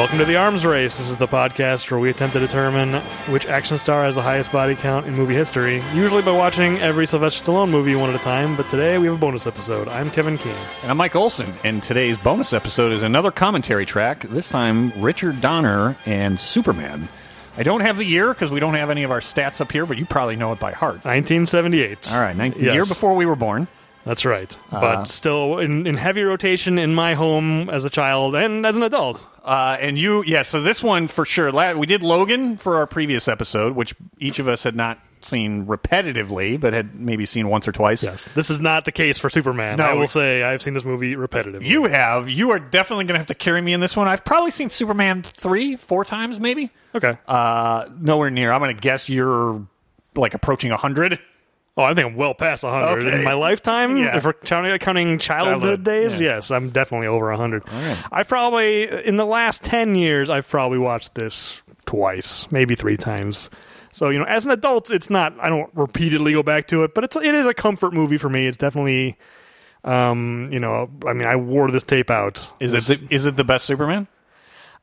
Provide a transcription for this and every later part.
Welcome to the Arms Race. This is the podcast where we attempt to determine which action star has the highest body count in movie history, usually by watching every Sylvester Stallone movie one at a time, but today we have a bonus episode. I'm Kevin Keane. And I'm Mike Olson, and today's bonus episode is another commentary track, this time Richard Donner and Superman. I don't have the year because we don't have any of our stats up here, but you probably know it by heart. 1978. All right, the Yes. year before we were born. That's right. Uh, but still in, in heavy rotation in my home as a child and as an adult. Uh, and you, yeah, so this one for sure. We did Logan for our previous episode, which each of us had not seen repetitively, but had maybe seen once or twice. Yes. This is not the case for Superman. No. I will say I've seen this movie repetitively. You have. You are definitely going to have to carry me in this one. I've probably seen Superman three, four times, maybe. Okay. Uh, nowhere near. I'm going to guess you're like approaching 100. Oh, I think I'm well past 100 Okay. in my lifetime. Yeah. If we're counting, counting childhood, Childhood, days, yeah. yes, I'm definitely over 100. right. I've probably, in the last 10 years, I've probably watched this twice, maybe three times. So, you know, as an adult, it's not, I don't repeatedly go back to it, but it's, it is a comfort movie for me. It's definitely, um, you know, I mean, I wore this tape out. Is it the, is it the best Superman?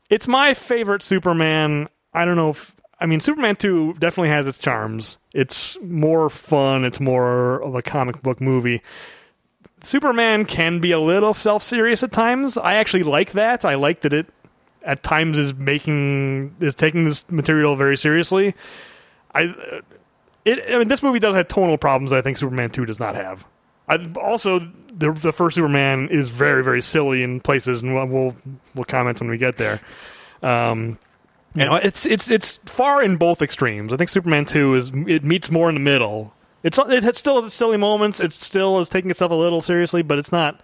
It's my favorite Superman. I don't know if I mean Superman 2 definitely has its charms. It's more fun, it's more of a comic book movie. Superman can be a little self-serious at times. I actually like that. I like that it at times is making is taking this material very seriously. I it I mean this movie does have tonal problems I think Superman 2 does not have. I, also the the first Superman is very very silly in places and we'll, we'll comment when we get there. Um you know, it's it's it's far in both extremes. I think Superman 2 is it meets more in the middle. It's it still has silly moments. It still is taking itself a little seriously, but it's not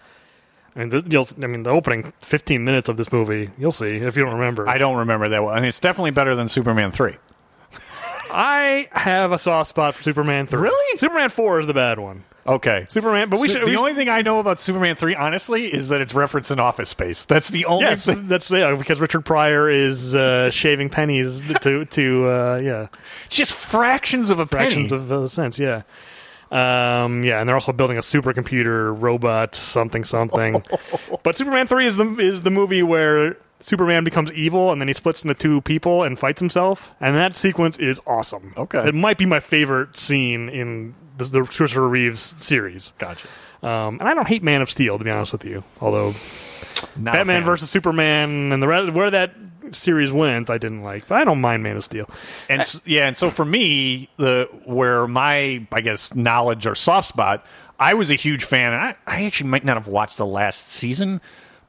I mean, the, you'll, I mean, the opening 15 minutes of this movie, you'll see if you don't remember. I don't remember that one. I mean, it's definitely better than Superman 3. I have a soft spot for Superman 3. Really? Superman 4 is the bad one. Okay. Superman, but we should. the we only thing I know about Superman 3, honestly, is that it's referenced referencing Office Space. That's the only yes, thing. that's yeah, because Richard Pryor is uh, shaving pennies to to uh, yeah It's Just fractions of a fractions penny. of a sense, yeah. Um, yeah, and they're also building a supercomputer robot something something. but Superman three is the is the movie where Superman becomes evil and then he splits into two people and fights himself, and that sequence is awesome. Okay. it might be my favorite scene in the, the Christopher Reeves series. Gotcha. Um, and I don't hate Man of Steel to be honest with you, although Not Batman versus Superman and the rest, where that series went, I didn't like, but I don't mind Man of Steel. and s- yeah, and so for me, the where my I guess knowledge or soft spot, I was a huge fan, and I, I actually might not have watched the last season,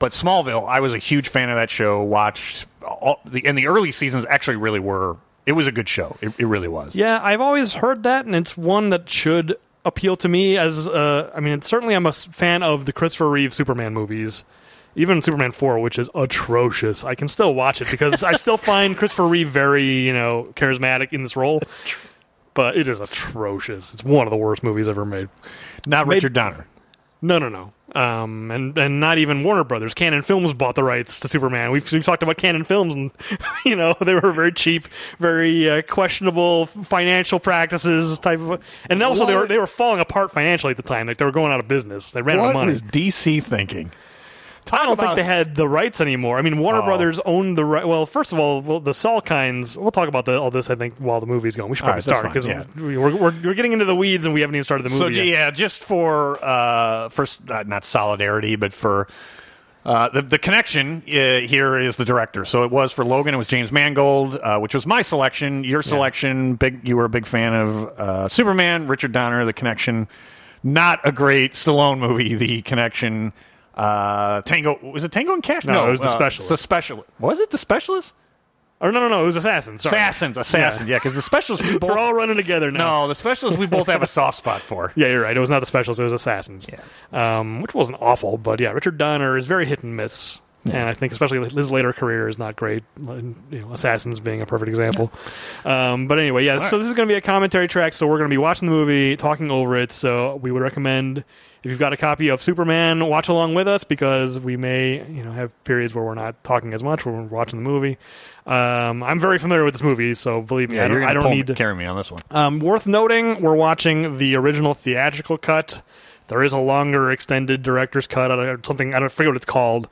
but Smallville, I was a huge fan of that show. Watched all, the and the early seasons actually really were. It was a good show. It, it really was. Yeah, I've always heard that, and it's one that should appeal to me. As uh, I mean, it's, certainly I'm a fan of the Christopher Reeve Superman movies, even Superman Four, which is atrocious. I can still watch it because I still find Christopher Reeve very, you know, charismatic in this role. But it is atrocious. It's one of the worst movies ever made. Not Made- Richard Donner. No, no, no. Um, and and not even Warner Brothers. Cannon Films bought the rights to Superman. We've we've talked about Cannon Films, and you know they were very cheap, very uh, questionable financial practices type of. And also they were they were falling apart financially at the time. Like they were going out of business. They ran out of What money. was DC thinking? I don't think they had the rights anymore. I mean, Warner Oh. Brothers owned the right. Well, first of all, well, the Salkinds. We'll talk about the, all this. I think while the movie's going, we should probably right, start because fine, we're, we're we're getting into the weeds and we haven't even started the movie. So yet. yeah, just for uh, for uh, not solidarity, but for uh, the the connection uh, here is the director. So it was for Logan. It was James Mangold, uh, which was my selection. Your selection, big. You were a big fan of uh, Superman. Richard Donner, The Connection. Not a great Stallone movie. The Connection. Uh, Tango was it Tango and Cash? No, it was The uh, Specialist. The special was it the specialist? Or no, no, no. It was assassins. Sorry. Assassins, assassins. Yeah, because the specialist we both. We're all running together now. no, the specialist we both have a soft spot for. Yeah, you're right. It was not the specials; it was assassins. Yeah. um, which wasn't awful, but yeah, Richard Donner is very hit and miss, and I think especially his later career is not great. You know, assassins being a perfect example. Um, but anyway, yeah. So this is going to be a commentary track. So we're going to be watching the movie, talking over it. So we would recommend. If you've got a copy of Superman, watch along with us because we may, you know, have periods where we're not talking as much when we're watching the movie. Um, I'm very familiar with this movie, so believe me, I don't, I don't need to carry me on this one. um, worth noting, we're watching the original theatrical cut. There is a longer extended director's cut, or something I don't forget what it's called.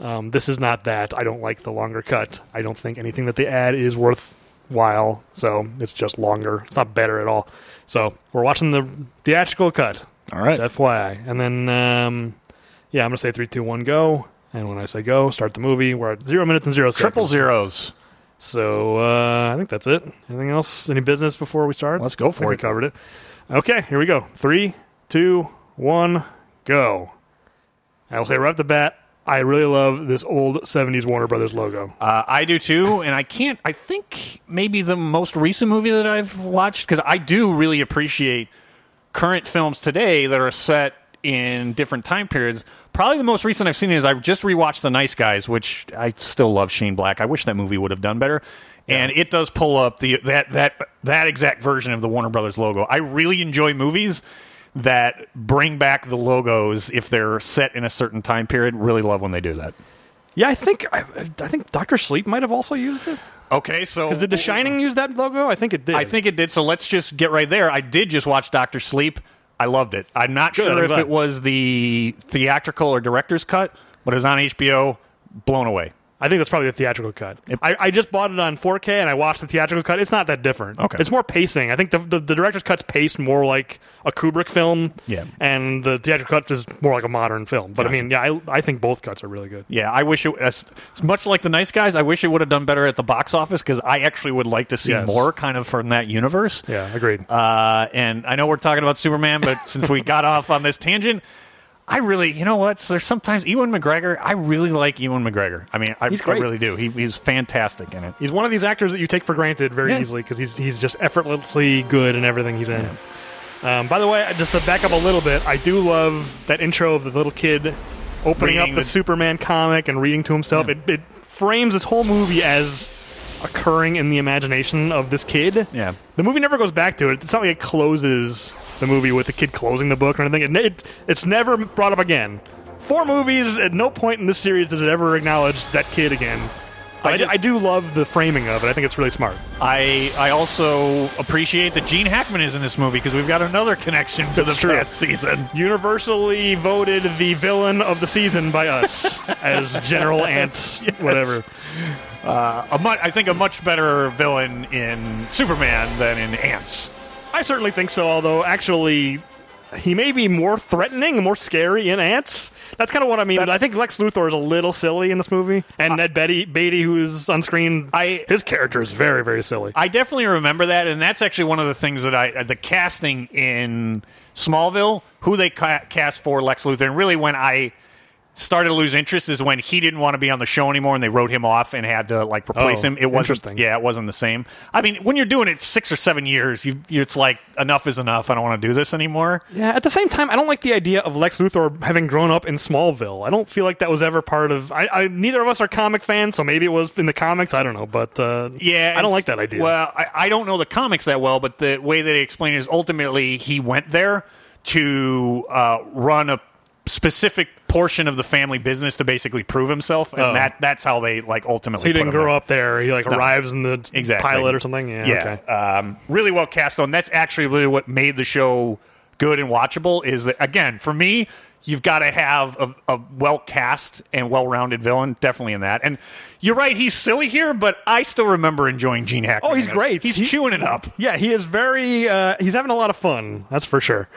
Um, this is not that. I don't like the longer cut. I don't think anything that they add is worthwhile. So it's just longer. It's not better at all. So we're watching the theatrical cut. All right. FYI. And then, um, yeah, I'm going to say three, two, one, go. And when I say go, start the movie. We're at zero minutes and zero seconds. Triple zeros. So uh, I think that's it. Anything else? Any business before we start? Let's go for we covered it. Okay, here we go. Three, two, one, go. I will say right off the bat, I really love this old '70s Warner Brothers logo. Uh, I do too, and I can't. I think maybe the most recent movie that I've watched because I do really appreciate current films today that are set in different time periods. Probably the most recent I've seen is I just rewatched The Nice Guys, which I still love Shane Black. I wish that movie would have done better. And it does pull up the that that that exact version of the Warner Brothers logo. I really enjoy movies that bring back the logos if they're set in a certain time period. Really love when they do that. Yeah, I think I, I think Doctor Sleep might have also used it. Okay, so Because did The Shining use that logo? I think it did. I think it did. So let's just get right there. I did just watch Doctor Sleep. I loved it. I'm not Good, sure I'm if glad. it was the theatrical or director's cut, but it was on HBO. Blown away. I think that's probably the theatrical cut. I, I just bought it on 4K and I watched the theatrical cut. It's not that different. Okay. It's more pacing. I think the, the, the director's cut's paced more like a Kubrick film. Yeah. And the theatrical cut is more like a modern film. But I mean, yeah, I, I think both cuts are really good. Yeah, I wish it as much like the Nice Guys. I wish it would have done better at the box office because I actually would like to see Yes. more kind of from that universe. Yeah, agreed. Uh, and I know we're talking about Superman, but since we got off on this tangent, I really, you know what? So there's sometimes Ewan McGregor. I really like Ewan McGregor. I mean, I, He's I really do. He, he's fantastic in it. He's one of these actors that you take for granted very Yeah. easily because he's he's just effortlessly good in everything he's in. Um, by the way, just to back up a little bit, I do love that intro of the little kid opening Reading up the, the- Superman comic and reading to himself. It, it frames this whole movie as occurring in the imagination of this kid. Yeah. The movie never goes back to it. It's not like it closes the movie with the kid closing the book or anything. It, it, it's never brought up again. Four movies, at no point in this series does it ever acknowledge that kid again. I, just- I do love the framing of it. I think it's really smart. I I also appreciate that Gene Hackman is in this movie because we've got another connection to That's the true. past season. Universally voted the villain of the season by us as General Ant, whatever. Uh, a mu- I think a much better villain in Superman than in Antz. I certainly think so, although actually he may be more threatening more scary in Antz. That's kind of what I mean. That- I think Lex Luthor is a little silly in this movie. And Ned Beatty, Beatty, who's on screen, I- his character is very, very silly. I definitely remember that, and that's actually one of the things that I uh, the casting in Smallville, who they ca- cast for Lex Luthor, and really when I started to lose interest is when he didn't want to be on the show anymore, and they wrote him off and had to like replace Oh, him. It wasn't, interesting. yeah, it wasn't the same. I mean, when you're doing it six or seven years, you, you it's like enough is enough. I don't want to do this anymore. Yeah, at the same time, I don't like the idea of Lex Luthor having grown up in Smallville. I don't feel like that was ever part of. I, I neither of us are comic fans, so maybe it was in the comics. I don't know, but uh, Yeah, I don't like that idea. Well, I, I don't know the comics that well, but the way that they explain it is ultimately he went there to uh, run a specific portion of the family business to basically prove himself, and Oh. that that's how they like ultimately. so he didn't grow there. up there. He like arrives in the Exactly. pilot or something. Yeah, Yeah, okay. um, really well cast on. That's actually really what made the show good and watchable. Is that again for me? You've got to have a, a well cast and well rounded villain, definitely in that. And you're right, he's silly here, but I still remember enjoying Gene Hackman. Oh, he's great. He's He- chewing it up. Yeah, he is very. Uh, he's having a lot of fun. That's for sure.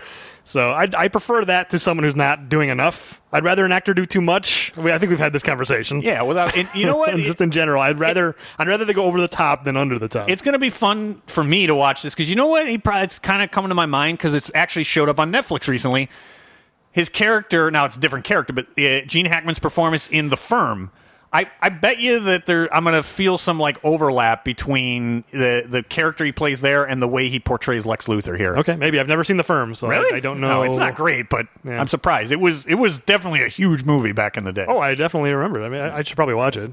So I, I prefer that to someone who's not doing enough. I'd rather an actor do too much. We, I think we've had this conversation. Yeah, without and you know what? Just in general, I'd rather I'd rather they go over the top than under the top. it's going to be fun for me to watch this because you know what? He probably it's kind of coming to my mind because it's actually showed up on Netflix recently. His character now it's a different character, but uh, Gene Hackman's performance in The Firm. I, I bet you that there I'm going to feel some like overlap between the the character he plays there and the way he portrays Lex Luthor here. okay, maybe I've never seen the firm, so I, I don't know. No, it's not great, but Yeah. I'm surprised. It was it was definitely a huge movie back in the day. Oh, I definitely remember. it. I mean, I, I should probably watch it.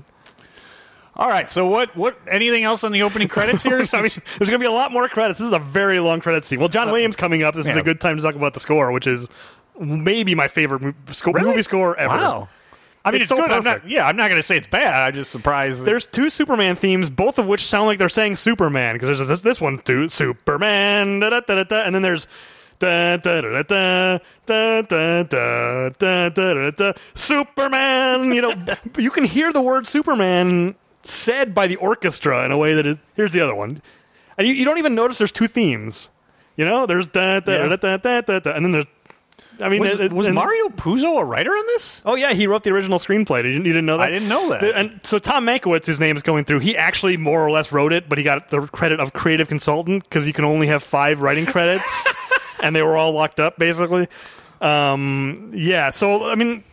All right, so what what anything else on the opening credits here? I mean, there's going to be a lot more credits. This is a very long credit scene. Well, John Williams coming up. This is Uh, a good time to talk about the score, which is maybe my favorite mo- sco- Really? movie score ever. Wow. I mean, it's, it's so good. I'm not, yeah, I'm not going to say it's bad. I'm just surprised. There's two Superman themes, both of which sound like they're saying Superman because there's this, this one too, Superman, da da da da, and then there's Superman. You know, you can hear the word Superman said by the orchestra in a way that is. Here's the other one, and you, you don't even notice there's two themes. You know, there's da da da da da da, and then there's I mean, Was, it- it- was and- Mario Puzo a writer on this? Oh yeah, he wrote the original screenplay. You didn't, you didn't know that? I didn't know that. The- and so Tom Mankiewicz, whose name is going through, he actually more or less wrote it, but he got the credit of creative consultant because you can only have five writing credits, and they were all locked up basically. Um, yeah, so I mean,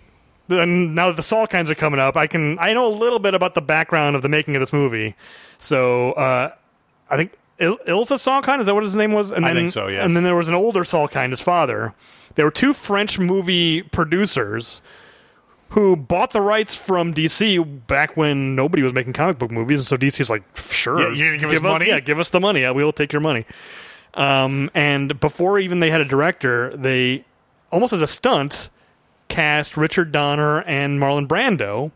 then now that the Salkinds are coming up, I can I know a little bit about the background of the making of this movie. So uh, I think Il- Ilya Salkind is that what his name was? And I then, think so, yes. And then there was an older Salkind, his father. There were two French movie producers who bought the rights from DC back when nobody was making comic book movies. And so DC's like, sure, Yeah, you give us money? Yeah, give us the money. Yeah, we'll take your money. Um, and before even they had a director, they almost as a stunt cast Richard Donner and Marlon Brando.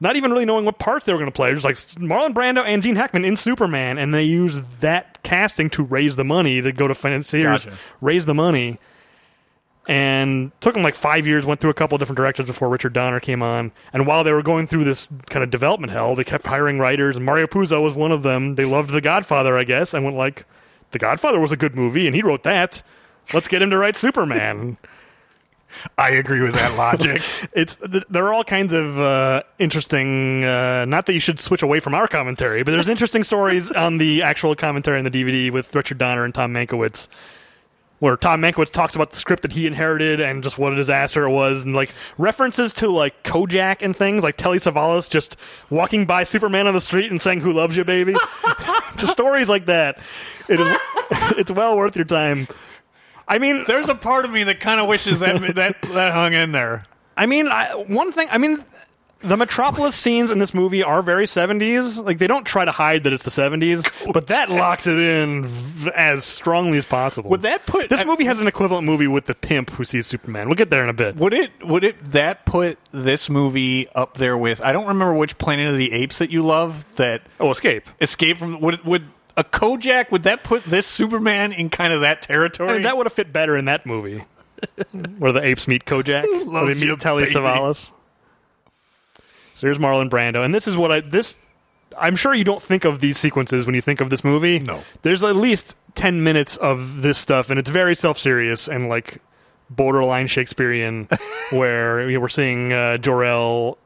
Not even really knowing what parts they were going to play, just like Marlon Brando and Gene Hackman in Superman, and they used that casting to raise the money to go to financiers, Gotcha. raise the money, and took them like five years. Went through a couple of different directors before Richard Donner came on. And while they were going through this kind of development hell, they kept hiring writers. And Mario Puzo was one of them. They loved The Godfather, I guess, and went like, "The Godfather was a good movie, and he wrote that. Let's get him to write Superman." I agree with that logic. it's there are all kinds of uh, interesting. Uh, not that you should switch away from our commentary, but there's interesting stories on the actual commentary on the DVD with Richard Donner and Tom Mankiewicz, where Tom Mankiewicz talks about the script that he inherited and just what a disaster it was, and like references to like Kojak and things like Telly Savalas just walking by Superman on the street and saying "Who loves you, baby?" to stories like that. It is. it's well worth your time. I mean, There's a part of me that kind of wishes that that that hung in there. I mean, I, one thing. I mean, the Metropolis scenes in this movie are very seventies. Like they don't try to hide that it's the seventies, but that locks it in v- as strongly as possible. Would that put this I- movie has an equivalent movie with the pimp who sees Superman? We'll get there in a bit. Would it would it that put this movie up there with I don't remember which Planet of the Apes that you love that Oh, Escape. Escape from would would a Kojak would that put this Superman in kind of that territory? I mean, that would have fit better in that movie, where the apes meet Kojak, where they meet Telly baby? Savalas. So here's Marlon Brando, and this is what I this. I'm sure you don't think of these sequences when you think of this movie. No. there's at least ten minutes of this stuff, and it's very self serious and like borderline Shakespearean, where we we're seeing uh, Jor-El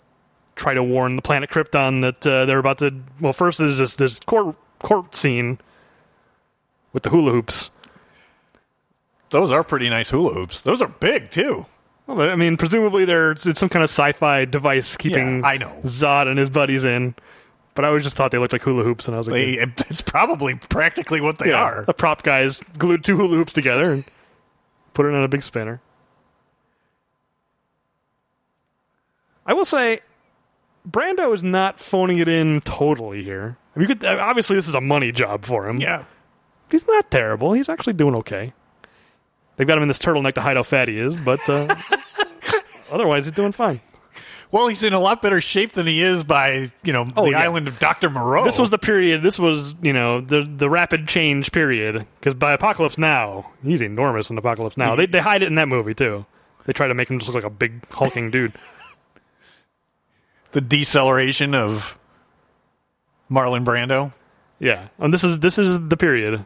try to warn the planet Krypton that uh, they're about to. Well, first is this this court court scene with the hula hoops. Those are pretty nice hula hoops. Those are big too. Well, I mean, presumably there's it's some kind of sci-fi device keeping Yeah, I know. Zod and his buddies in. But I always just thought they looked like hula hoops, and I was like, They, it's probably practically what they yeah, are. the prop guys glued two hula hoops together and put it on a big spinner. I will say, Brando is not phoning it in totally here. I mean, you could obviously this is a money job for him. Yeah. he's not terrible. He's actually doing okay. They've got him in this turtleneck to hide how fat he is, but uh, otherwise he's doing fine. Well, he's in a lot better shape than he is by you know Oh, the yeah. island of Doctor Moreau. This was the period. This was you know the the rapid change period. Because by Apocalypse Now, he's enormous in Apocalypse Now. They they hide it in that movie too. They try to make him just look like a big hulking dude. the deceleration of Marlon Brando. Yeah, and this is this is the period.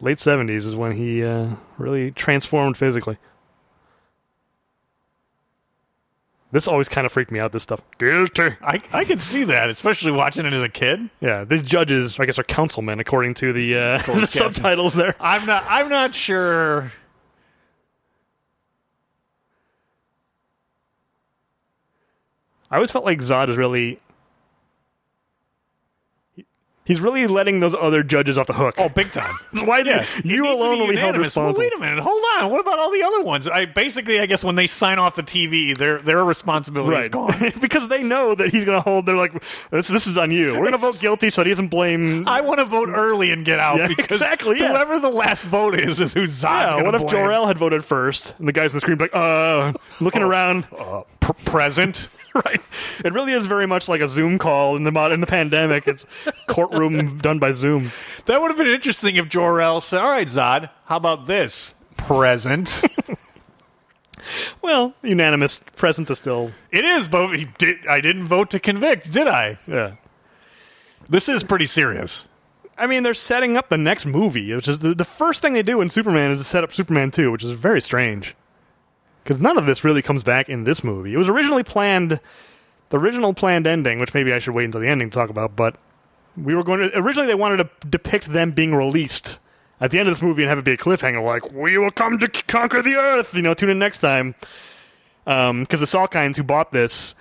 Late seventies is when he uh, really transformed physically. This always kind of freaked me out. This stuff. Guilty. I I could see that, especially watching it as a kid. Yeah, these judges, I guess, are councilmen according to the, uh, the subtitles there. I'm not. I'm not sure. I always felt like Zod is really. He's really letting those other judges off the hook. Oh, big time. Why Yeah, you alone will be held unanimous. Well, responsible? wait a minute. Hold on. What about all the other ones? I basically, I guess, when they sign off the TV, their their responsibility is gone. because they know that he's going to hold. They're like, "This, this is on you. We're going to vote guilty, so he doesn't blame." I want to vote early and get out Yeah, because exactly, yeah. whoever the last vote is is who Zod's yeah, what if. Jor El had voted first, and the guys in the screen like, "Uh, looking Oh. around." uh, pr- present? right. It really is very much like a Zoom call in the mod- in the pandemic. It's courtroom done by Zoom. That would have been interesting if Jor-El said, "All right, Zod, how about this present?" Well, unanimous present is still it is, but he did, I didn't vote to convict, did I? yeah. This is pretty serious. I mean, they're setting up the next movie, which is the, the first thing they do in Superman is to set up Superman 2, which is very strange. Because none of this really comes back in this movie. It was originally planned, the original planned ending, which maybe I should wait until the ending to talk about, but we were going to, originally they wanted to depict them being released at the end of this movie and have it be a cliffhanger, like, we will come to conquer the earth, you know, tune in next time. Um, because the Salkinds who bought this,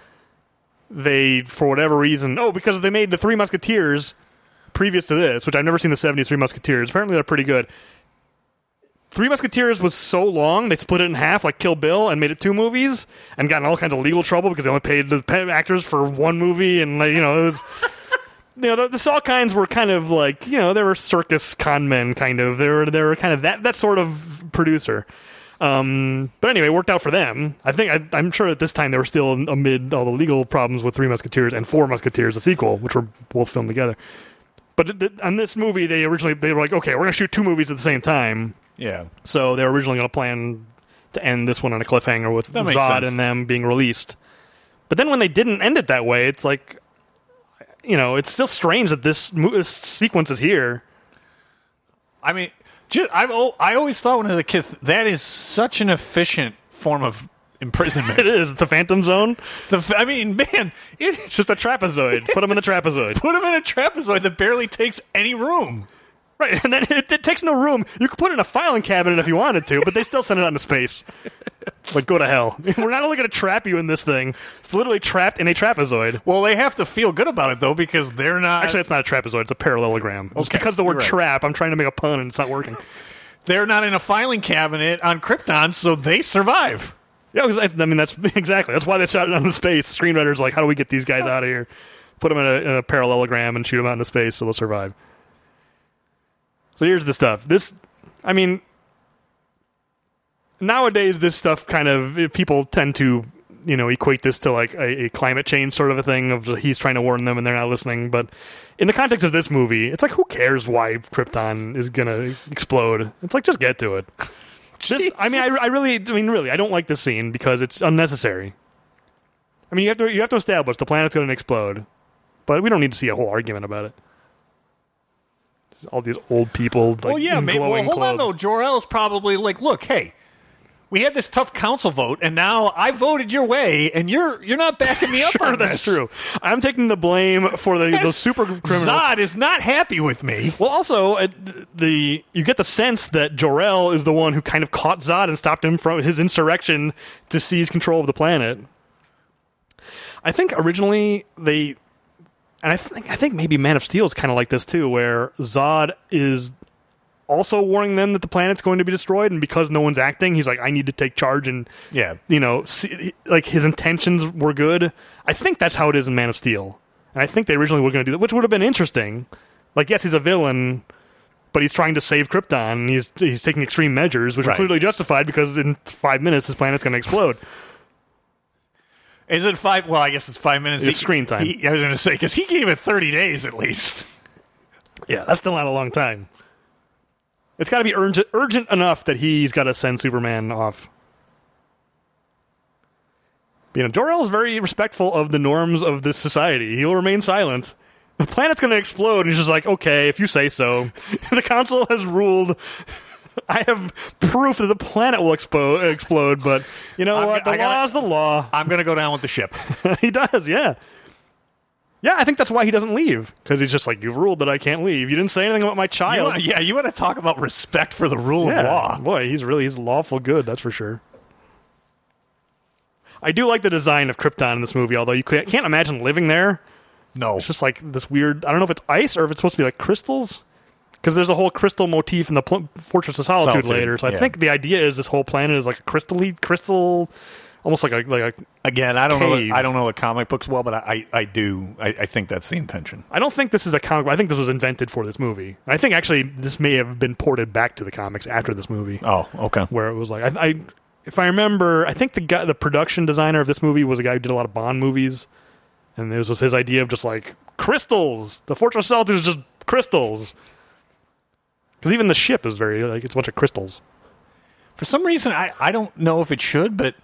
they, for whatever reason, oh, because they made the Three Musketeers previous to this, which I've never seen the 70s Three Musketeers. Apparently, they're pretty good. Three Musketeers was so long, they split it in half like Kill Bill and made it two movies and got in all kinds of legal trouble because they only paid the actors for one movie. And, like, you know, it was. You know, the, the Salkinds were kind of like, you know, they were circus con men, kind of. They were, they were kind of that, that sort of producer. Um, but anyway, it worked out for them. I think I, I'm sure at this time they were still amid all the legal problems with Three Musketeers and Four Musketeers, the sequel, which were both filmed together. But th- on this movie, they originally they were like, okay, we're to shoot two movies at the same time. Yeah. So they were originally going to plan to end this one on a cliffhanger with That makes Zod sense. and them being released. But then when they didn't end it that way, it's like, you know, it's still strange that this, mo- this sequence is here. I mean, ju- I've, al- I always thought when I was a kid that is such an efficient form of imprisonment. It is the Phantom Zone. The f- I mean, man, it, It's just a trapezoid. Put them in the trapezoid. put him in a trapezoid that barely takes any room. Right, and then it, it takes no room. You could put it in a filing cabinet if you wanted to, but they still send it out into space. Like, go to hell. We're not only going to trap you in this thing, it's literally trapped in a trapezoid. Well, they have to feel good about it though because they're not. Actually, it's not a trapezoid, it's a parallelogram. Okay, because the word right. trap, I'm trying to make a pun and it's not working. they're not in a filing cabinet on Krypton, so they survive. Yeah, I mean, that's exactly. That's why they shot it out into space. Screenwriters like, how do we get these guys out of here? Put them in a, in a parallelogram and shoot them out into space so they'll survive. So here's the stuff. This, I mean, nowadays this stuff kind of eh, people tend to, you know, equate this to like a, a climate change sort of a thing of he's trying to warn them and they're not listening. But in the context of this movie, it's like who cares why Krypton is gonna explode? It's like just get to it. Just, I mean, I, I really, I mean, really, I don't like this scene because it's unnecessary. I mean, you have to, you have to establish the planet's going to explode, but we don't need to see a whole argument about it. All these old people, like, well, yeah, maybe. Well, hold on though. Jor El's probably like, look, hey, we had this tough council vote, and now I voted your way, and you're you're not backing me up Sure, on that's true. I'm taking the blame for the, the super criminal. Zod is not happy with me. Well, also uh, the you get the sense that Jor-El is the one who kind of caught Zod and stopped him from his insurrection to seize control of the planet. I think originally they, and I think I think maybe Man of Steel is kind of like this too, where Zod is also warning them that the planet's going to be destroyed, and because no one's acting, he's like, I need to take charge and Yeah. you know, see, like his intentions were good. I think that's how it is in Man of Steel, and I think they originally were going to do that, which would have been interesting. Like, yes, he's a villain, but he's trying to save Krypton. And he's he's taking extreme measures, which are Right. clearly justified because in five minutes this planet's going to explode. Is it five? Well, I guess it's five minutes. It's He- screen time. he- I was going to say because he gave it thirty days at least. Yeah, that's still not a long time. It's got to be urgent, urgent enough that he's got to send Superman off. You know, Jor-El is very respectful of the norms of this society. He'll remain silent. The planet's going to explode, and he's just like, okay, if you say so. the council has ruled. I have proof that the planet will expo- explode, but you know I'm- what? The I gotta- law is the law. I'm going to go down with the ship. he does, yeah. Yeah, I think that's why he doesn't leave because he's just like, "You've ruled that I can't leave. You didn't say anything about my You child." wanna- yeah, you want to talk about respect for the rule of law? boy, he's really he's lawful good. That's for sure. I do like the design of Krypton in this movie, although you can't can't imagine living there. No, It's just like this weird. I don't know if it's ice or if it's supposed to be like crystals. Because there's a whole crystal motif in the pl- Fortress of Solitude, Solitude, later, so I think the idea is this whole planet is like a crystally crystal, almost like a like a again, I don't know. Cave. The, I don't know the comic books well, but I, I, I do. I, I think that's the intention. I don't think this is a comic. I think this was invented for this movie. I think actually this may have been ported back to the comics after this movie, Oh, okay. where it was like I, I if I remember, I think the guy, the production designer of this movie was a guy who did a lot of Bond movies, and this was his idea of just like crystals. The Fortress of Solitude is just crystals. Because even the ship is very like it's a bunch of crystals. For some reason, I, I don't know if it should, but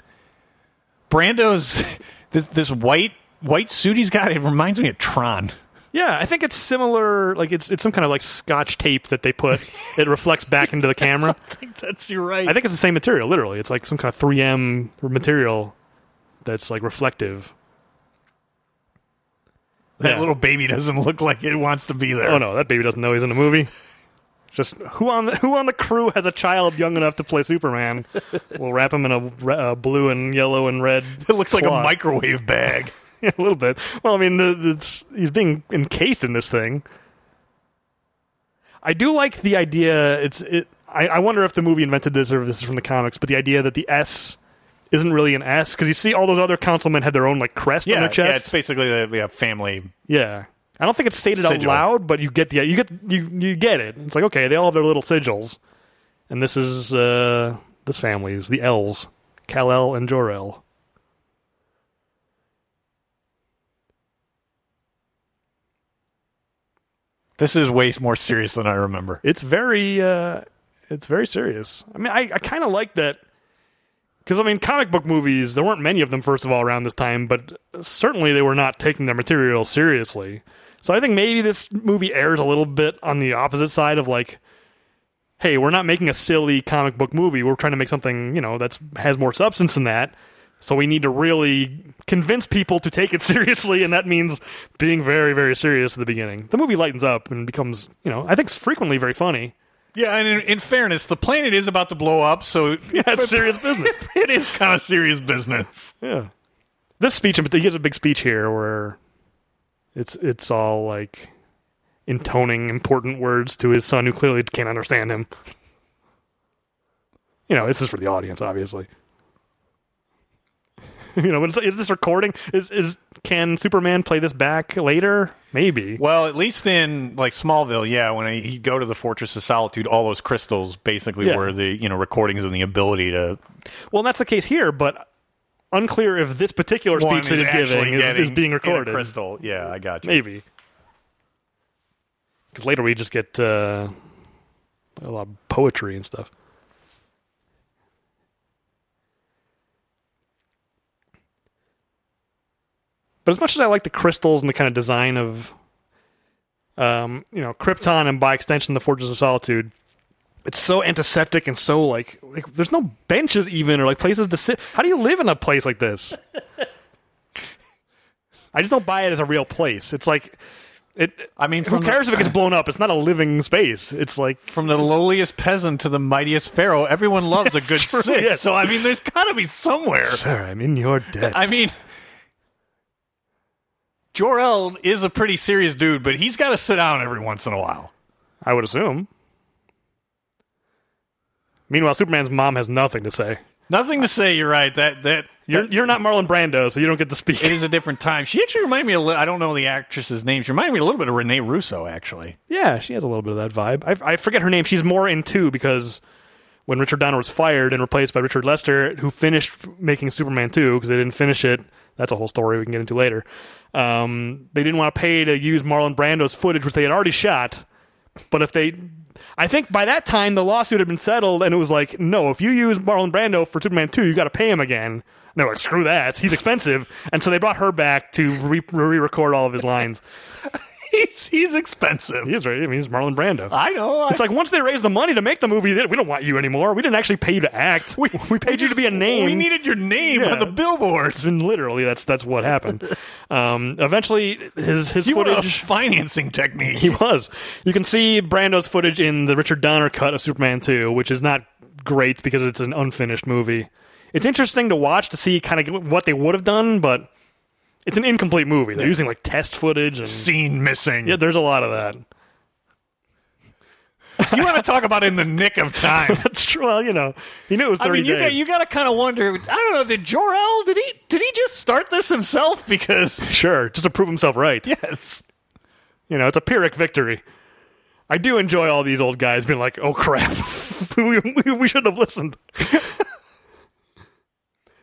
Brando's this this white white suit he's got. It reminds me of Tron. Yeah, I think it's similar. Like it's it's some kind of like Scotch tape that they put. it reflects back into the camera. I think that's you're right. I think it's the same material. Literally, it's like some kind of 3M material that's like reflective. that yeah. little baby doesn't look like it wants to be there. Oh no, that baby doesn't know he's in a movie. Just who on the who on the crew has a child young enough to play Superman? we'll wrap him in a uh, blue and yellow and red. It looks like a microwave bag. Yeah, a little bit. Well, I mean, the, the, it's, he's being encased in this thing. I do like the idea. It's it. I, I wonder if the movie invented this or if this is from the comics. But the idea that the S isn't really an S because you see all those other councilmen had their own like crest on yeah, their yeah, chest. it's basically the yeah, family. Yeah. I don't think it's stated out loud, but you get the you get you you get it. It's like okay, they all have their little sigils, and this is uh this family's the L's, Kal El and Jor El. This is way more serious than I remember. It's very uh it's very serious. I mean, I I kind of like that because I mean, comic book movies there weren't many of them first of all around this time, but certainly they were not taking their material seriously. So I think maybe this movie airs a little bit on the opposite side of like hey, we're not making a silly comic book movie. We're trying to make something, you know, that's has more substance than that. So we need to really convince people to take it seriously, and that means being very, very serious at the beginning. The movie lightens up and becomes, you know, I think frequently very funny. Yeah, and in, in fairness, the planet is about to blow up, so Yeah, it's serious business. it is kind of serious business. Yeah. This speech, but he gives a big speech here where it's it's all like intoning important words to his son who clearly can't understand him. You know, this is for the audience, obviously. you know, but is this recording? Is is can Superman play this back later? Maybe. Well, at least in like Smallville, yeah, when he- go to the Fortress of Solitude, all those crystals basically Yeah. were the you know recordings and the ability to Well, and that's the case here, but unclear if this particular speech one that he's giving is, is being recorded. crystal. Yeah, I got you. Maybe. Because later we just get uh, a lot of poetry and stuff. But as much as I like the crystals and the kind of design of, um, you know, Krypton and by extension the Fortress of Solitude, it's so antiseptic and so like, like there's no benches even or like places to sit. How do you live in a place like this? I just don't buy it as a real place. It's like it. I mean, who cares the, if it gets blown up? It's not a living space. It's like from the lowliest peasant to the mightiest pharaoh, everyone loves a good true, sit. yeah. So I mean, there's got to be somewhere. sir, I'm in your debt. I mean, Jor El is a pretty serious dude, but he's got to sit down every once in a while. I would assume. Meanwhile, Superman's mom has nothing to say. Nothing to say. You're right. That that You're you're not Marlon Brando, so you don't get to speak. it is a different time. She actually reminded me. A li- I don't know the actress's name. She reminded me a little bit of Renee Russo, actually. Yeah, she has a little bit of that vibe. I, I forget her name. She's more in two because when Richard Donner was fired and replaced by Richard Lester, who finished making Superman 2 because they didn't finish it. That's a whole story we can get into later. Um, they didn't want to pay to use Marlon Brando's footage, which they had already shot. But if they. I think by that time the lawsuit had been settled, and it was like, no, if you use Marlon Brando for Superman 2, you got to pay him again. No, like, screw that. He's expensive. And so they brought her back to re record all of his lines. He's, he's expensive. He is right. I mean, he's Marlon Brando. I know. It's like once they raised the money to make the movie, we don't want you anymore. We didn't actually pay you to act. We, we paid you to be a name. We needed your name Yeah. on the billboard. And literally, that's that's what happened. um, eventually, his his You were a footage. financing technique. He was. You can see Brando's footage in the Richard Donner cut of Superman 2, which is not great because it's an unfinished movie. It's interesting to watch to see kind of what they would have done, but it's an incomplete movie. They're using like test footage and Scene missing. yeah, there's a lot of that. You want to talk about in the nick of time. That's true. Well, you know, he knew it was 30 I mean, you days. got, you got to kind of wonder. I don't know. Did Jor El? Did he? Did he just start this himself? Because Sure, just to prove himself right. yes, You know, it's a Pyrrhic victory. I do enjoy all these old guys being like, "Oh crap, we, we, we shouldn't have listened."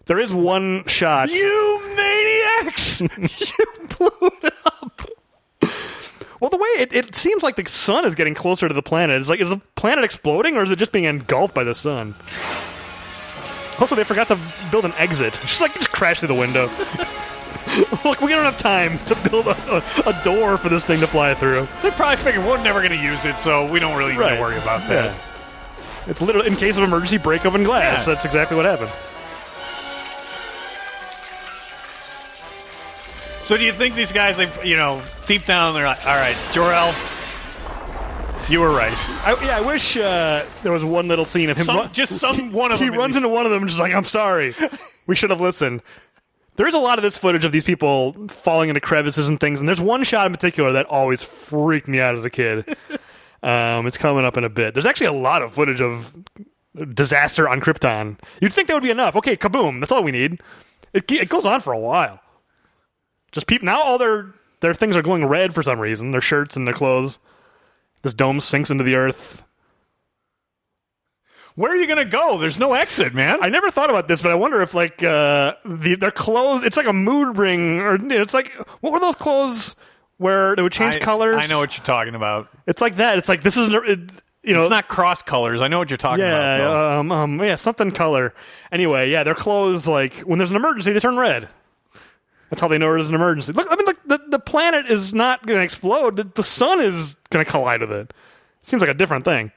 There is one shot. You maniacs! you blew it up. Well, the way it, it seems like the sun is getting closer to the planet. It's like, is the planet exploding or is it just being engulfed by the sun? Also, they forgot to build an exit. Just like just crash through the window. Look, we don't have time to build a, a, a door for this thing to fly through. They probably figured we're never going to use it, so we don't really need to worry about that. Yeah. It's literally in case of emergency, break open glass. Yeah. That's exactly what happened. So do you think these guys, they, you know, deep down, they're like, all right, Jor-El, you were right. I, yeah, I wish uh, there was one little scene of him. Some, run- just some one of he them. runs into one of them and just like, I'm sorry. We should have listened. There's a lot of this footage of these people falling into crevices and things, and there's one shot in particular that always freaked me out as a kid. um, it's coming up in a bit. There's actually a lot of footage of disaster on Krypton. You'd think that would be enough. Okay, kaboom. That's all we need. It, it goes on for a while. Just people now, all their their things are glowing red for some reason. Their shirts and their clothes. This dome sinks into the earth. Where are you going to go? There's no exit, man. I never thought about this, but I wonder if like uh, the their clothes. It's like a mood ring, or it's like what were those clothes where they would change I- colors? I know what you're talking about. It's like that. It's like this is it, you know It's not cross colors. I know what you're talking about. yeah um, um yeah something color. Anyway, yeah, their clothes like when there's an emergency they turn red. That's how they know there's an emergency. Look, I mean, look, the the planet is not going to explode. The, the sun is going to collide with it. Seems like a different thing.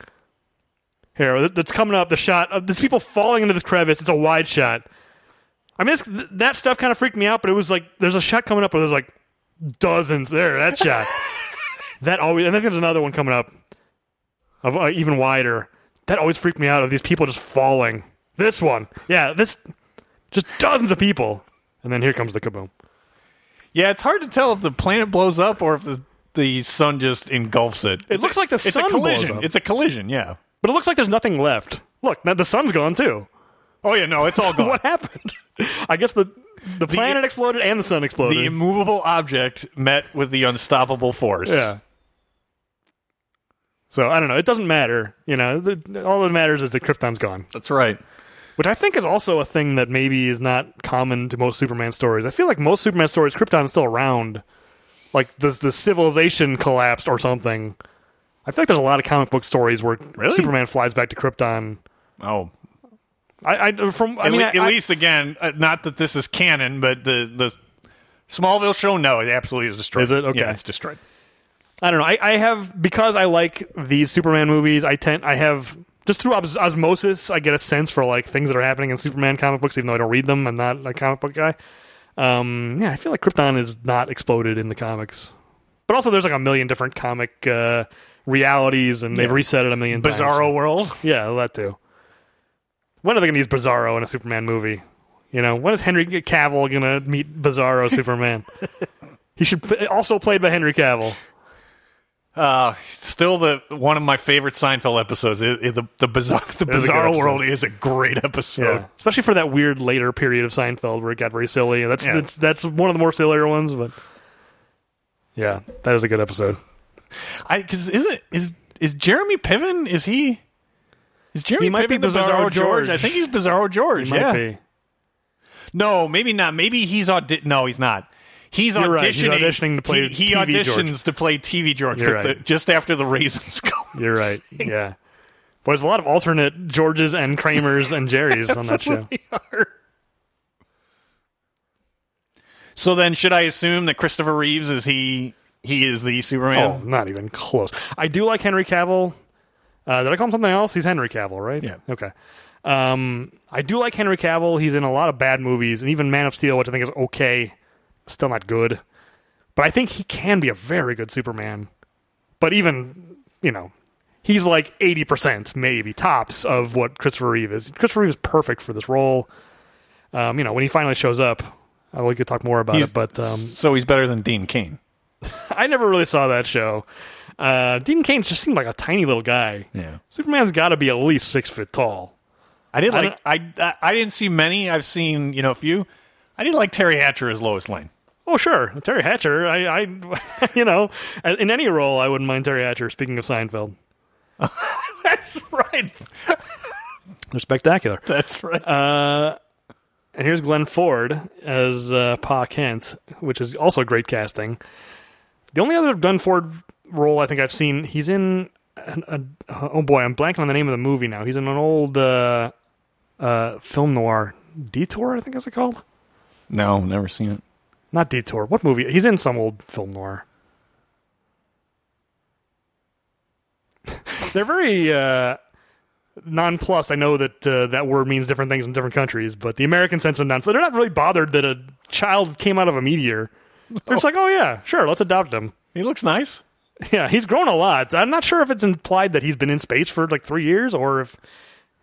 Here, that's coming up. The shot of these people falling into this crevice. It's a wide shot. I mean, that stuff kind of freaked me out, but it was like there's a shot coming up where there's like dozens there. That shot. that always, and I think there's another one coming up of uh, even wider. That always freaked me out of these people just falling. This one, yeah, this just dozens of people, and then here comes the kaboom. Yeah, it's hard to tell if the planet blows up or if the the sun just engulfs it. It looks like the it's sun a blows collision. up. It's a collision. Yeah. But it looks like there's nothing left. Look, now the sun's gone too. Oh yeah, no, it's all gone. what happened? I guess the the planet exploded and the sun exploded. the immovable object met with the unstoppable force. yeah. So I don't know. It doesn't matter. You know, the, all that matters is that Krypton's gone, that's right. Which I think is also a thing that maybe is not common to most Superman stories. I feel like most Superman stories, Krypton is still around. Like the the civilization collapsed or something. I feel like there's a lot of comic book stories where Really? Superman flies back to Krypton. Oh, I, I from I at, mean, le- I- at least again, uh, not that this is canon, but the the Smallville show, no, it absolutely is destroyed. Is it? Okay. Yeah, it's destroyed. I don't know. I, I have because I like these Superman movies. I tend I have just through os- osmosis, I get a sense for like things that are happening in Superman comic books, even though I don't read them. I'm not a comic book guy. Um, yeah, I feel like Krypton is not exploded in the comics, but also there's like a million different comic uh, realities, and they've Yeah. reset it a million times. Bizarro world. Yeah, that too. When are they going to use Bizarro in a Superman movie? You know, when is Henry Cavill going to meet Bizarro Superman? he should p- also played by Henry Cavill. Uh, still the one of my favorite Seinfeld episodes. It, it- the the bizarre the It is a good Bizarro world is a great episode. Yeah, especially for that weird later period of Seinfeld where it got very silly. That's Yeah. that's, that's one of the more sillier ones, but yeah, that is a good episode. I because is it is is Jeremy Piven? Is he? Is Jeremy He might Piven be the Bizarro Bizarro George? George. I think he's Bizarro George. He might yeah. be. No, maybe not. Maybe he's audi- No, he's not. He's auditioning. right. He's auditioning to play He, he TV auditions George. to play TV George, You're the, just after the raisins go. You're right. Yeah. But there's a lot of alternate Georges and Kramers and Jerrys on that show. Are. So then, should I assume that Christopher Reeves is he? He is the Superman. Oh, not even close. I do like Henry Cavill. Uh, did I call him something else? He's Henry Cavill, right? Yeah. Okay. Um, I do like Henry Cavill. He's in a lot of bad movies, and even Man of Steel, which I think is okay, still not good. But I think he can be a very good Superman. But even, you know, he's like 80% maybe tops of what Christopher Reeve is. Christopher Reeve is perfect for this role. Um, you know, when he finally shows up, uh, we could talk more about He's- it. But um, So he's better than Dean Cain. I never really saw that show. Uh, Dean Cain just seemed like a tiny little guy. Yeah. Superman's got to be at least six foot tall. I did I like. I, I I didn't see many. I've seen you know a few. I didn't like Teri Hatcher as Lois Lane. Oh, sure, Teri Hatcher. I, I you know, in any role, I wouldn't mind Teri Hatcher. Speaking of Seinfeld, That's right. they're spectacular. That's right. Uh, and here's Glenn Ford as uh, Pa Kent, which is also great casting. The only other Glenn Ford role I think I've seen, he's in. A, a, oh boy, I'm blanking on the name of the movie now. He's in an old uh, uh, film noir, Detour, I think is it called. No, never seen it. Not Detour. What movie? He's in some old film noir. They're very uh, nonplussed. I know that uh, that word means different things in different countries, but the American sense of nonplussed, they're not really bothered that a child came out of a meteor. They're just like, oh yeah, sure, let's adopt him. He looks nice. Yeah, he's grown a lot. I'm not sure if it's implied that he's been in space for like three years or if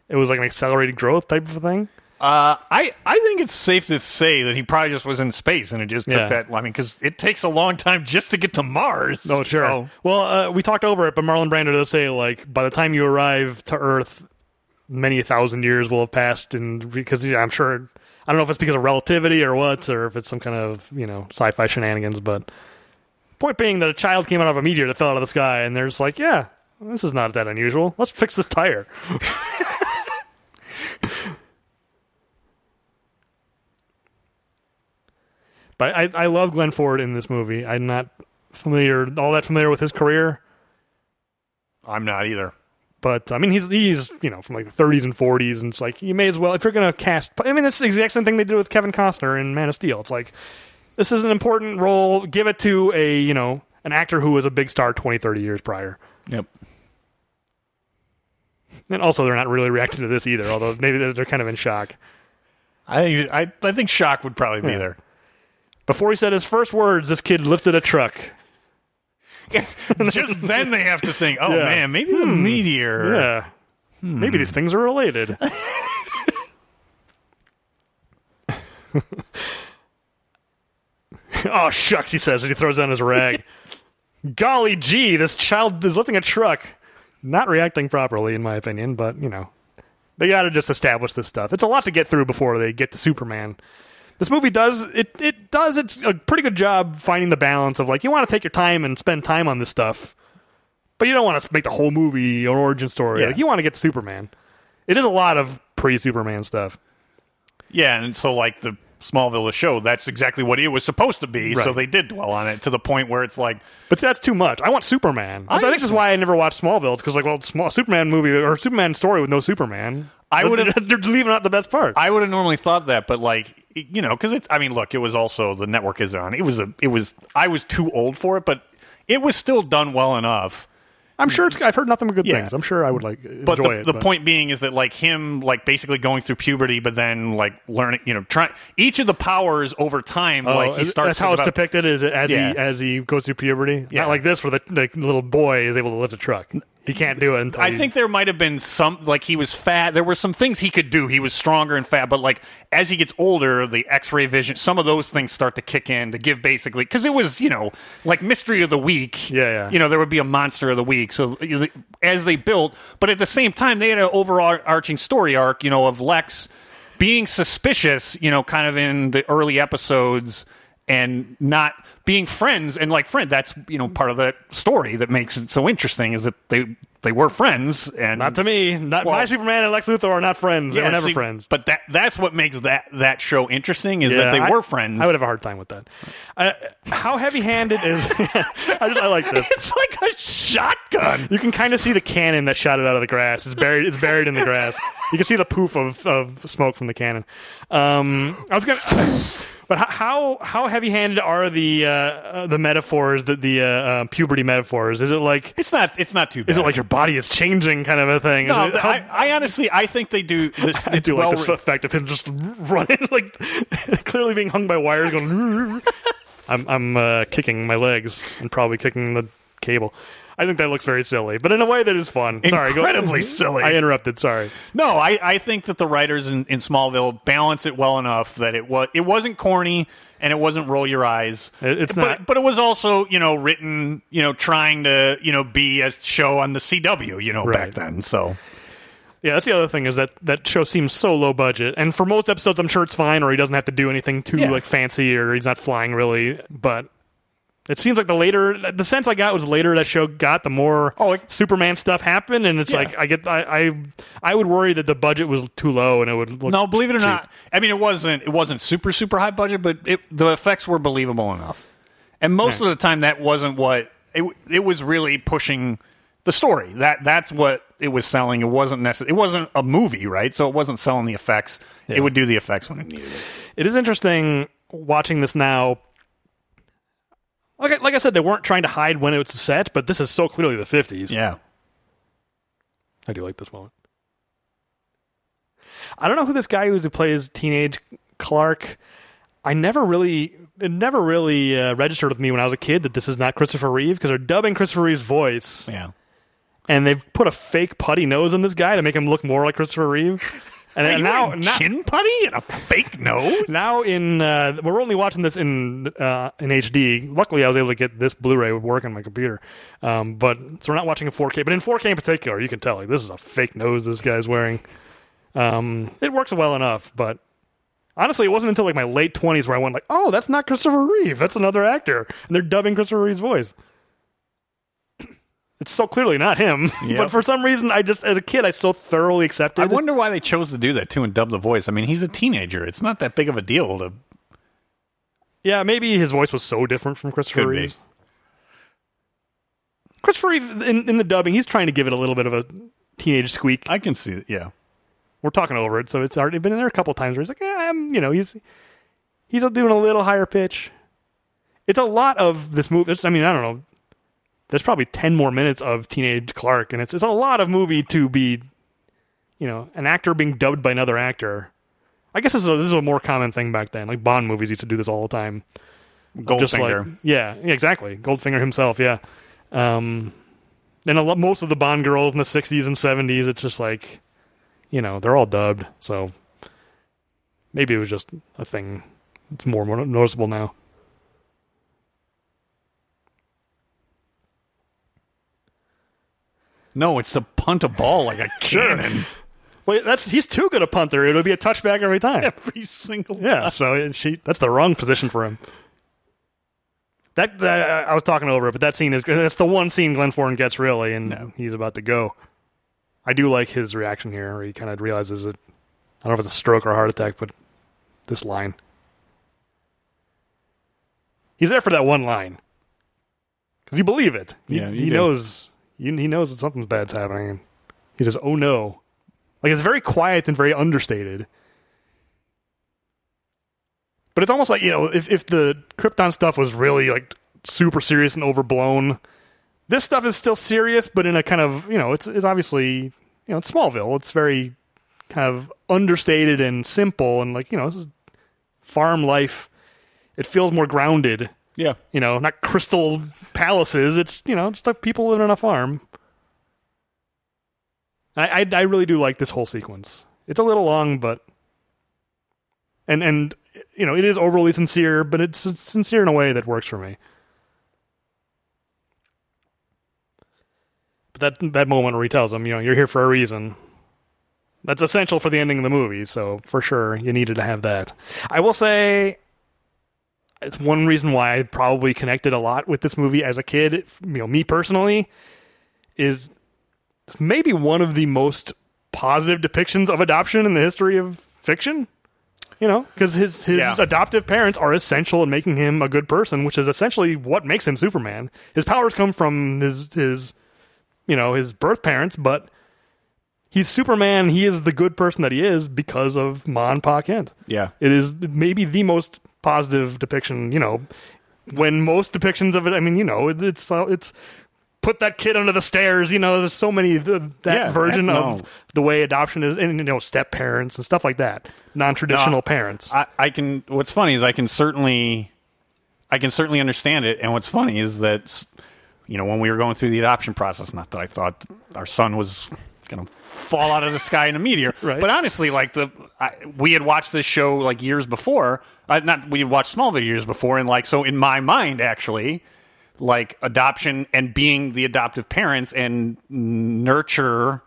it was like an accelerated growth type of thing. Uh, I I think it's safe to say that he probably just was in space and it just took Yeah. that. I mean, because it takes a long time just to get to Mars. Oh, sure. So- Well, uh, we talked over it, but Marlon Brando does say like by the time you arrive to Earth, many thousand years will have passed, and because yeah, I'm sure I don't know if it's because of relativity or what, or if it's some kind of you know sci-fi shenanigans. But point being that a child came out of a meteor that fell out of the sky, and they're just like, yeah, this is not that unusual. Let's fix this tire. But I, I love Glenn Ford in this movie. I'm not familiar, all that familiar with his career, I'm not either. but I mean, he's he's you know from like the 30s and 40s, and it's like you may as well if you're gonna cast. I mean, that's the exact same thing they did with Kevin Costner in Man of Steel. It's like this is an important role. Give it to a you know an actor who was a big star 20, 30 years prior. Yep. And also, they're not really reacting to this either, although maybe they're, they're kind of in shock. I think I I think shock would probably be Yeah. there. Before he said his first words, this kid lifted a truck. Just then they have to think, oh Yeah. man, maybe the hmm. meteor. Yeah. Hmm. Maybe these things are related. oh, shucks, he says as he throws down his rag. Golly gee, this child is lifting a truck. Not reacting properly, in my opinion, but, you know, they got to just establish this stuff. It's a lot to get through before they get to Superman. This movie does it. It does. It's a pretty good job finding the balance of like you want to take your time and spend time on this stuff, but you don't want to make the whole movie an origin story. Yeah. Like you want to get to Superman. It is a lot of pre-Superman stuff. Yeah, and so like the Smallville the show, that's exactly what it was supposed to be. So they did dwell on it to the point where it's like, But that's too much. I want Superman. I, think this is why I never watched Smallville. It's because like, well, small Superman movie or Superman story with no Superman. I would've- They're leaving out the best part. I would have normally thought that, but like you know, because it's. I mean, look, it was also the network is on. It was a. It was. I was too old for it, but it was still done well enough. I'm sure it's. I've heard nothing but good Yeah. things. I'm sure I would like But the, it. the but- point being is that like him, like basically going through puberty, but then like learning, you know, trying each of the powers over time. Oh, like he starts. that's how it's develop- depicted. Is it as Yeah. he as he goes through puberty? Yeah. Not like this, where the, the little boy is able to lift a truck. He can't do it until I he- think there might have been some like he was fat. There were some things he could do. He was stronger and fat, but like as he gets older, the X-ray vision, some of those things start to kick in to give basically because it was you know like mystery of the week. Yeah, yeah. You know there would be a monster of the week. So you know, as they built, but at the same time they had an overarching story arc. You know of Lex being suspicious. You know, kind of in the early episodes and not being friends and like friend that's you know part of that story that makes it so interesting is that they they were friends and not to me. Not Well- my Superman and Lex Luthor are not friends. they Yeah, were never see, friends. But that that's what makes that that show interesting is that they I- were friends. I would have a hard time with that. Uh, how heavy-handed is? I just I like this. it's like a shotgun. You can kind of see the cannon that shot it out of the grass. It's buried. It's buried in the grass. You can see the poof of, of smoke from the cannon. Um, I was gonna, but how how heavy handed are the uh, uh, the metaphors that the uh, uh, puberty metaphors? Is it like It's not. It's not too. Bad. is it like your body is changing kind of a thing? No, it- how- I, I honestly I think they do. This, I do well like this written. effect of him just running, like clearly being hung by wires, going. I'm I'm uh, kicking my legs and probably kicking the cable. I think that looks very silly, but in a way that is fun. Sorry, go- Incredibly silly. I interrupted. Sorry. No, I, I think that the writers in, in Smallville balance it well enough that it was it wasn't corny and it wasn't roll your eyes. It- it's but, not. but it was also you know written you know trying to you know be a show on the CW you know Right. back then. So Yeah, that's the other thing is that that show seems so low budget, and for most episodes, I'm sure it's fine, or he doesn't have to do anything too Yeah. like fancy, or he's not flying really. But It seems like the later the sense I got was later that show got, the more Oh, it- Superman stuff happened, and it's Yeah. like I get I, I I would worry that the budget was too low and it would look No, believe it or cheap. not, I mean it wasn't it wasn't super super high budget, but it, the effects were believable enough. And most Yeah. of the time, that wasn't what it. It was really pushing the story. That that's what it was selling. It wasn't necessary. It wasn't a movie, right? So it wasn't selling the effects. It would do the effects when it needed it. It is interesting watching this now. Like I, like I said, they weren't trying to hide when it was set, but this is so clearly the fifties. Yeah. I do like this moment. I don't know who this guy is who plays teenage Clark. I never really, it never really uh, registered with me when I was a kid that this is not Christopher Reeve because they're dubbing Christopher Reeve's voice Yeah. and they've put a fake putty nose on this guy to make him look more like Christopher Reeve. And, Are and you now, now, chin putty and a fake nose. now in uh, we're only watching this in uh, in HD. Luckily, I was able to get this Blu-ray to work on my computer. Um, but so we're not watching in 4K. But in 4K in particular, you can tell like this is a fake nose this guy's wearing. Um, it works well enough, but honestly, it wasn't until like my late 20s where I went like, oh, that's not Christopher Reeve. That's another actor, and they're dubbing Christopher Reeve's voice. It's so clearly not him, Yep. but for some reason, I just as a kid, I so thoroughly accepted. I wonder why they chose to do that too and dub the voice. I mean, he's a teenager. It's not that big of a deal to. Yeah, maybe his voice was so different from Christopher Could be. Reeves. Christopher Reeve in, in the dubbing, he's trying to give it a little bit of a teenage squeak. I can see it. Yeah. We're talking over it, so it's already been in there a couple times where he's like, yeah, I'm, you know, he's he's doing a little higher pitch. It's a lot of this movie. I mean, I don't know. There's probably ten more minutes of teenage Clark, and it's it's a lot of movie to be, you know, an actor being dubbed by another actor. I guess this is a, this is a more common thing back then. Like Bond movies used to do this all the time. Goldfinger. like yeah, yeah, exactly. Goldfinger himself, yeah. Um, and a lot, most of the Bond girls in the '60s and '70s, it's just like, you know, they're all dubbed. So maybe it was just a thing. It's more mo- noticeable now. No, it's to punt a ball like a cannon Wait, that's he's too good a punter. It would be a touchback every time. every single. Yeah, so it- she that's the wrong position for him. That uh, I was talking over it, but that scene is that's the one scene Glenn Ford gets really, and No. he's about to go. I do like his reaction here, where he kind of realizes it. I don't know if it's a stroke or a heart attack, but this line. He's there for that one line because you believe it. He, Yeah, he do. knows. He knows that something's bad's happening. He says, "Oh no!" Like it's very quiet and very understated. But it's almost like you know, if if the Krypton stuff was really like super serious and overblown, this stuff is still serious, but in a kind of you know, it's it's obviously you know, it's Smallville. It's very kind of understated and simple, and like you know, this is farm life. It feels more grounded. Yeah. You know, not crystal palaces. It's you know, just like people living on a farm. I, I I really do like this whole sequence. It's a little long, but and and you know it is overly sincere, but it's sincere in a way that works for me. But that that moment where he tells him, you know, you're here for a reason. That's essential for the ending of the movie, so for sure you needed to have that. I will say it's one reason why I probably connected a lot with this movie as a kid. You know, me personally is it's maybe one of the most positive depictions of adoption in the history of fiction. You know, because his his Yeah. adoptive parents are essential in making him a good person, which is essentially what makes him Superman. His powers come from his his you know his birth parents, but he's Superman. He is the good person that he is because of Ma and Pa Kent. Yeah. It is maybe the most positive depiction. You know, when most depictions of it, I mean, you know, it, it's uh, it's put that kid under the stairs. You know, there's so many th- that Yeah, version heck of the way adoption is, and you know, step parents and stuff like that, non traditional No, parents. I, I can. What's funny is I can certainly, I can certainly understand it. And what's funny is that, you know, when we were going through the adoption process, not that I thought our son was going to fall out of the sky in a meteor, Right. but honestly, like the I, we had watched this show like years before. Uh, not we had watched Smallville years before, and like so in my mind, actually, like adoption and being the adoptive parents and nurture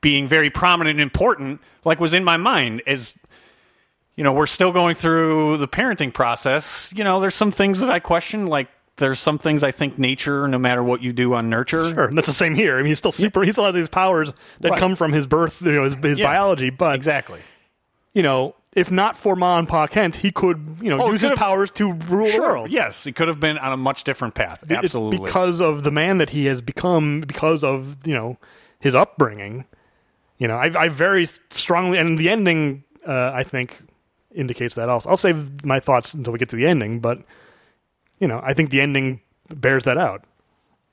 being very prominent and important like was in my mind as you know, we're still going through the parenting process. You know, there's some things that I question, like there's some things I think nature, no matter what you do on nurture, Sure, that's the same here. I mean, he's still super. He still has these powers that Right. come from his birth, you know, his, his Yeah. biology. But exactly. you know, if not for Ma and Pa Kent, he could, you know, Oh, use his powers to rule the world. Yes, it could have been on a much different path. It's Absolutely. because of the man that he has become, because of you know his upbringing. You know, I, I very strongly, and the ending, uh, I think, indicates that. Also, I'll save my thoughts until we get to the ending, but you know, I think the ending bears that out.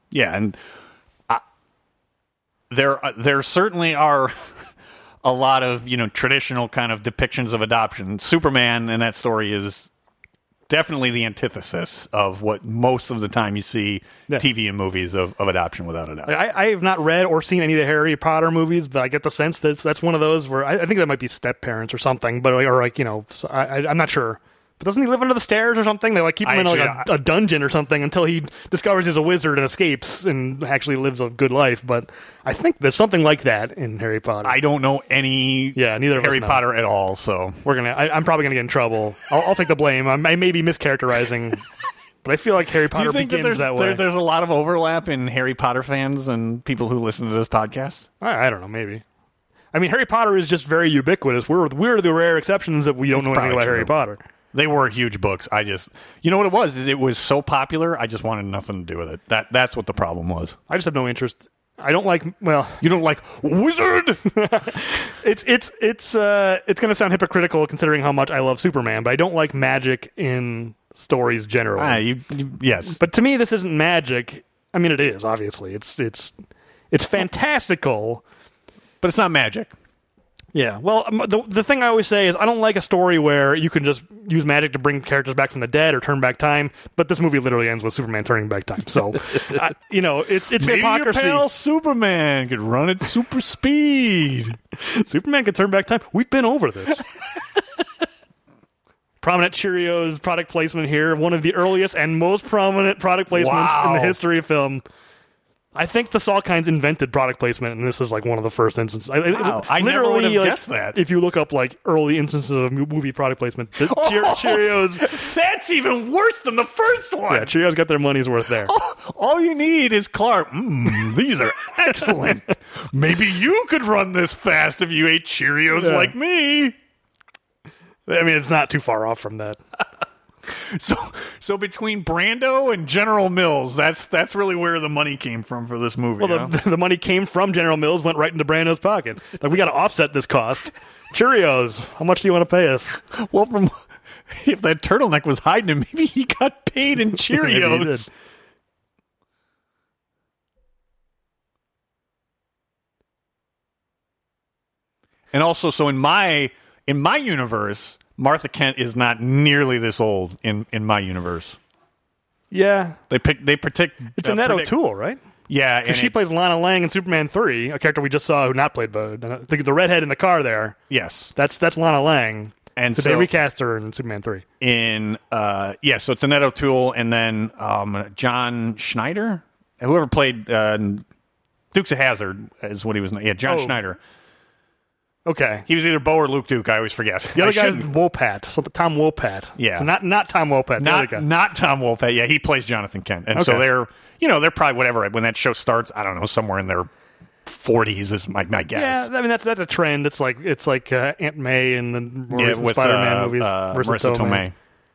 Yeah, and I, there uh, there certainly are a lot of you know traditional kind of depictions of adoption. Superman in that story is definitely the antithesis of what most of the time you see Yeah. TV and movies of, of adoption, without a doubt. I, I have not read or seen any of the Harry Potter movies, but I get the sense that that's one of those where I, I think that might be step parents or something, but or like you know, I, I, I'm not sure. But doesn't he live under the stairs or something? They like keep him I in like a, a dungeon or something until he discovers he's a wizard and escapes and actually lives a good life. But I think there's something like that in Harry Potter. I don't know any Yeah, neither of us Harry. Potter at all, so We're gonna. I, I'm probably gonna get in trouble. I'll, I'll take the blame. I, I may be mischaracterizing, but I feel like Harry Potter think that begins there's, that way. there- there's a lot of overlap in Harry Potter fans and people who listen to this podcast? I, I don't know. Maybe. I mean, Harry Potter is just very ubiquitous. We're we're the rare exceptions that we don't know anything about Harry. Potter. They were huge books. I just, you know what it was? Is it was so popular. I just wanted nothing to do with it. That that's what the problem was. I just have no interest. I don't like. Well, You don't like wizard? it's it's it's uh it's going to sound hypocritical considering how much I love Superman, but I don't like magic in stories generally. ah, you, you, yes, But to me, this isn't magic. I mean, it is obviously. It's it's it's fantastical. but it's not magic. Yeah. Well, um, the the thing I always say is I don't like a story where you can just use magic to bring characters back from the dead or turn back time. But this movie literally ends with Superman turning back time. So, I, you know, it's it's Maybe your pal Superman could run at super speed. Superman can turn back time. We've been over this. prominent Cheerios product placement here. One of the earliest and most prominent product placements in the history of film. I think the Salkinds invented product placement, and this is like one of the first instances. I- Wow. I never literally, would have like, guessed that. If you look up like early instances of movie product placement, the Cheer- Cheerios, That's even worse than the first one. yeah, Cheerios got their money's worth there. All you need is Clark. Mm, these are excellent. Maybe you could run this fast if you ate Cheerios Yeah. like me. I mean, it's not too far off from that. So, so between Brando and General Mills, that's that's really where the money came from for this movie. Well, the, the money came from General Mills, went right into Brando's pocket. Like, we got to offset this cost. Cheerios, how much do you want to pay us? well, from if that turtleneck was hiding him, maybe he got paid in Cheerios. And also, so in my in my universe, Martha Kent is not nearly this old in in my universe. Yeah, They pick they predict it's uh, Annette predict- O'Toole, right? Yeah, and She it- plays Lana Lang in Superman three, a character we just saw who not played by uh, the, the redhead in the car. There, yes, that's that's Lana Lang. and so they recast her in Superman three? in uh yeah, so it's Annette O'Toole and then um John Schneider, whoever played uh, Dukes of Hazzard is what he was. Yeah, John Oh. Schneider. Okay, He was either Bo or Luke Duke. I always forget. the I other guy's shouldn't- Wopat, something Tom Wopat. Yeah. so not not Tom Wopat. the other not guy. not Tom Wolfe. Yeah, he plays Jonathan Kent, and so Okay. they're you know they're probably whatever when that show starts. I don't know somewhere in their forties is my my guess. Yeah, I mean that's that's a trend. It's like it's like uh, Aunt May and the more Yeah, recent with Spider-Man uh, movies. uh, Marissa Marisa Tomei.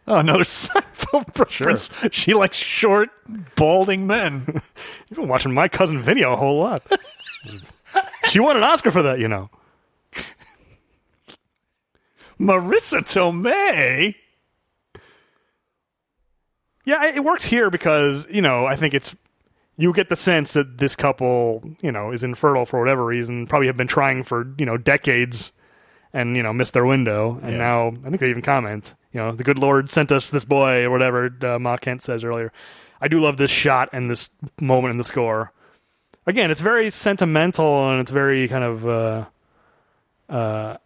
Oh, another Seinfeld reference. She likes short, balding men. You've been watching my cousin Vinny a whole lot. she won an Oscar for that, you know. Marisa Tomei. Yeah, it works here because you know I think it's you get the sense that this couple you know is infertile for whatever reason, probably have been trying for you know decades, and you know missed their window, and Yeah. now I think they even comment, you know, the good Lord sent us this boy or whatever uh, Ma Kent says earlier. I do love this shot and this moment in the score. Again, it's very sentimental and it's very kind of. Uh, uh,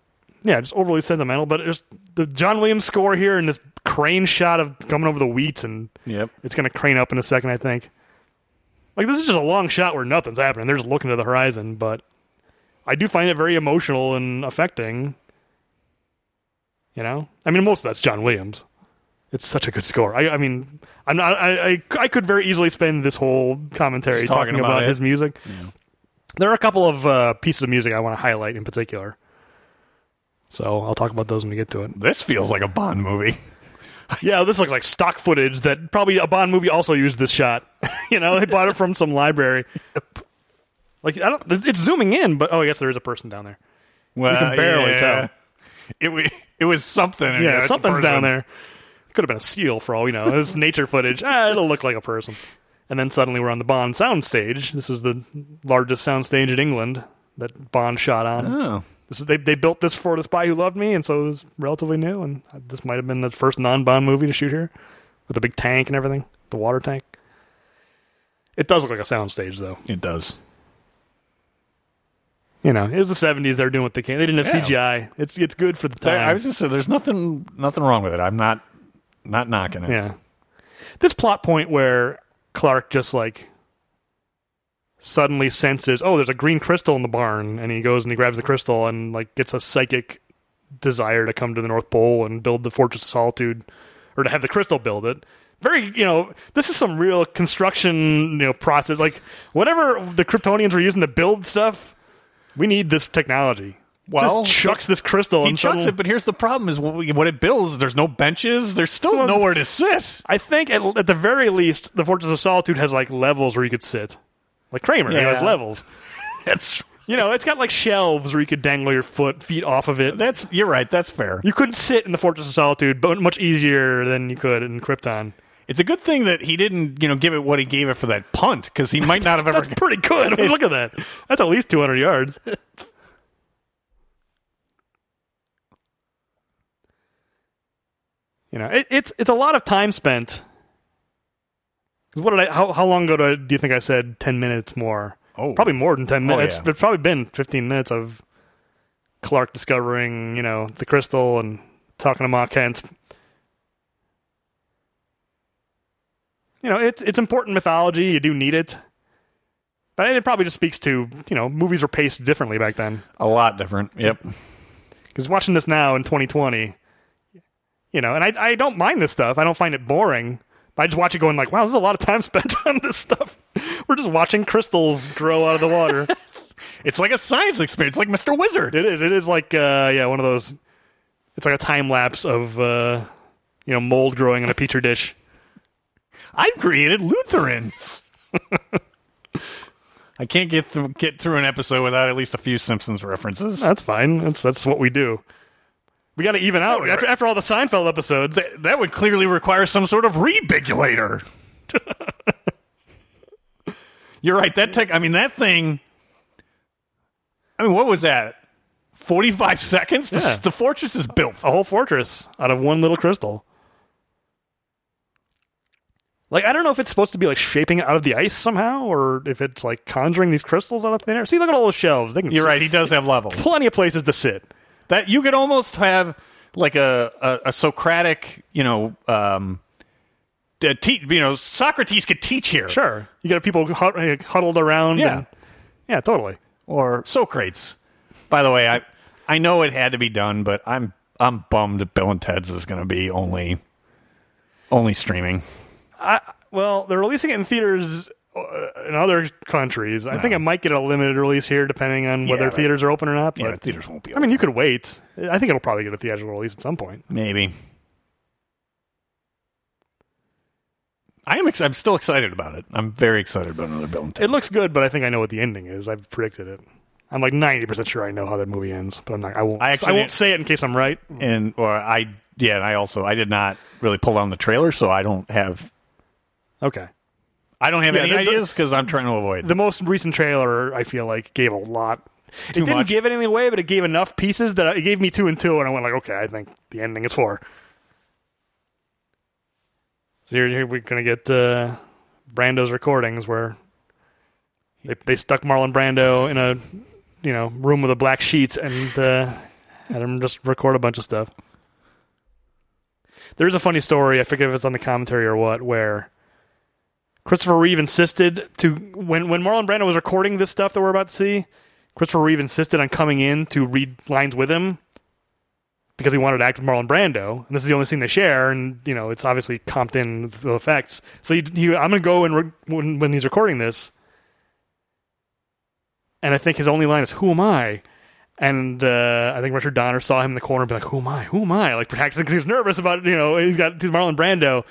yeah, just overly sentimental, but just the John Williams score here and this crane shot of coming over the wheat and Yep. it's going to crane up in a second, I think. Like this is just a long shot where nothing's happening. They're just looking to the horizon, but I do find it very emotional and affecting. You know, I mean, most of that's John Williams. It's such a good score. I, I mean, I'm not. I, I, I could very easily spend this whole commentary Just talking, talking about, about his music. There are a couple of uh, pieces of music I want to highlight in particular. So I'll talk about those when we get to it. This feels like a Bond movie. Yeah, this looks like stock footage that probably a Bond movie also used this shot. you know, they bought it from some library. Like I don't, it's zooming in, but oh, I guess there is a person down there. Well, you can barely yeah. tell. It wa- it was something. Yeah, something's down there. Could have been a seal for all we know. It's nature footage. Ah, it'll look like a person. And then suddenly we're on the Bond soundstage. This is the largest soundstage in England that Bond shot on. Oh, This is they they built this for The Spy Who Loved Me, and so it was relatively new. And this might have been the first non-Bond movie to shoot here, with a big tank and everything, the water tank. It does look like a soundstage, though. it does. You know, it was the '70s. They were doing what they can. They didn't have Yeah. CGI. It's it's good for the time. I was just say there's nothing nothing wrong with it. I'm not not knocking it. Yeah. This plot point where Clark just like suddenly senses, oh, there's a green crystal in the barn, and he goes and he grabs the crystal and like gets a psychic desire to come to the North Pole and build the Fortress of Solitude, or to have the crystal build it. Very, you know, this is some real construction, you know, process. Like whatever the Kryptonians were using to build stuff, we need this technology. Well, just chucks this crystal He and chucks suddenly- it, but here's the problem: is what it builds. There's no benches. There's still nowhere to sit. I think at, at the very least, the Fortress of Solitude has like levels where you could sit, like Kramer. It has levels. That's You know, it's got like shelves where you could dangle your foot feet off of it. that's you're right. That's fair. You couldn't sit in the Fortress of Solitude, but much easier than you could in Krypton. It's a good thing that he didn't, you know, give it what he gave it for that punt because he might not have ever. That's pretty good. I mean, look at that. That's at least 200 yards. You know, it, it's it's a lot of time spent. What did I? How, how long ago do, I, do you think I said ten minutes more? Oh. probably more than ten oh, minutes. yeah. It's probably been fifteen minutes of Clark discovering, you know, the crystal and talking to Ma Kent. You know, it's it's important mythology. You do need it, but it probably just speaks to you know movies were paced differently back then. a lot different. Yep. Because watching this now in 2020, you know, and I I don't mind this stuff. I don't find it boring. I just watch it going like, wow, there's a lot of time spent on this stuff. We're just watching crystals grow out of the water. It's like a science experience, like Mr. Wizard. it is. It is like uh, yeah, one of those. It's like a time lapse of uh, you know mold growing in a petri dish. I've created Lutherans. I can't get through get through an episode without at least a few Simpsons references. That's fine. That's that's what we do. We got to even out after, after all the Seinfeld episodes. Th- that would clearly require some sort of rebigulator. You're right. That tech. I mean, that thing. I mean, what was that? Forty-five seconds. The, Yeah. the fortress is built. a whole fortress out of one little crystal. Like I don't know if it's supposed to be like shaping out of the ice somehow, or if it's like conjuring these crystals out of thin air. See, look at all those shelves. They can You're sit- right. He does have levels. Plenty of places to sit. That you could almost have like a a, a Socratic, you know, um, te- you know, Socrates could teach here, Sure, you got people hud- huddled around. Yeah. and- yeah, totally. or Socrates. By the way, I I know it had to be done, but I'm I'm bummed that Bill and Ted's is going to be only only streaming. I, Well, they're releasing it in theaters Uh, in other countries. I think I might get a limited release here, depending on whether Yeah, theaters are open or not. But Yeah, theaters won't be. I mean, you could wait. I think it'll probably get a theatrical release at some point. maybe. I am. Ex- I'm still excited about it. I'm very excited about another Bill and Ted. It looks good, but I think I know what the ending is. I've predicted it. I'm like 90% sure I know how that movie ends, but I'm not I won't I I, won't say it in case I'm right. and or I yeah, and I also I did not really pull down the trailer, so I don't have Okay. I don't have Yeah, any the- ideas because I'm trying to avoid. The most recent trailer I feel like gave a lot. it didn't much. give anything away, but it gave enough pieces that it gave me two and two and I went like, okay, I think the ending is four. So here, here we're going to get uh, Brando's recordings where they they stuck Marlon Brando in a you know room with a black sheets and uh, had him just record a bunch of stuff. There's a funny story. I forget if it's on the commentary or what, where Christopher Reeve insisted to when when Marlon Brando was recording this stuff that we're about to see. Christopher Reeve insisted on coming in to read lines with him, because he wanted to act with Marlon Brando, and this is the only scene they share, and you know it's obviously comped in the effects. So he, he I'm gonna go and re- when, when he's recording this, and I think his only line is "Who am I?" And uh, I think Richard Donner saw him in the corner and be like, "Who am I? Who am I?" Like perhaps because he was nervous about you know he's got he's Marlon Brando.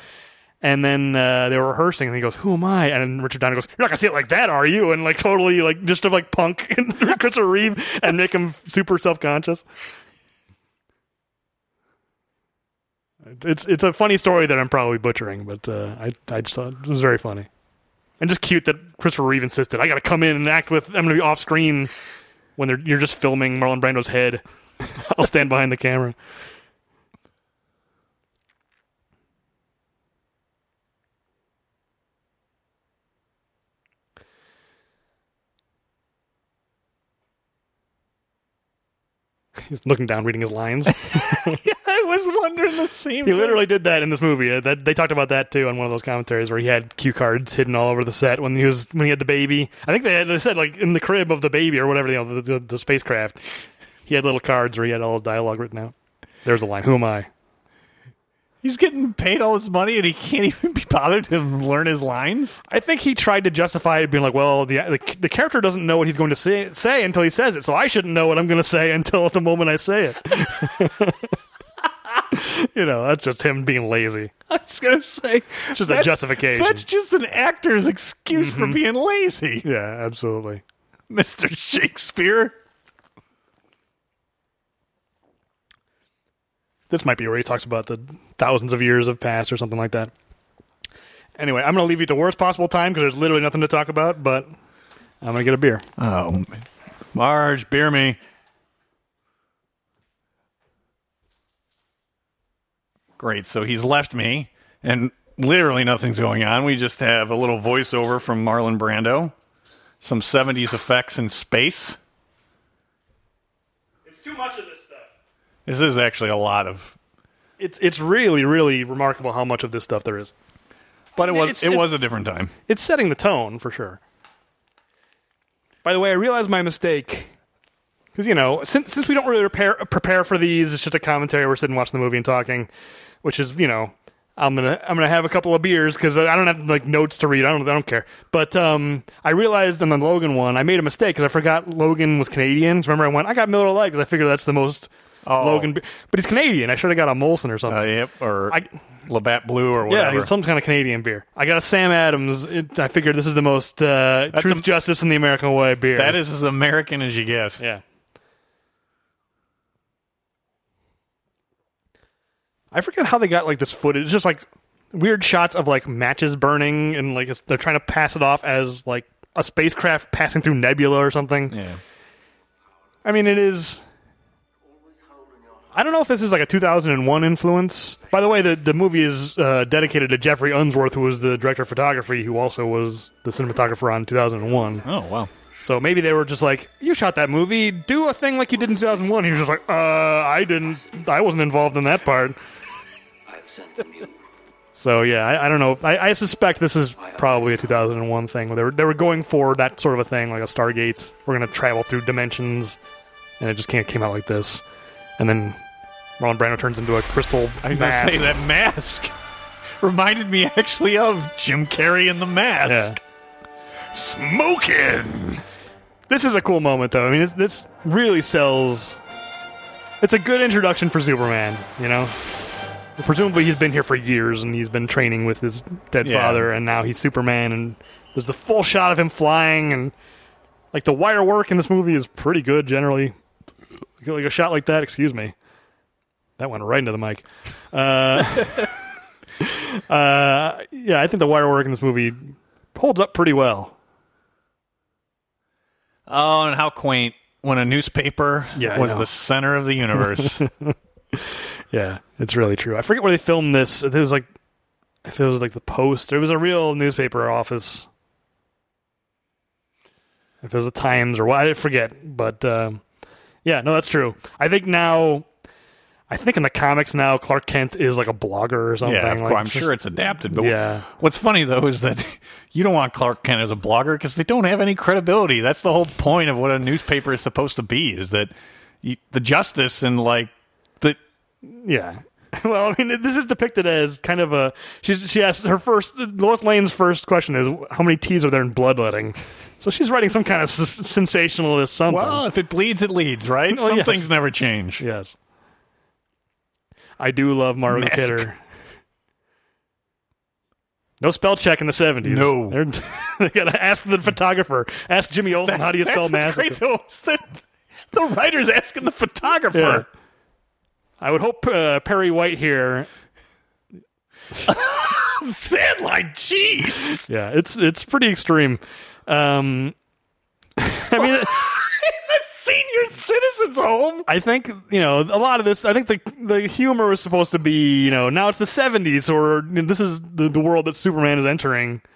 And then uh, they were rehearsing, and he goes, "Who am I?" And Richard Donner goes, "You're not gonna see it like that, are you?" And like totally like just to like punk Christopher Reeve and make him super self conscious. It's it's a funny story that I'm probably butchering, but uh, I I just thought it was very funny, and just cute that Christopher Reeve insisted I got to come in and act with. I'm going to be off screen when you're just filming Marlon Brando's head. I'll stand behind the camera. He's looking down, reading his lines. yeah, I was wondering the same. He literally did that in this movie. Uh, that they talked about that too on one of those commentaries where he had cue cards hidden all over the set when he was when he had the baby. I think they, had, they said like in the crib of the baby or whatever, you know, the, the, the spacecraft. He had little cards where he had all his dialogue written out. There's a line. Who am I? He's getting paid all this money and he can't even be bothered to learn his lines. I think he tried to justify it, being like, "Well, the the, the character doesn't know what he's going to say, say until he says it, so I shouldn't know what I'm going to say until the moment I say it." you know, that's just him being lazy. I was gonna say, It's just a justification. That's just an actor's excuse for mm-hmm. being lazy, Yeah, absolutely. Mister Shakespeare. This might be where he talks about the thousands of years have passed or something like that. Anyway, I'm going to leave you at the worst possible time because there's literally nothing to talk about, but I'm going to get a beer. Oh, Marge, beer me. Great. So he's left me, and literally nothing's going on. We just have a little voiceover from Marlon Brando, some 70s effects in space. It's too much of this stuff. This is actually a lot of, It's it's really really remarkable how much of this stuff there is. but it was It's- it it- was a different time. It's setting the tone for sure. By the way, I realized my mistake because you know since since we don't really prepare prepare for these, it's just a commentary. We're sitting watching the movie and talking, which is you know I'm gonna I'm gonna have a couple of beers because I don't have like notes to read. I don't I don't care. But um, I realized in the Logan one, I made a mistake because I forgot Logan was Canadian. Remember, I went I got Miller Lite because I figured that's the most Oh. Logan, be- but he's Canadian. I should have got a Molson or something. Uh, yep, or I- Labatt Blue or Yeah, whatever. it's some kind of Canadian beer. I got a Sam Adams. It, I figured this is the most uh, truth, a- justice, and the American way beer. that is as American as you get. yeah. I forget how they got like this footage. It's just like weird shots of like matches burning, and like they're trying to pass it off as like a spacecraft passing through nebula or something. Yeah. I mean, it is. I don't know if this is like a 2001 influence. By the way, the the movie is uh, dedicated to Geoffrey Unsworth, who was the director of photography, who also was the cinematographer on 2001. Oh wow. So maybe they were just like, "You shot that movie, do a thing like you did in 2001." He was just like, "Uh, I didn't. I wasn't involved in that part." I have sent them. So yeah, I, I don't know. I, I suspect this is probably a 2001 thing. Where they were they were going for that sort of a thing, like a Stargate. We're gonna travel through dimensions, and it just can't came out like this. And then Marlon Brando turns into a crystal I was mask. gonna say that mask reminded me actually of Jim Carrey in the mask. Yeah. Smoking. This is a cool moment, though. I mean, this really sells. It's a good introduction for Superman, you know? Presumably, he's been here for years and he's been training with his dead Yeah. father, and now he's Superman. And there's the full shot of him flying, and like the wire work in this movie is pretty good generally. Like a shot like that, excuse me. That went right into the mic. Uh, uh, yeah, I think the wire work in this movie holds up pretty well. Oh, and how quaint when a newspaper Yeah, was the center of the universe. Yeah, it's really true. I forget where they filmed this. It was like if it was like the Post. It was a real newspaper office. If it was the Times or what, I forget. But um, yeah, no, that's true. I think now, I think in the comics now, Clark Kent is like a blogger or something. yeah, of like, course, I'm just- sure it's adapted. But Yeah. what's funny though is that you don't want Clark Kent as a blogger because they don't have any credibility. That's the whole point of what a newspaper is supposed to be: is that you, the justice and like the Yeah. Well, I mean, this is depicted as kind of a. She's, she asked her first. Lois Lane's first question is, "How many T's are there in bloodletting?" So she's writing some kind of s- sensationalist something. Well, if it bleeds, it leads, right? Well, Some yes. things never change. yes. I do love Margot Massacre. Kidder. No spell check in the seventies. No. they gotta ask the photographer. Ask Jimmy Olsen how do you spell what's great, though. is the writer's asking the photographer. Yeah. I would hope uh, Perry White here. That like, jeez. Yeah, it's it's pretty extreme. Um, I mean. Senior citizens home. I think you know a lot of this. I think the the humor was supposed to be you know now it's the seventies or you know, this is the the world that Superman is entering.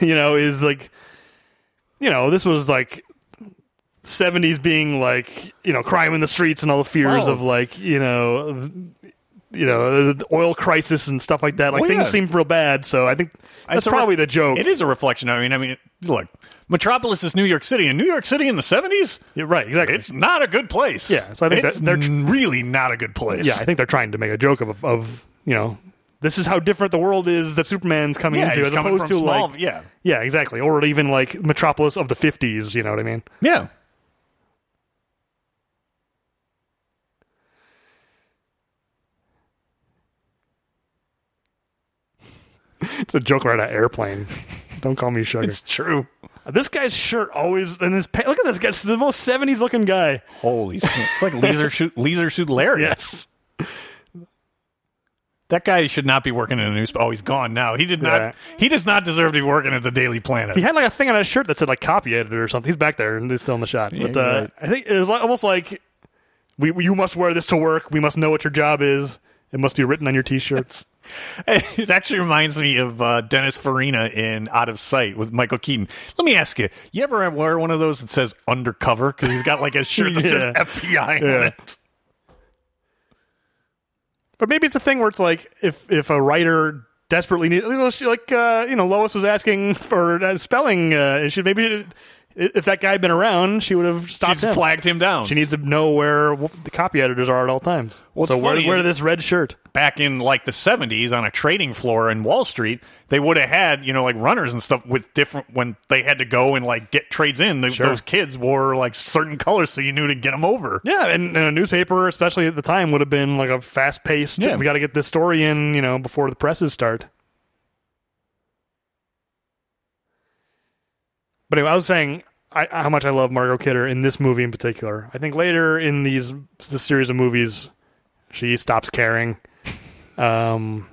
You know, is like you know this was like seventies being like you know crime in the streets and all the fears Oh. of like you know you know the oil crisis and stuff like that. Like Well, things yeah. seemed real bad. So I think that's probably ref- the joke. It is a reflection. I mean, I mean, look, Metropolis is New York City, and New York City in the seventies, Yeah, right, exactly. it's not a good place. Yeah, so I think it's that they're tr- really not a good place. Yeah, I think they're trying to make a joke of of you know this is how different the world is that Superman's coming yeah, into, as opposed to small. like yeah, yeah, exactly, or even like Metropolis of the fifties. You know what I mean? yeah. It's a joke right at airplane. Don't call me sugar. It's true. This guy's shirt always and his pa- look at this guy. This is the most seventies looking guy. Holy, it's like Leisure Suit, Leisure Suit Larry. Yes, That guy should not be working in a newspaper. Oh, he's gone now. He did not. Yeah. He does not deserve to be working at the Daily Planet. he had like a thing on his shirt that said like copy editor or something. He's back there and he's still in the shot. but uh, right. I think it was like, almost like we you must wear this to work. We must know what your job is. It must be written on your t-shirts. It actually reminds me of uh, Dennis Farina in Out of Sight with Michael Keaton. Let me ask you: You ever wear one of those that says undercover because he's got like a shirt that Yeah. says FBI on it? But maybe it's a thing where it's like if if a writer desperately needs like uh, you know Lois was asking for a spelling uh, issue. Maybe if that guy had been around, she would have stopped She's him. flagged him down. She needs to know where the copy editors are at all times. What's so where, funny where is- this red shirt? Back in like the '70s, on a trading floor in Wall Street, they would have had you know like runners and stuff with different when they had to go and like get trades in. Sure. Those kids wore like certain colors so you knew to get them over. Yeah, and, and a newspaper, especially at the time, would have been like a fast paced. Yeah. We got to get this story in, you know, before the presses start. But anyway, I was saying I, how much I love Margot Kidder in this movie in particular. I think later in these this series of movies, she stops caring. Um,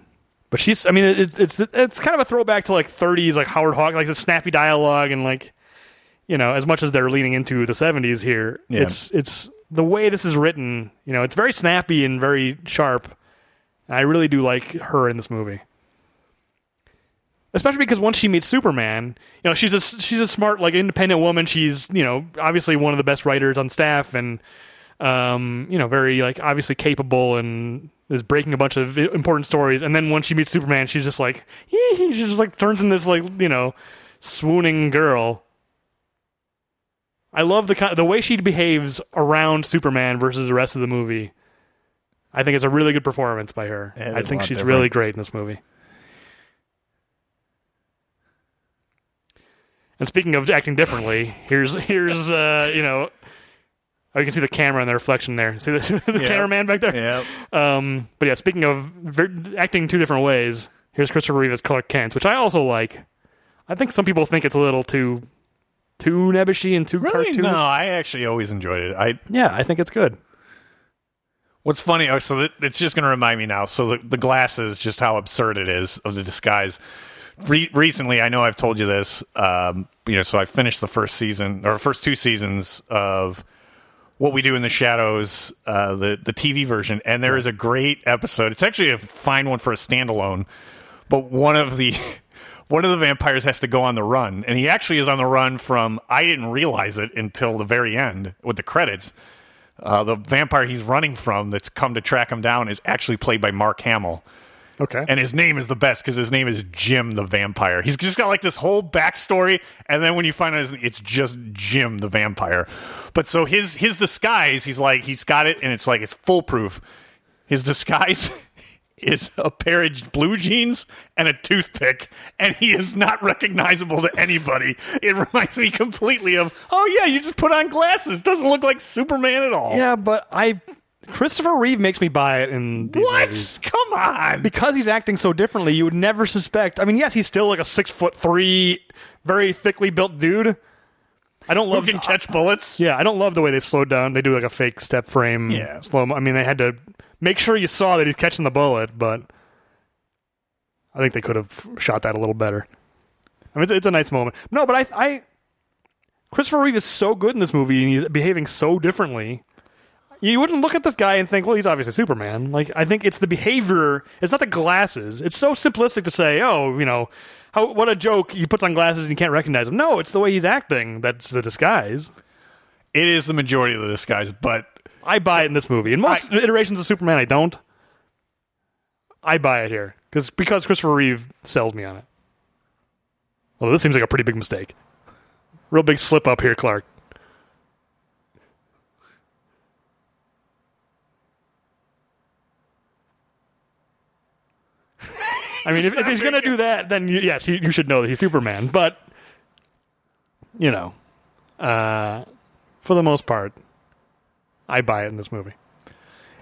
but she's, I mean, it, it's it's kind of a throwback to like 30s, like Howard Hawk, like the snappy dialogue and like, you know, as much as they're leaning into the 70s here, Yeah. it's it's the way this is written. You know, it's very snappy and very sharp. I really do like her in this movie especially because once she meets Superman, you know she's a she's a smart like independent woman. She's you know obviously one of the best writers on staff and um you know very like obviously capable and is breaking a bunch of important stories. And then once she meets Superman, she's just like she just like turns in this like you know swooning girl. I love the the way she behaves around Superman versus the rest of the movie. I think it's a really good performance by her. Yeah, I think she's different. really great in this movie. And speaking of acting differently, here's here's uh, you know, oh, you can see the camera and the reflection there. See the, the Yeah. cameraman back there. Yeah. Um, but yeah, speaking of ver- acting two different ways, here's Christopher Reeve as Clark Kent, which I also like. I think some people think it's a little too too nebbishy and too Really? cartoonish. No, I actually always enjoyed it. I Yeah, I think it's good. What's funny, oh, so it's just going to remind me now. So the, the glasses, just how absurd it is of the disguise. Re- recently, I know I've told you this. Um, you know, so I finished the first season or first two seasons of what we do in the shadows, uh, the the TV version, and there is a great episode. It's actually a fine one for a standalone, but one of the one of the vampires has to go on the run, and he actually is on the run from. I didn't realize it until the very end with the credits. Uh, the vampire he's running from that's come to track him down is actually played by Mark Hamill. Okay. And his name is the best because his name is Jim the Vampire. He's just got like this whole backstory, and then when you find out his- it's just Jim the Vampire. But so his his disguise, he's like he's got it, and it's like it's foolproof. His disguise is a pair of blue jeans and a toothpick, and he is not recognizable to anybody. It reminds me completely of, oh yeah, you just put on glasses. Doesn't look like Superman at all. Yeah, but I Christopher Reeve makes me buy it in these What? movies. Come on. Because he's acting so differently, you would never suspect. I mean, yes, he's still like a six foot three, very thickly built dude. I don't love Who can catch bullets? Yeah, I don't love the way they slowed down. They do like a fake step frame. Yeah. slow. mo- I mean, they had to make sure you saw that he's catching the bullet, but I think they could have shot that a little better. I mean, it's, it's a nice moment. No, but I, I, Christopher Reeve is so good in this movie, and he's behaving so differently. You wouldn't look at this guy and think, well, he's obviously Superman. Like, I think it's the behavior. It's not the glasses. It's so simplistic to say, oh, you know, how what a joke. He puts on glasses and you can't recognize him. No, it's the way he's acting that's the disguise. It is the majority of the disguise, but I buy it in this movie. In most iterations of Superman, I don't. I buy it here because because Christopher Reeve sells me on it. Well, this seems like a pretty big mistake. Real big slip up here, Clark. I mean, if, if he's going to do that, then you, yes, you, you should know that he's Superman. But you know, uh, for the most part, I buy it in this movie.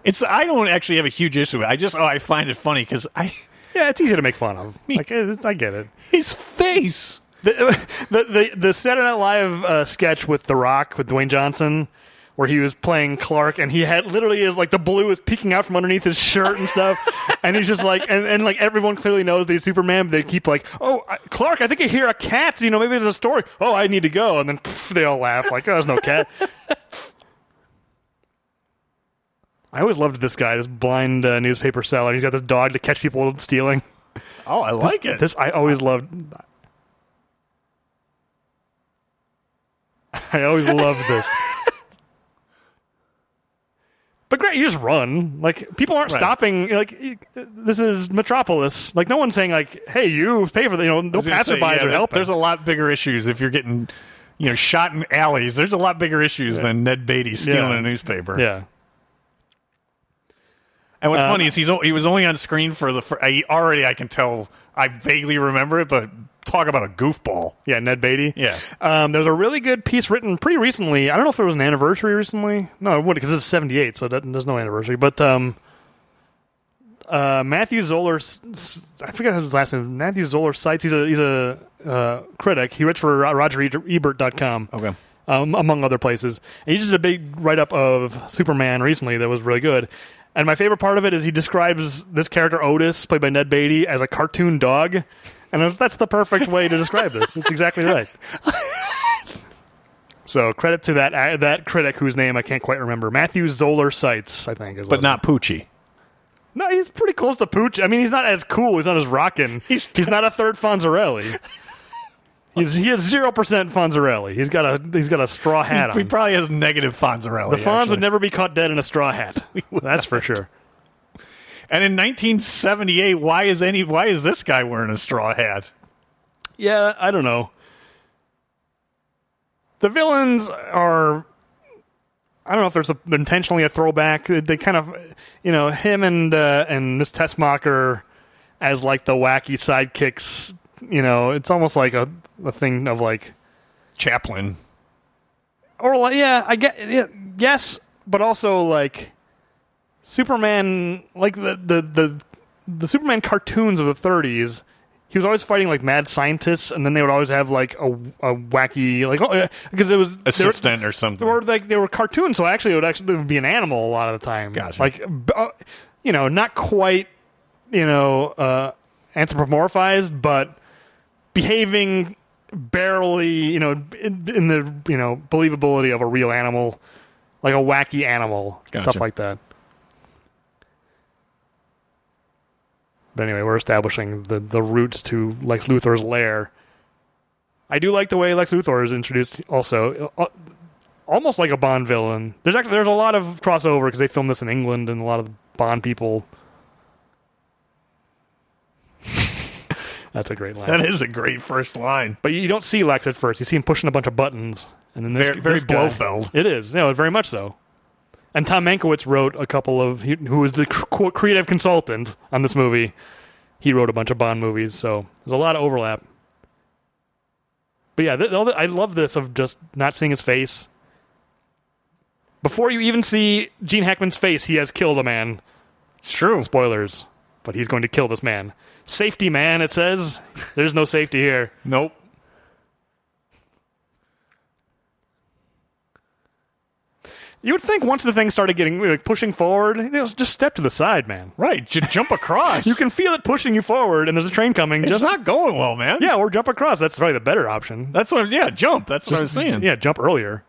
it's I don't actually have a huge issue with it. I just oh I find it funny because I Yeah, it's easy to make fun of. Like, it's, I get it. his face. The the the, the Saturday Night Live uh, sketch with The Rock with Dwayne Johnson, where he was playing Clark, and he had literally is like the blue is peeking out from underneath his shirt and stuff, and he's just like, and, and like everyone clearly knows that he's Superman, but they keep like, oh I- Clark, I think I hear a cat. You know, maybe there's a story. Oh, I need to go, and then pff, they all laugh like, oh, there's no cat. I always loved this guy, this blind uh, newspaper seller. He's got this dog to catch people stealing. Oh, I like it. This I always loved. I always loved this. But great, you just run. Like people aren't Right. stopping. Like this is Metropolis. Like no one's saying like, "Hey, you pay for the." You know, no I gonna say, passerbys yeah, are helping. There's a lot bigger issues if you're getting, you know, shot in alleys. There's a lot bigger issues than Ned Beatty stealing Yeah. a newspaper. yeah, And what's Uh, funny is he's he was only on screen for the. fir- I, already, I can tell. I vaguely remember it, but talk about a goofball. yeah. Ned Beatty. Yeah. Um, there was a really good piece written pretty recently. I don't know if it was an anniversary recently. No, it wouldn't because it's seventy eight, so that, there's no anniversary. But um, uh, Matthew Zoller, I forget his last name. Matthew Zoller Seitz. He's a he's a uh, critic. He writes for RogerEbert.com. Okay. um, among other places. And he just did a big write up of Superman recently that was really good. And my favorite part of it is he describes this character Otis, played by Ned Beatty, as a cartoon dog. And that's the perfect way to describe this. It's exactly right. So credit to that uh, that critic whose name I can't quite remember, Matthew Zoller Seitz, I think, is But not Poochie. No, he's pretty close to Pooch. I mean, he's not as cool. He's not as rockin'. He's- He's, not a third Fonzarelli. He's he has zero percent Fonzarelli. He's got a he's got a straw hat on. He probably has negative Fonzarelli. The Fonz actually. would never be caught dead in a straw hat. That's for sure. And in 1978, why is any why is this guy wearing a straw hat? Yeah, I don't know. The villains are. I don't know if there's a, intentionally a throwback. They kind of, you know, him and uh, and Miss Tessmacher as like the wacky sidekicks. You know, it's almost like a, a thing of like, Chaplin. or like, yeah, I get, yeah, yes, but also like Superman, like the the the the Superman cartoons of the 30s. He was always fighting like mad scientists, and then they would always have like a, a wacky like oh, because it was they were- Assistant or something. They were like they were cartoons, so actually it would actually it would be an animal a lot of the time. Gotcha. Like, uh, you know, not quite, you know, uh, anthropomorphized, but behaving barely, you know, in, in the you know believability of a real animal, like a wacky animal, Gotcha. stuff like that. But anyway, we're establishing the the roots to Lex Luthor's lair. I do like the way Lex Luthor is introduced. Also, Uh, almost like a Bond villain. There's actually there's a lot of crossover because they filmed this in England, and a lot of Bond people That's a great line. That is a great first line. But you don't see Lex at first. You see him pushing a bunch of buttons, and then this, Very- very this guy- Blofeld. It is, no, very much so. And Tom Mankiewicz wrote a couple of, who was the creative consultant on this movie. He wrote a bunch of Bond movies, so there's a lot of overlap. But yeah, th- I love this of just not seeing his face. Before you even see Gene Hackman's face, he has killed a man. It's true. Spoilers, but he's going to kill this man. Safety man, it says. There's no safety here. Nope. You would think once the thing started getting like, pushing forward, you know, just step to the side, man. Right. J- jump across. You can feel it pushing you forward, and there's a train coming. It's just not going well, man. yeah, or jump across. That's probably the better option. That's what. I'm, yeah, jump. That's what I was saying. Yeah, jump earlier.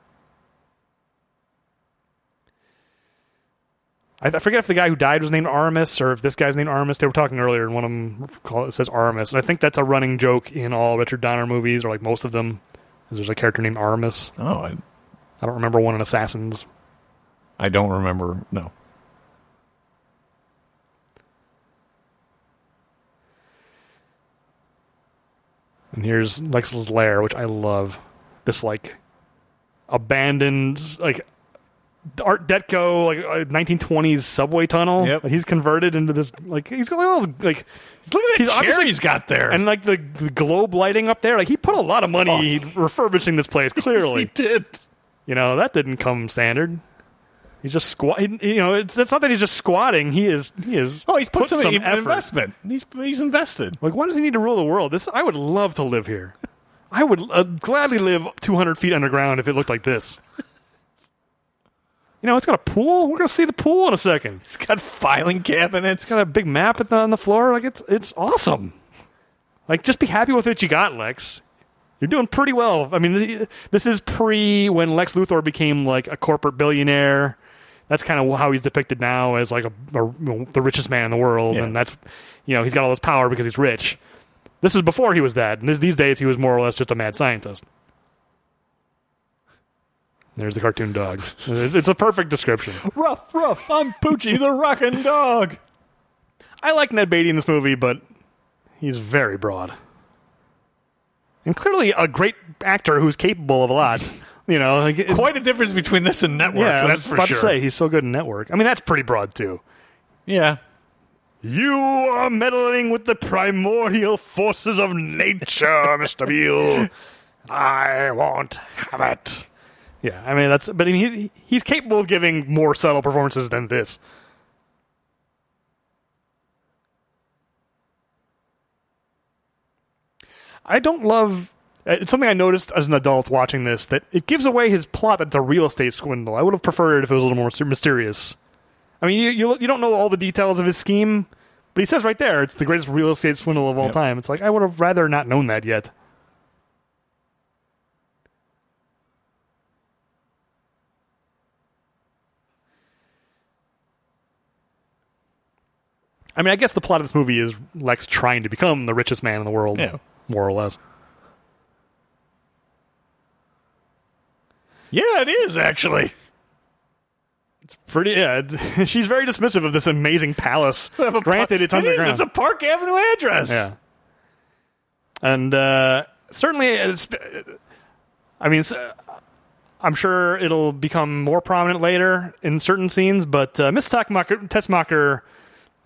I, I forget if the guy who died was named Aramis or if this guy's named Aramis. They were talking earlier, and one of them call it says Aramis, and I think that's a running joke in all Richard Donner movies, or like most of them. There's a character named Aramis. Oh, I, I don't remember one in Assassins. I don't remember. No. And here's Lex's lair, which I love. This like abandoned like Art Deco like uh, 1920s subway tunnel. Yep. he's converted into this like he's got all those like Look at He's that chair obviously- he's got there. and like the, the globe lighting up there. Like he put a lot of money refurbishing this place. clearly. he did. you know that didn't come standard. He's just squat. he- You know, it's it's not that he's just squatting. He is he is. Oh, he's put, some, some effort. investment. He's he's invested. Like, why does he need to rule the world? This I would love to live here. I would uh, gladly live 200 feet underground if it looked like this. You know, it's got a pool. We're gonna see the pool in a second. It's got filing cabinets. It's got a big map at the, on the floor. Like it's it's awesome. Like, just be happy with what you got, Lex. You're doing pretty well. I mean, this is pre when Lex Luthor became like a corporate billionaire. That's kind of how he's depicted now as like a, a- the richest man in the world, Yeah. and that's you know he's got all this power because he's rich. This is before he was that, and this, these days he was more or less just a mad scientist. There's the cartoon dog. It's, it's a perfect description. rough, rough. I'm Poochie the rockin' dog. I like Ned Beatty in this movie, but he's very broad. And clearly a great actor who's capable of a lot. You know, like, it- Quite a difference between this and Network. yeah, I that's for sure. to say he's so good in Network. I mean, that's pretty broad too. Yeah. You are meddling with the primordial forces of nature, Mr. Beale. I won't have it. Yeah, I mean that's. But I mean, he, he's capable of giving more subtle performances than this. I don't love. Uh, It's something I noticed as an adult watching this that it gives away his plot that it's a real estate swindle. I would have preferred it if it was a little more mysterious. I mean, you, you you don't know all the details of his scheme, but he says right there it's the greatest real estate swindle of all Yep. time. It's like I would have rather not known that yet. I mean, I guess the plot of this movie is Lex trying to become the richest man in the world, Yeah. more or less. Yeah, it is actually. It's pretty, yeah. it's- She's very dismissive of this amazing palace. Granted, it's It is. underground. It's a Park Avenue address. Yeah. And uh, certainly, it's, I mean, uh, I'm sure it'll become more prominent later in certain scenes, but uh, Miss Tessmacher, Tessmacher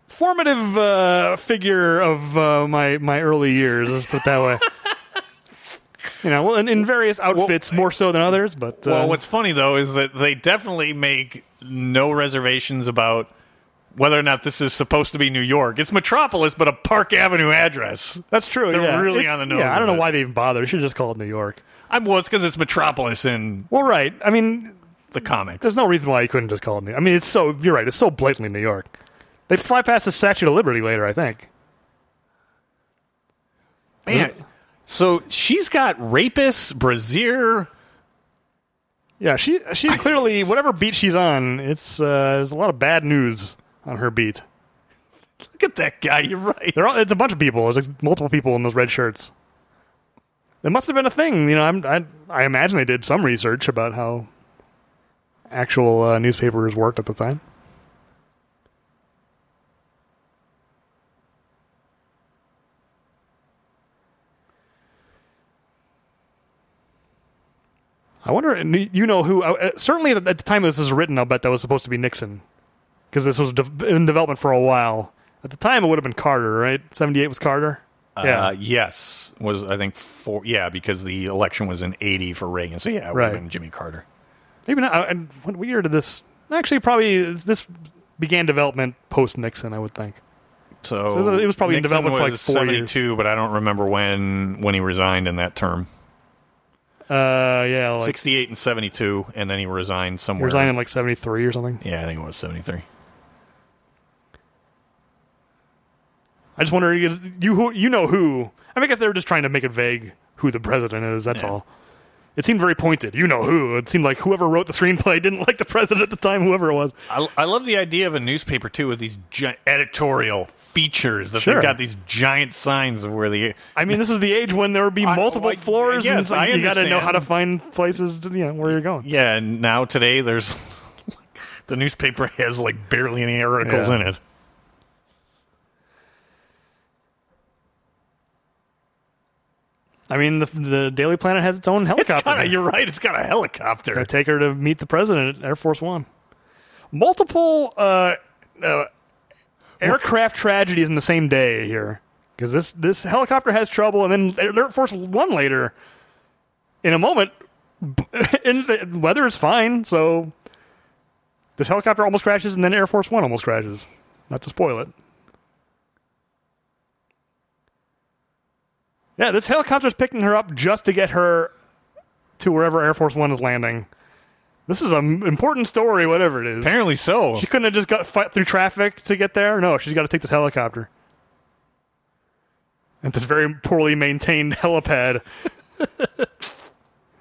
formative uh, figure of uh, my, my early years, let's put it that way. you know, well, in, in various outfits, more so than others, but. Uh, Well, what's funny though is that they definitely make no reservations about whether or not this is supposed to be New York. It's Metropolis, but a Park Avenue address. that's true. they're yeah. really It's- on the nose Yeah, I don't know it. why they even bother. They should just call it New York. I'm well, it's because it's Metropolis in Well, right. I mean, the comics. There's no reason why you couldn't just call it New. I mean, it's so you're right. It's so blatantly New York. They fly past the Statue of Liberty later, I think. Man, so she's got rapists, brazier. Yeah, she she clearly whatever beat she's on, it's uh, there's a lot of bad news on her beat. Look at that guy. You're right. Are, it's a bunch of people. There's like multiple people in those red shirts. It must have been a thing, you know. I'm, I I imagine they did some research about how actual uh, newspapers worked at the time. I wonder. You know who? uh, Certainly at the time this was written, I'll bet that was supposed to be Nixon, because this was in development for a while. At the time, it would have been Carter, right? Seventy eight was Carter. Yeah. Uh, yes, was I think four? Yeah, because the election was in eighty for Reagan. So yeah, it would Right. have been Jimmy Carter. Maybe not. uh, And what year did this? Actually, probably this began development post Nixon. I would think. So, So it was- was probably in Nixon development for, like, was four years. seventy-two, but I don't remember when when he resigned in that term. Uh, yeah, like Sixty-eight and seventy-two, and then he resigned he somewhere. resigned in like seventy three or something. Yeah, I think it was seventy-three. I just wonder is you who you know who? I, mean, I guess they were just trying to make it vague who the president is. That's Yeah. all. It seemed very pointed. You know who? It seemed like whoever wrote the screenplay didn't like the president at the time. Whoever it was. I, I love the idea of a newspaper too with these gi- editorial features that Sure. they've got these giant signs of where the I mean, this is the age when there would be I- multiple I- floors, yes, and I you got to know how to find places, to, you know, where you're going. yeah. And now today there's the newspaper has like barely any articles Yeah. in it. I mean, the, the Daily Planet has its own It's helicopter. got a, you're right. It's got a helicopter. Gonna take her to meet the president at Air Force One. Multiple uh, uh, aircraft tragedies in the same day here, because this this helicopter has trouble, and then Air Force One later, in a moment, and the weather is fine, so this helicopter almost crashes, and then Air Force One almost crashes. Not to spoil it. Yeah, this helicopter's picking her up just to get her to wherever Air Force One is landing. This is an important story, whatever it is. Apparently so. She couldn't have just got fight through traffic to get there. No, she's got to take this helicopter. At this very poorly maintained helipad.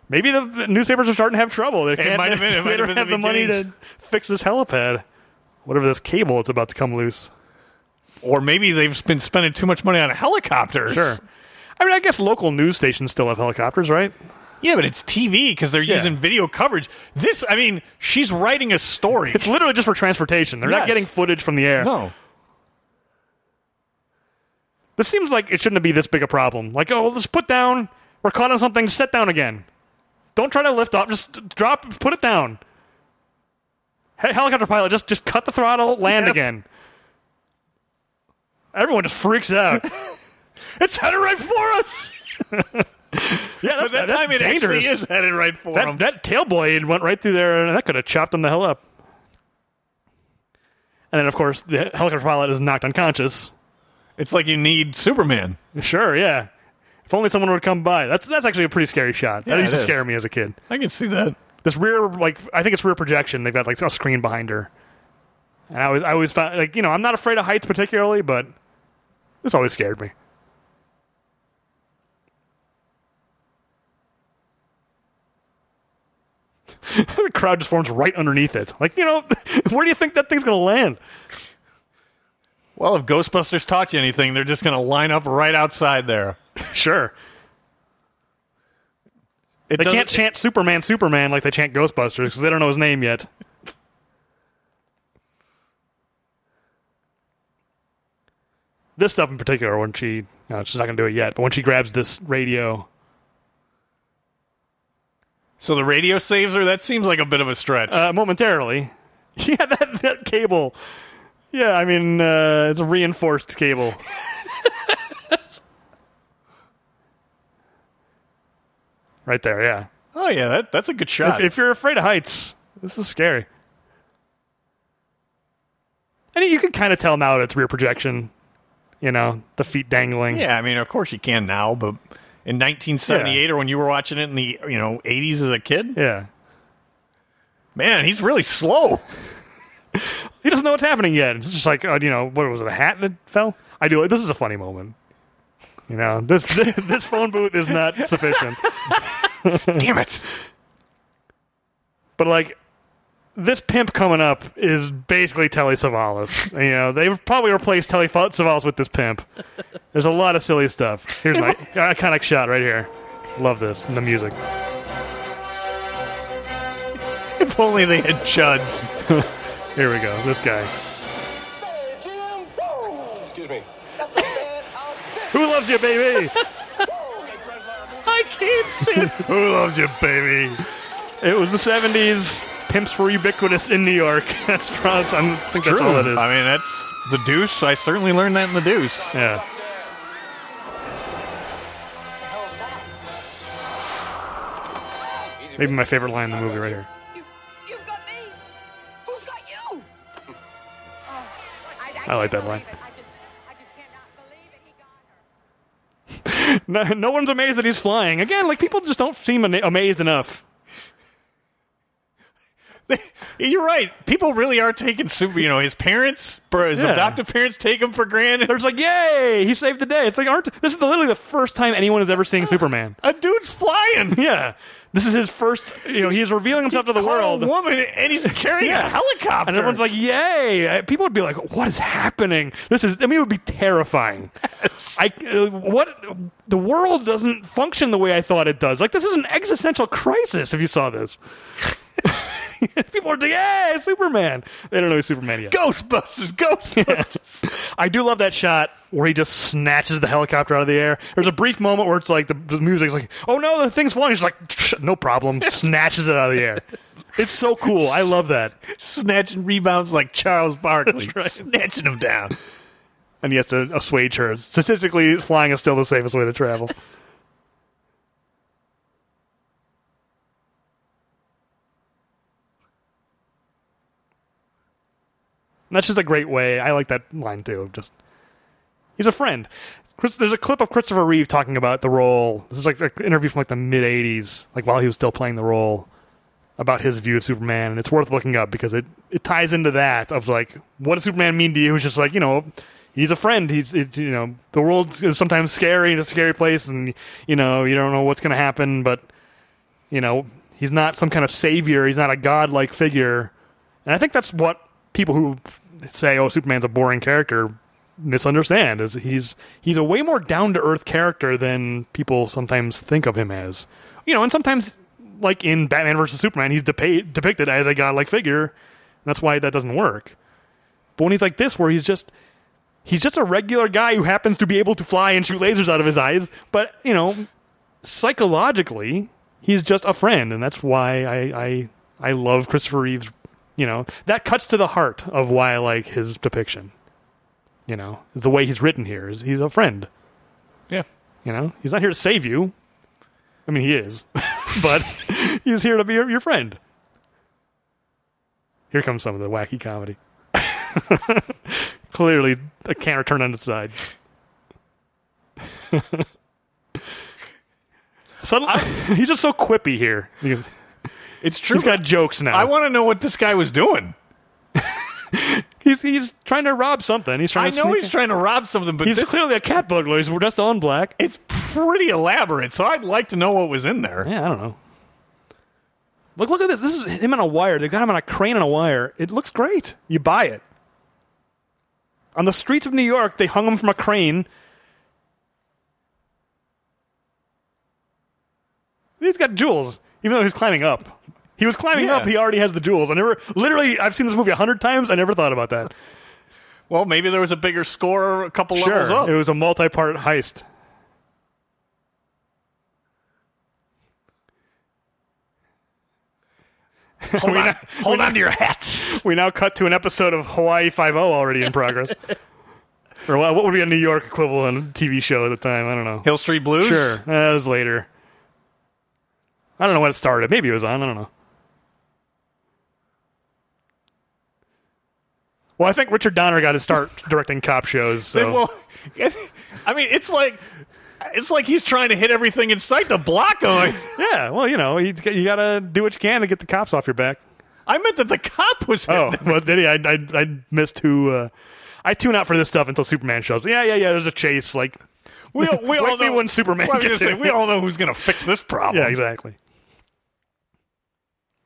Maybe the newspapers are starting to have trouble. They can't. might have been- it might they have don't been have the the money to fix this helipad. Whatever this cable that's about to come loose. Or maybe they've been spending too much money on helicopters. Sure. I mean, I guess local news stations still have helicopters, right? Yeah, but it's TV because they're Yeah. using video coverage. This, I mean, she's writing a story. It's literally just for transportation. They're not getting footage from the air. no. This seems like it shouldn't be this big a problem. Like, oh, let's put down. We're caught on something. Sit down again. Don't try to lift off. Just drop. Put it down. Hey, helicopter pilot, just just cut the throttle. Land Yep. again. Everyone just freaks out. It's headed right for us. yeah, that, But that that's time it dangerous. actually is headed right for That, them. that tail blade went right through there, and that could have chopped him the hell up. And then, of course, the helicopter pilot is knocked unconscious. It's like you need Superman. Sure, yeah. If only someone would come by. That's that's actually a pretty scary shot. That Yeah, used to is. scare me as a kid. I can see that. This rear, like, I think it's rear projection. They've got like a screen behind her. And I always, I always found, like, you know, I'm not afraid of heights particularly, but this always scared me. the crowd just forms right underneath it. Like, you know, where do you think that thing's going to land? Well, if Ghostbusters taught you anything, they're just going to line up right outside there. Sure. It They can't chant Superman, Superman like they chant Ghostbusters because they don't know his name yet. this stuff in particular, when she, no, she's not going to do it yet, but when she grabs this radio, So the radio saves her. That seems like a bit of a stretch. uh, momentarily, yeah, that, that cable, yeah, I mean, uh, it's a reinforced cable. right there, yeah. oh yeah, that, that's a good shot. If, if you're afraid of heights, this is scary. And you can kind of tell now that it's rear projection. You know, the feet dangling. yeah, I mean, of course you can now, but in 1978 or when you were watching it in the you know 80s as a kid, Yeah. man, he's really slow. He doesn't know what's happening yet. It's just like, uh, you know, what was it, a hat that fell? I do. This is a funny moment. You know, this this phone booth is not sufficient. Damn it! But like, this pimp coming up is basically Telly Savalas. You know, they've probably replaced Telly Savalas with this pimp. There's a lot of silly stuff. Here's my uh, iconic shot right here. Love this and the music. If only they had chuds. Here we go. This guy. Hey, Jim! Whoa! Excuse me. That's a bad outfit! Who loves you, baby? Whoa! Hey, Breslau, I can't sit. Who loves you, baby? It was the 70s. Pimps were ubiquitous in New York. That's probably, I think that's all it is. I mean, that's the Deuce. I certainly learned that in the Deuce. yeah. Maybe my favorite line in the movie right here. You, you've got me. Who's got you? I like that line. I just, I just cannot believe it. He got her. No, no one's amazed that he's flying. Again, like people just don't seem ama- amazed enough. You're right. People really are taking super. You know, his parents, bro, his Yeah. adoptive parents, take him for granted. They're just like, "Yay, he saved the day!" It's like, aren't this is literally the first time anyone has ever seen Superman? A dude's flying. Yeah, this is his first. You know, he's revealing himself to the Caught world. a woman, and he's carrying Yeah. a helicopter. And everyone's like, "Yay!" Uh, People would be like, "What is happening?" This is. I mean, it would be terrifying. I uh, what the world doesn't function the way I thought it does. Like this is an existential crisis. If you saw this, people are like, "Yay, Superman!" They don't know he's Superman yet. Ghostbusters, Ghostbusters. I do love that shot where he just snatches the helicopter out of the air. There's a brief moment where it's like the, the music's like, "Oh no, the thing's flying." He's like, "No problem," snatches it out of the air. It's so cool. I love that. Snatching rebounds like Charles Barkley. Right. Snatching them down. and he has to assuage her. Statistically, flying is still the safest way to travel. And that's just a great way. I like that line too. Just he's a friend. Chris, there's a clip of Christopher Reeve talking about the role. This is like an interview from like the mid '80s, like while he was still playing the role, about his view of Superman, and it's worth looking up because it it ties into that of like what does Superman mean to you? It's just like you know he's a friend. He's it's, you know the world is sometimes scary, it's a scary place, and you know you don't know what's going to happen, but you know he's not some kind of savior. He's not a godlike figure, and I think that's what people who say oh Superman's a boring character misunderstand is he's he's a way more down to earth character than people sometimes think of him as. You know, and sometimes like in Batman versus Superman, he's depa- depicted as a godlike figure. That's why that doesn't work. But when he's like this, where he's just he's just a regular guy who happens to be able to fly and shoot lasers out of his eyes, but you know, psychologically, he's just a friend, and that's why I I, I love Christopher Reeves. You know, that cuts to the heart of why I like his depiction. You know, the way he's written here is he's a friend. Yeah. You know, he's not here to save you. I mean, he is, but he's here to be your, your friend. Here comes some of the wacky comedy. Clearly, a camera turned on its side. Suddenly, he's just so quippy here. It's true. he's got jokes now. I want to know what this guy was doing. he's he's trying to rob something. He's trying. I to know he's in. trying to rob something, but He's this, clearly a cat burglar. He's dressed all in black. it's pretty elaborate. So I'd like to know what was in there. Yeah, I don't know. Look, look at this. This is him on a wire. They've got him on a crane on a wire. It looks great. You buy it. On the streets of New York, they hung him from a crane. He's got jewels, even though he's climbing up. He was climbing Yeah. up. He already has the jewels. I never, literally, I've seen this movie a hundred times. I never thought about that. Well, maybe there was a bigger score a couple levels Sure, up. it was a multi-part heist. hold on, hold on to your hats. We now cut to an episode of Hawaii Five O already in progress. or what what would be a New York equivalent TV show at the time? I don't know. Hill Street Blues. Sure, that was later. I don't know when it started. Maybe it was on. I don't know. Well, I think Richard Donner got to start directing cop shows. So. Well, I mean, it's like it's like he's trying to hit everything in sight to block him. yeah, well, you know, you, you got to do what you can to get the cops off your back. I meant that the cop was. Oh, well, did he? I, I, I missed who. Uh, I tune out for this stuff until Superman shows. Yeah, yeah, yeah. There's a chase. Like, We, all- we all know when Superman Well, gets say, we all know who's going to fix this problem. yeah, exactly.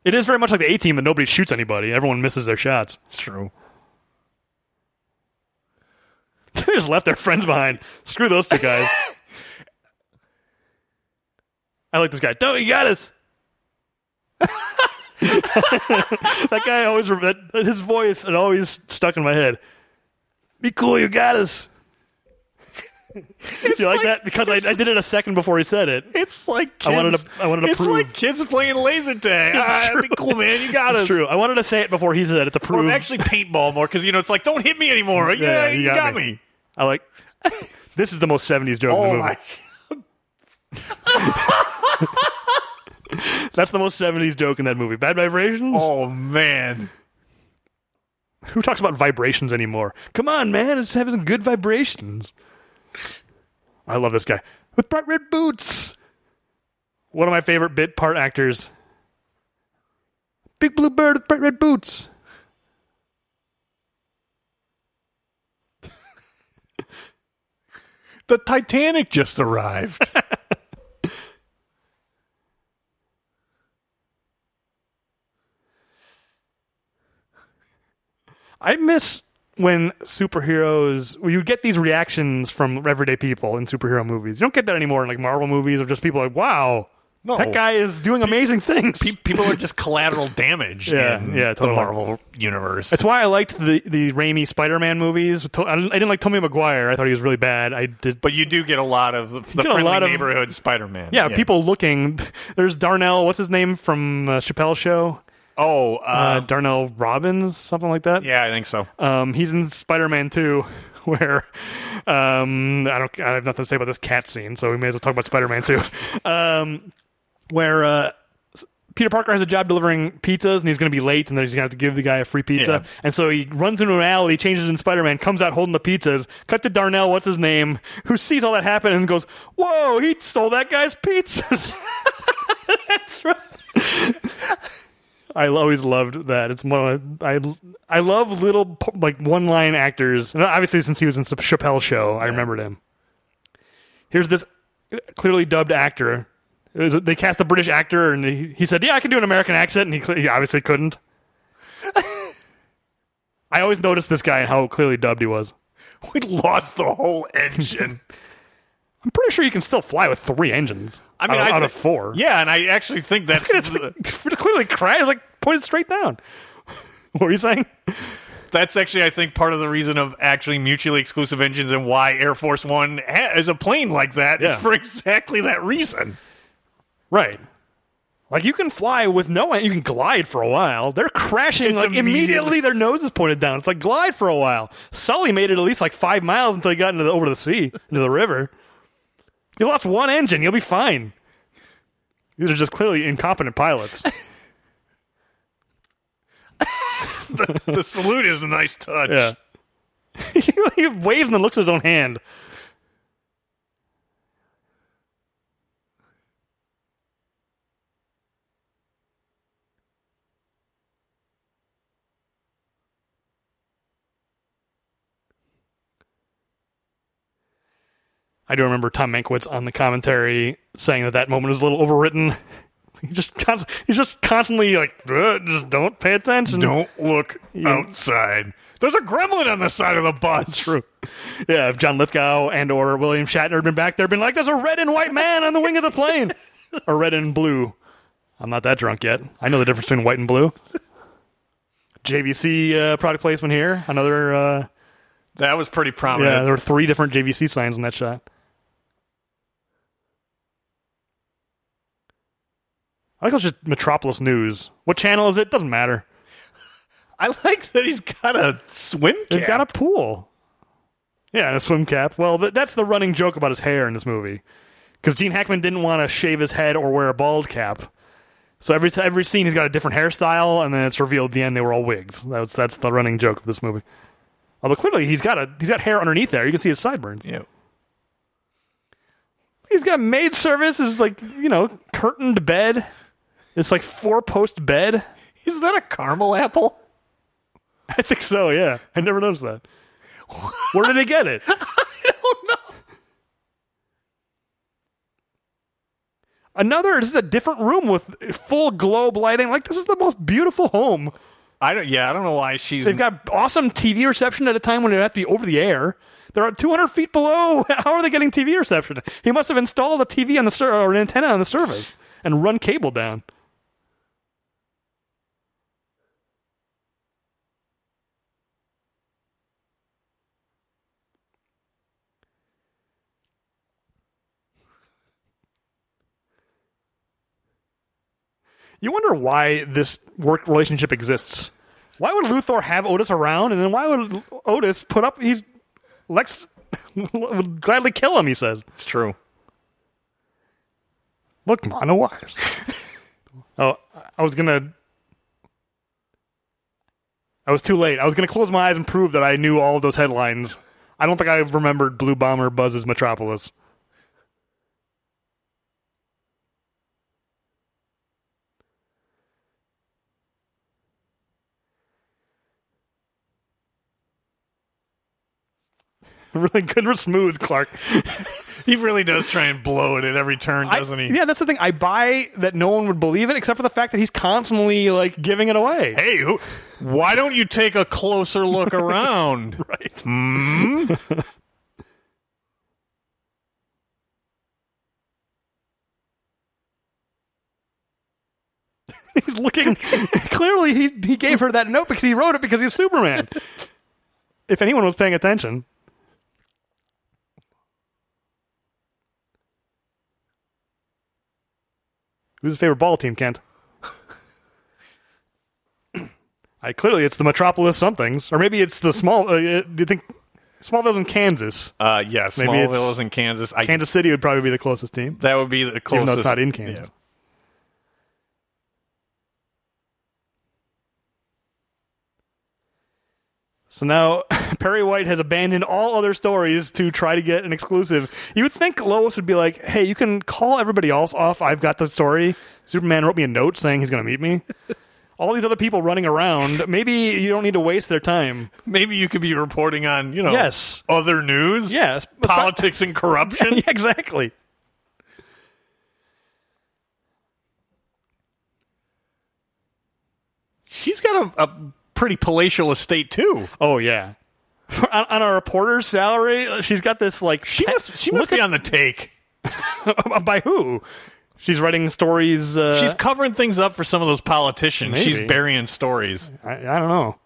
It is very much like the A team, but nobody shoots anybody. Everyone misses their shots. It's true. they just left their friends behind. Screw those two guys. I like this guy. Don't you got us. that guy always that, his voice it always stuck in my head. Be cool, you got us. you like, that? Because I, I did it a second before he said it. It's like I kids, wanted to- I wanted to It's prove- like kids playing laser tag. Ah, be cool, man. You got It's us. true. I wanted to say it before he said it to prove. actually paintball more because you know it's like don't hit me anymore. Yeah, you, got, me. I like. This is the most '70s joke in the Oh movie. my! That's the most '70s joke in that movie. Bad vibrations. Oh man! Who talks about vibrations anymore? Come on, man, it's having some good vibrations. I love this guy with bright red boots. One of my favorite bit part actors. Big blue bird with bright red boots. The Titanic just arrived. I miss when superheroes well, you get these reactions from everyday people in superhero movies. You don't get that anymore in like Marvel movies of just people like, "Wow, No. that guy is doing amazing things." Pe- People are just collateral damage. Yeah, in yeah, the. Marvel universe. That's why I liked the the Raimi Spider-Man movies. I didn't, like Tobey Maguire. I thought he was really bad. I did, but you do get a lot of the, the friendly lot of- neighborhood Spider-Man. yeah, people looking. There's Darnell. What's his name from uh, Chappelle Show? Oh, Uh, uh, Darnell Robbins, something like that. yeah, I think so. Um, he's in Spider-Man 2, where um, I don't, I have nothing to say about this cat scene, so we may as well talk about Spider-Man 2. Um, where uh, Peter Parker has a job delivering pizzas, and he's going to be late, and then he's going to have to give the guy a free pizza. Yeah. And so he runs into an alley, changes in Spider-Man, comes out holding the pizzas. Cut to Darnell, what's his name, who sees all that happen and goes, "Whoa, he stole that guy's pizzas." That's right. I always loved that. It's one of, I I love little like one line actors. And obviously, since he was in Chappelle show, I remembered him. Here's this clearly dubbed actor. Was, they cast a British actor, and he, he said, "Yeah, I can do an American accent," and he, he obviously couldn't. I always noticed this guy and how clearly dubbed he was. We lost the whole engine. I'm pretty sure you can still fly with three engines. I mean, out, I out of four. Yeah, and I actually think that's it's like, clearly crashed, like pointed straight down. what were you saying? that's actually I think part of the reason of actually mutually exclusive engines and why Air Force One ha- is a plane like that is Yeah. for exactly that reason. Right. Like you can fly with no, you can glide for a while. They're crashing It's like immediately. immediately- Their nose is pointed down. It's like glide for a while. Sully made it at least like five miles until he got into the, over the sea, into the river. You lost one engine. You'll be fine. These are just clearly incompetent pilots. the salute is a nice touch. yeah. he waves and then looks at his own hand. I do remember Tom Mankiewicz on the commentary saying that that moment is a little overwritten. He just const- he's just constantly like, "Uh, just don't pay attention. Don't look outside. There's a gremlin on the side of the bus. True. Yeah, if John Lithgow and or William Shatner had been back there, been like, "There's a red and white man on the wing of the plane," or red and blue. I'm not that drunk yet. I know the difference between white and blue. JVC uh, product placement here. Another. Uh, That was pretty prominent. yeah, there were three different JVC signs in that shot. I think it's just Metropolis News. What channel is it? Doesn't matter. I like that he's got a swim cap. They've got a pool. Yeah, and a swim cap. Well, th- that's the running joke about his hair in this movie. Because Gene Hackman didn't want to shave his head or wear a bald cap. So every t- every scene he's got a different hairstyle, and then it's revealed at the end they were all wigs. That's that's the running joke of this movie. Although clearly he's got a he's got hair underneath there. You can see his sideburns. Yeah. He's got maid service. Is like you know curtained bed. It's like four post bed. Is that a caramel apple? I think so. Yeah, I never noticed that. Where did he get it? I don't know. Another. This is a different room with full globe lighting. Like this is the most beautiful home. I don't. Yeah, I don't know why she's. They've got awesome TV reception at a time when it have to be over the air. They're at 200 feet below. How are they getting TV reception? He must have installed a TV on the ser- or an antenna on the surface and run cable down. You wonder why this work relationship exists. Why would Luthor have Otis around, and then why would Otis put up? He's Lex would gladly kill him. He says, It's true. "Look, mono wires." oh, I was gonna. I was too late. I was gonna close my eyes and prove that I knew all of those headlines. I don't think I remembered Blue Bomber Buzz's Metropolis. really good or smooth, Clark. He really does try and blow it at every turn, I- doesn't he? Yeah, that's the thing. I buy that no one would believe it, except for the fact that he's constantly like giving it away. Hey, who, why don't you take a closer look around? Right. Hmm? he's looking. clearly, he he gave her that note because he wrote it because he's Superman. if anyone was paying attention. Who's his favorite ball team, Kent? I clearly it's the Metropolis somethings, or maybe it's the small. Uh, do you think Smallville's in Kansas? Uh, yes, Maybe Smallville it's- is in Kansas. I, Kansas City would probably be the closest team, That would be the closest. even though it's not in Kansas. Yeah. So now Perry White has abandoned all other stories to try to get an exclusive. You would think Lois would be like, "Hey, you can call everybody else off. I've got the story. Superman wrote me a note saying he's going to meet me." all these other people running around, maybe you don't need to waste their time. Maybe you could be reporting on, you know, Yes. other news. Yes, Politics and corruption. Yeah, exactly. She's got a, a pretty palatial estate too. Oh yeah. on, on a reporter's salary, she's got this like She must. She must be on the take. by who? She's writing stories. Uh, She's covering things up for some of those politicians. Maybe. She's burying stories. I, I don't know.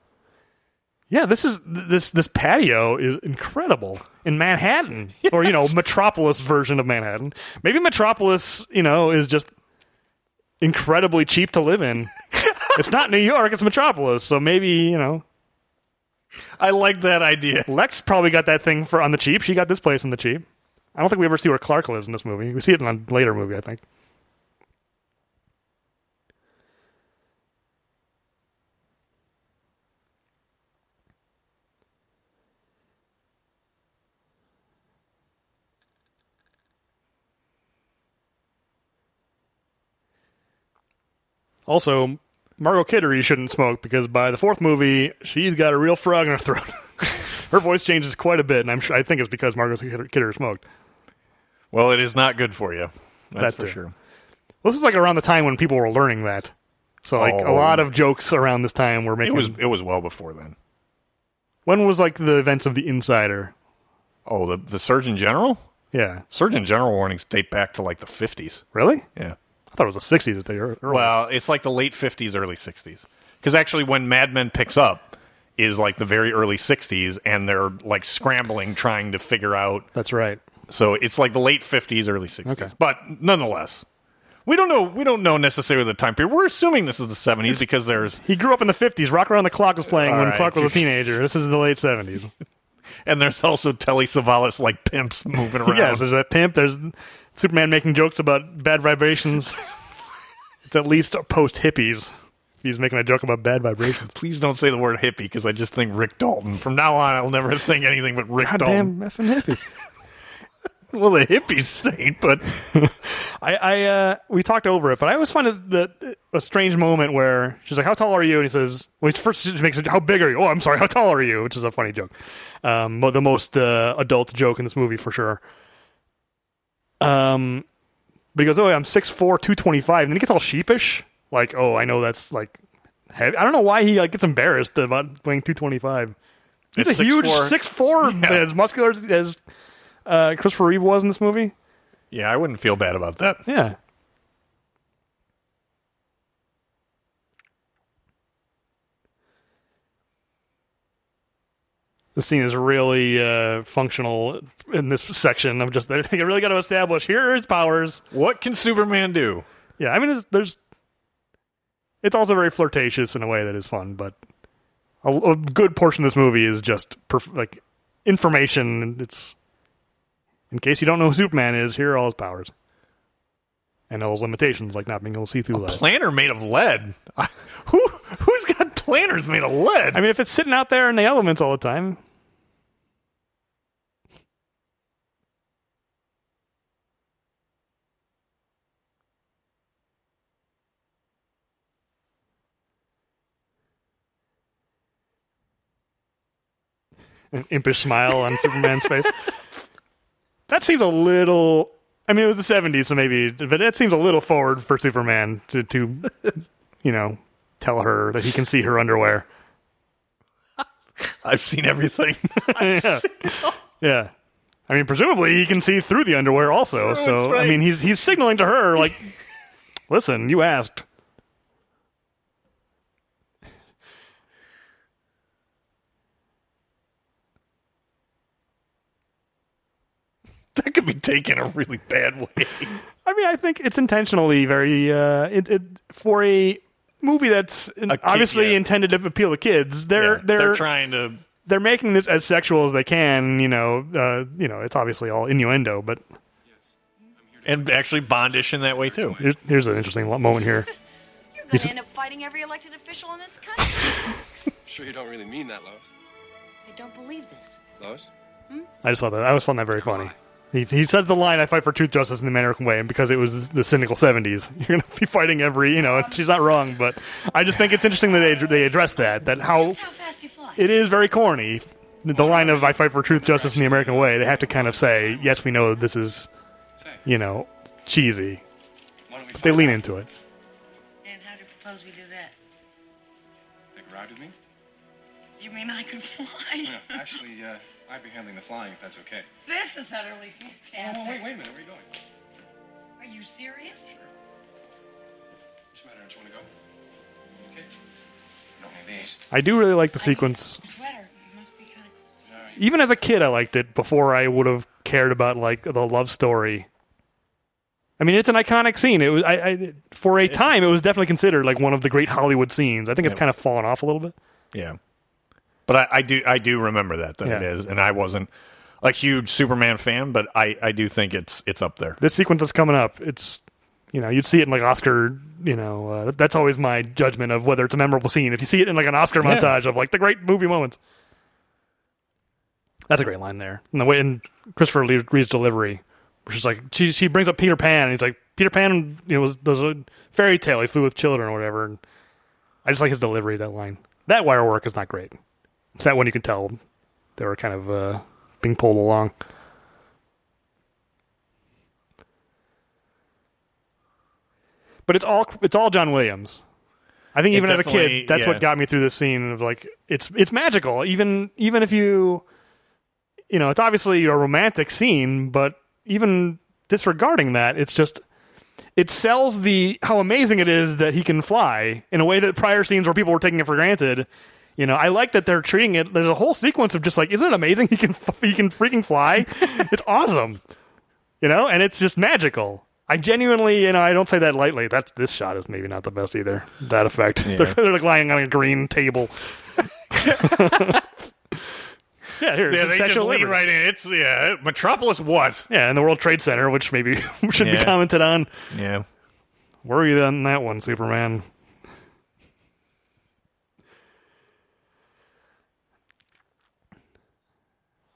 Yeah, this is this this patio is incredible in Manhattan, or you know, Metropolis version of Manhattan. Maybe Metropolis, you know, is just incredibly cheap to live in. it's not New York; it's Metropolis. So maybe you know, I like that idea. Lex probably got that thing for on the cheap. She got this place on the cheap. I don't think we ever see where Clark lives in this movie. We see it in a later movie, I think. Also, Margot Kidder you shouldn't smoke because by the fourth movie, she's got a real frog in her throat. her voice changes quite a bit, and I'm sure, I think it's because Margot Kidder, Kidder smoked. Well, it is not good for you. That's That for sure. Well, this is like around the time when people were learning that. So like a Oh. lot of jokes around this time were making. It was. It was well before then. when was like the events of the Insider? Oh, the the Surgeon General. Yeah, Surgeon General warnings date back to like the fifties. really? Yeah. I thought it was the '60s at the ear- earliest. Well, it's like the late fifties, early sixties. Because actually, when Mad Men picks up, is like the very early sixties, and they're like scrambling, trying to figure out. that's right. So it's like the late fifties, early sixties. Okay. But nonetheless, we don't know. We don't know necessarily the time period. We're assuming this is the seventies because there's He grew up in the '50s. Rock Around the Clock was playing All when right. Clark was a teenager. This is the late '70s. and there's also Telly Savalas like pimps moving around. yes, there's that pimp. There's Superman making jokes about bad vibrations. it's at least post hippies. He's making a joke about bad vibrations. Please don't say the word hippie because I just think Rick Dalton. From now on, I'll never think anything but Rick Dalton. Goddamn effing hippies. Well, the hippies stayed, but I, I uh, we talked over it, but I always find it the a strange moment where she's like, "How tall are you?" And he says, "Well, first she makes it, how big are you?" Oh, I'm sorry, how tall are you? Which is a funny joke, um, the most uh, adult joke in this movie for sure. Um, but he goes, "Oh, I'm 6'4", 225. and then he gets all sheepish, like, "Oh, I know that's like." Heavy. I don't know why he like gets embarrassed about weighing two twenty five. He's It's a huge 6'4". six four, Yeah. as muscular as, as uh, Christopher Reeve was in this movie. yeah, I wouldn't feel bad about that. Yeah. The scene is really uh, functional in this section of just they really got to establish here are his powers. What can Superman do? Yeah, I mean, there's, there's it's also very flirtatious in a way that is fun. But a, a good portion of this movie is just perf- like information. It's in case you don't know who Superman is. Here are all his powers and all his limitations, like not being able to see through light. Planner made of lead. Who who's got planners made of lead? I mean, if it's sitting out there in the elements all the time. An impish smile on Superman's face. That seems a little. I mean, it was the '70s, so maybe, but that seems a little forward for Superman to, to you know, tell her that he can see her underwear. I've seen everything. yeah. yeah. I mean, presumably he can see through the underwear also. so right. I mean, he's he's signaling to her like, "Listen, you asked." that could be taken a really bad way. I mean, I think it's intentionally very uh, it, it for a movie that's kid, obviously yeah. intended to appeal to kids. They're Yeah, they're they're trying to. they're making this as sexual as they can. You know, uh, you know, it's obviously all innuendo, but And actually bondish in that way too. here's, here's an interesting moment here. You're going He's- to end up fighting every elected official in this country. Sure, you don't really mean that, Lois. I don't believe this. Lois? I just thought that I always found that very funny. He, he says the line, "I fight for truth, justice, in the American way," and because it was the cynical '70s, you're going to be fighting every, you know. and She's not wrong, but I just think it's interesting that they they address that. That how Just how fast you fly. it is very corny. The line of "I fight for truth, justice, in the American way," they have to kind of say, "Yes, we know this is, you know, cheesy," why don't we but they lean into it. And how do you propose we do that? Take a ride with me? You mean I could fly? No, actually, uh, I'd be handling the flying if that's okay. This is utterly fantastic. Oh, fantastic. wait, wait a minute. Where are you going? Are you serious? What's the matter? Don't you want to go? Okay. I don't need these. I do really like the sequence. Sweater must be kind of cold. No, Even as a kid, I liked it before I would have cared about like the love story. I mean, it's an iconic scene. It was I, I for a time it was definitely considered like one of the great Hollywood scenes. I think it's Yeah. kind of fallen off a little bit. Yeah. But I, I do I do remember that that it Yeah. is, and I wasn't a huge Superman fan, but I, I do think it's it's up there. This sequence that's coming up, it's you know you'd see it in like Oscar. You know uh, that's always my judgment of whether it's a memorable scene. If you see it in like an Oscar Yeah. montage of like the great movie moments, that's a great line there. And the way in Christopher Lee- Reeve's delivery, which is like she she brings up Peter Pan, and he's like Peter Pan, you know, was there's a fairy tale. He flew with children or whatever. And I just like his delivery of that line. That wire work is not great. It's that one you can tell they were kind of uh, being pulled along. But it's all it's all John Williams. I think even as a kid, that's yeah. what got me through this scene of like it's it's magical. Even even if you you know, it's obviously a romantic scene, but even disregarding that, it's just it sells the how amazing it is that he can fly in a way that prior scenes where people were taking it for granted. You know, I like that they're treating it. There's a whole sequence of just like, isn't it amazing? He can he can freaking fly. it's awesome. You know, and it's just magical. I genuinely, you know, I don't say that lightly. That this shot is maybe not the best either. That effect. They're, they're like lying on a green table. yeah, here. Yeah, they just sexual lean liberty. right in. It's yeah, Metropolis. What? Yeah, in the World Trade Center, which maybe should be commented on. Yeah, Where were you on that one, Superman?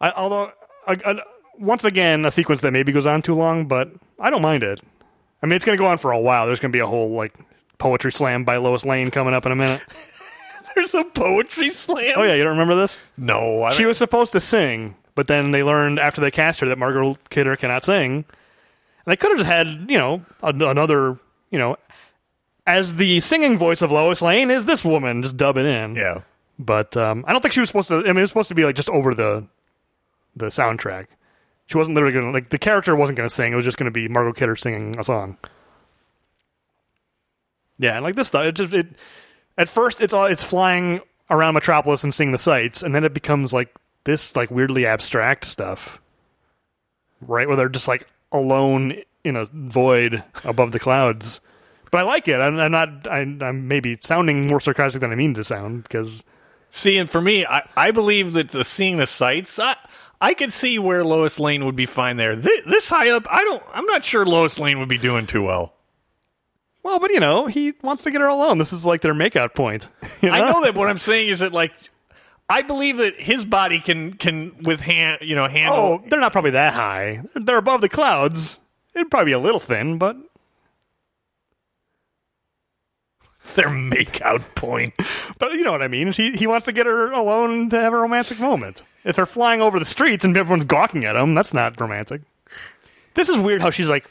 I, although, I, I- once again, a sequence that maybe goes on too long, but I don't mind it. I mean, it's going to go on for a while. There's going to be a whole like poetry slam by Lois Lane coming up in a minute. there's a poetry slam. Oh yeah, you don't remember this? no, I She was supposed to sing, but then they learned after they cast her that Margot Kidder cannot sing. And they could have just had, you know, an- another, you know, as the singing voice of Lois Lane is this woman, just dubbing in. Yeah, But um, I don't think she was supposed to. I mean, it was supposed to be like just over the the soundtrack. She wasn't literally going to like the character wasn't going to sing. It was just going to be Margot Kidder singing a song. Yeah, and like this stuff, it just it. At first, it's all it's flying around Metropolis and seeing the sights, and then it becomes like this like weirdly abstract stuff, right? Where they're just like alone in a void above the clouds. but I like it. I'm, I'm not. I, I'm maybe sounding more sarcastic than I mean to sound because See, and for me, I, I believe that the seeing the sights, I, I could see where Lois Lane would be fine there. This, this high up, I don't. I'm not sure Lois Lane would be doing too well. well, but you know, he wants to get her alone. This is like their makeout point. you I know that. What I'm saying is that like. I believe that his body can can with hand you know handle Oh, they're not probably that high. They're, they're above the clouds. It'd probably be a little thin, but their makeout point. but you know what I mean. He he wants to get her alone to have a romantic moment. If they're flying over the streets and everyone's gawking at him, that's not romantic. This is weird. How she's like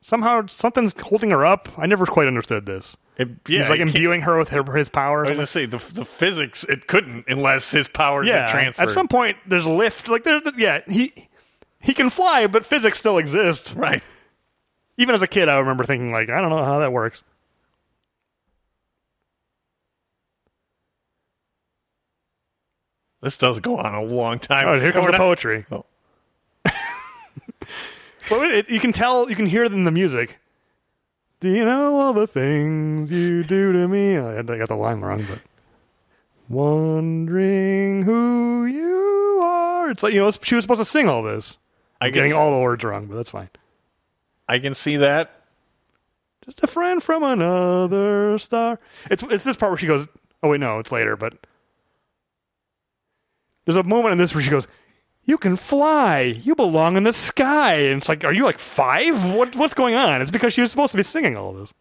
somehow something's holding her up. I never quite understood this. It, yeah, He's like imbuing her with her, his powers. I was gonna say the the physics it couldn't unless his powers yeah, transferred. at some point there's lift. Like there, yeah, he he can fly, but physics still exists. right. Even as a kid, I remember thinking like, I don't know how that works. This does go on a long time. Oh, here comes the poetry. Oh. well, it, you can tell, you can hear it in the music. Do you know all the things you do to me? I, I got the line wrong, but wondering who you are. It's like you know, she was supposed to sing all this. I I'm getting all the words wrong, but that's fine. I can see that. Just a friend from another star. It's it's this part where she goes. Oh wait, no, it's later. But there's a moment in this where she goes, "You can fly. You belong in the sky." And it's like, are you like five? What what's going on? It's because she was supposed to be singing all of this.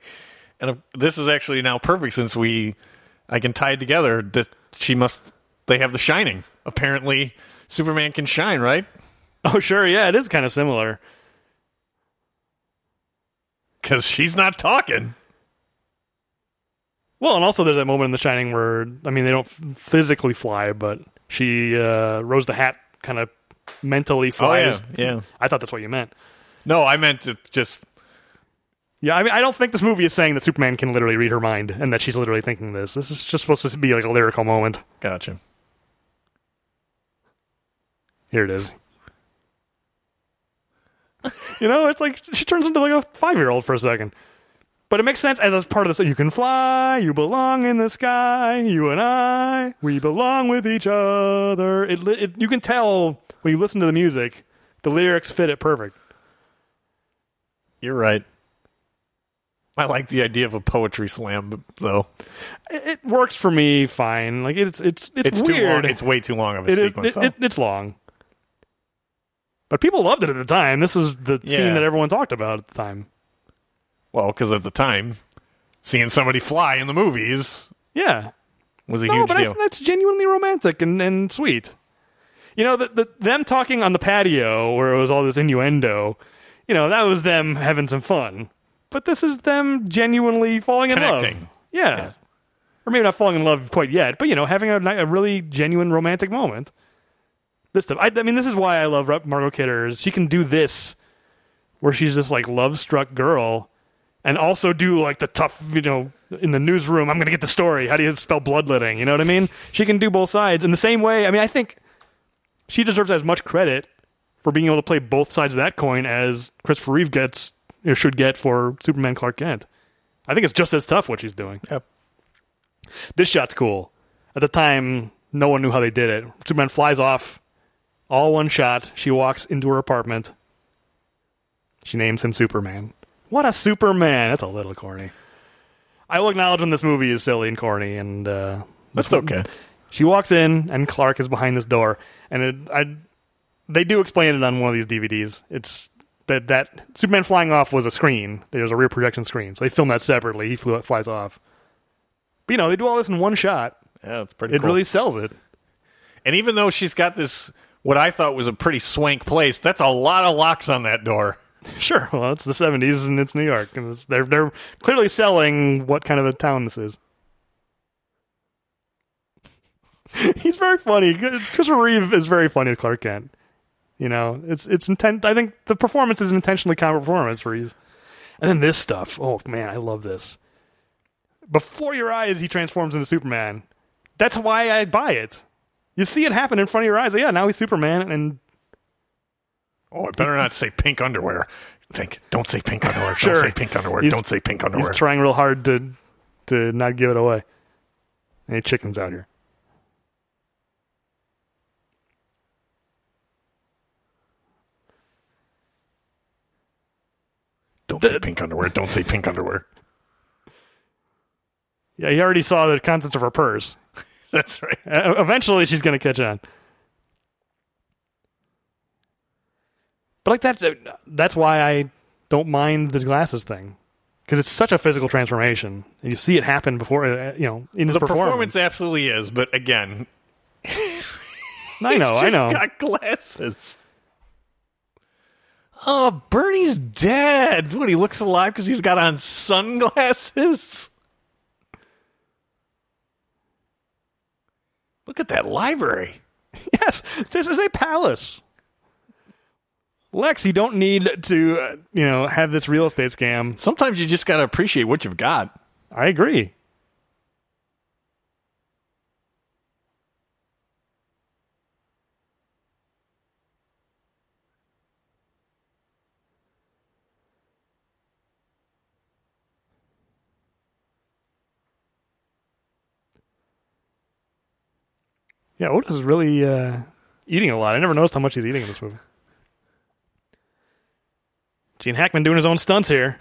And uh, this is actually now perfect since we, I can tie it together that she must. They have the shining. Apparently, Superman can shine, right? Oh sure, yeah, it is kind of similar. Because she's not talking. Well, and also there's that moment in The Shining where I mean they don't physically fly, but she uh, Rose the Hat kind of mentally flies. Oh, yeah. I thought that's what you meant. No, I meant to just. Yeah, I mean, I don't think this movie is saying that Superman can literally read her mind and that she's literally thinking this. This is just supposed to be like a lyrical moment. Gotcha. Here it is. you know, it's like she turns into like a five year old for a second. But it makes sense as a part of this. You can fly, you belong in the sky, you and I, we belong with each other. It, it, you can tell when you listen to the music, the lyrics fit it perfect. You're right. I like the idea of a poetry slam, though. It, it works for me fine. Like it's it's it's, It's too weird. long. It's way too long of a It is. sequence. It, it's long, but people loved it at the time. This was the Yeah. scene that everyone talked about at the time. Well, because at the time, seeing somebody fly in the movies Yeah, was a no, huge but I deal. think that's genuinely romantic and, and sweet. You know, the, the, them talking on the patio where it was all this innuendo. You know, that was them having some fun. But this is them genuinely falling in love. Yeah. Yeah. or maybe not falling in love quite yet, but you know, having a, ni- a really genuine romantic moment. This stuff. I, I mean, this is why I love Ro- Margot Kidder. Is she can do this, where she's this like love struck girl, and also do like the tough, you know, in the newsroom. I'm gonna get the story. How do you spell bloodletting? You know what I mean? She can do both sides in the same way. I mean, I think she deserves as much credit for being able to play both sides of that coin as Christopher Reeve gets or should get for Superman Clark Kent. I think it's just as tough what she's doing. Yep. This shot's cool. At the time, no one knew how they did it. Superman flies off, all one shot. She walks into her apartment. She names him Superman. What a Superman! That's a little corny. I will acknowledge when this movie is silly and corny, and uh, That's okay. she walks in, and Clark is behind this door, and it, I, they do explain it on one of these DVDs. It's that that Superman flying off was a screen. There's a rear projection screen, so they film that separately. He flew, flies off. But you know, they do all this in one shot. Yeah, it's pretty It cool. really sells it. and even though she's got this, what I thought was a pretty swank place, that's a lot of locks on that door. Sure. Well, it's the '70s and it's New York, and they're they're clearly selling what kind of a town this is. He's very funny. Christopher Reeve is very funny as Clark Kent. You know, it's it's intent. I think the performance is an intentionally comic performance for Reeve. And then this stuff. Oh man, I love this. Before your eyes, he transforms into Superman. That's why I buy it. You see it happen in front of your eyes. Yeah, now he's Superman, and Oh, I better not say pink underwear. think. Don't say pink underwear. Sure. Don't say pink underwear. He's- Don't say pink underwear. He's trying real hard to to not give it away. Any chickens out here? Don't say pink underwear. Don't say pink underwear. Yeah, he already saw the contents of her purse. That's right. Eventually, she's going to catch on. But like that, that's why I don't mind the glasses thing because it's such a physical transformation. And you see it happen before, uh, you know, in his The performance. The performance absolutely is, but again, I know, he's I know. Got glasses. Oh, Bernie's dead. What? He looks alive because he's got on sunglasses. Look at that library. Yes, this is a palace. Lex, you don't need to, uh, you know, have this real estate scam. Sometimes you just got to appreciate what you've got. I agree. Yeah, Otis is really uh, eating a lot. I never noticed how much he's eating in this movie. Gene Hackman doing his own stunts here.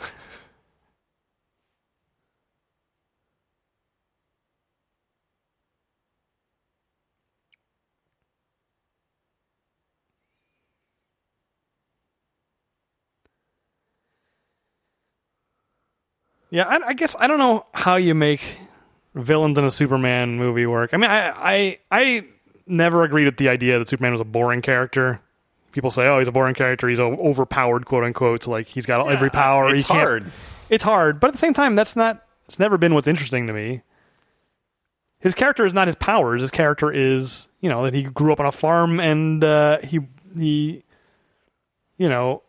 Yeah, I, I guess I don't know how you make villains in a Superman movie work. I mean, I, I I never agreed with the idea that Superman was a boring character. People say, "Oh, he's a boring character. He's overpowered, quote unquote. Like he's got every power. It's hard. It's hard, but at the same time, that's not. It's never been what's interesting to me. His character is not his powers. His character is, you know, that he grew up on a farm and uh, he he, you know,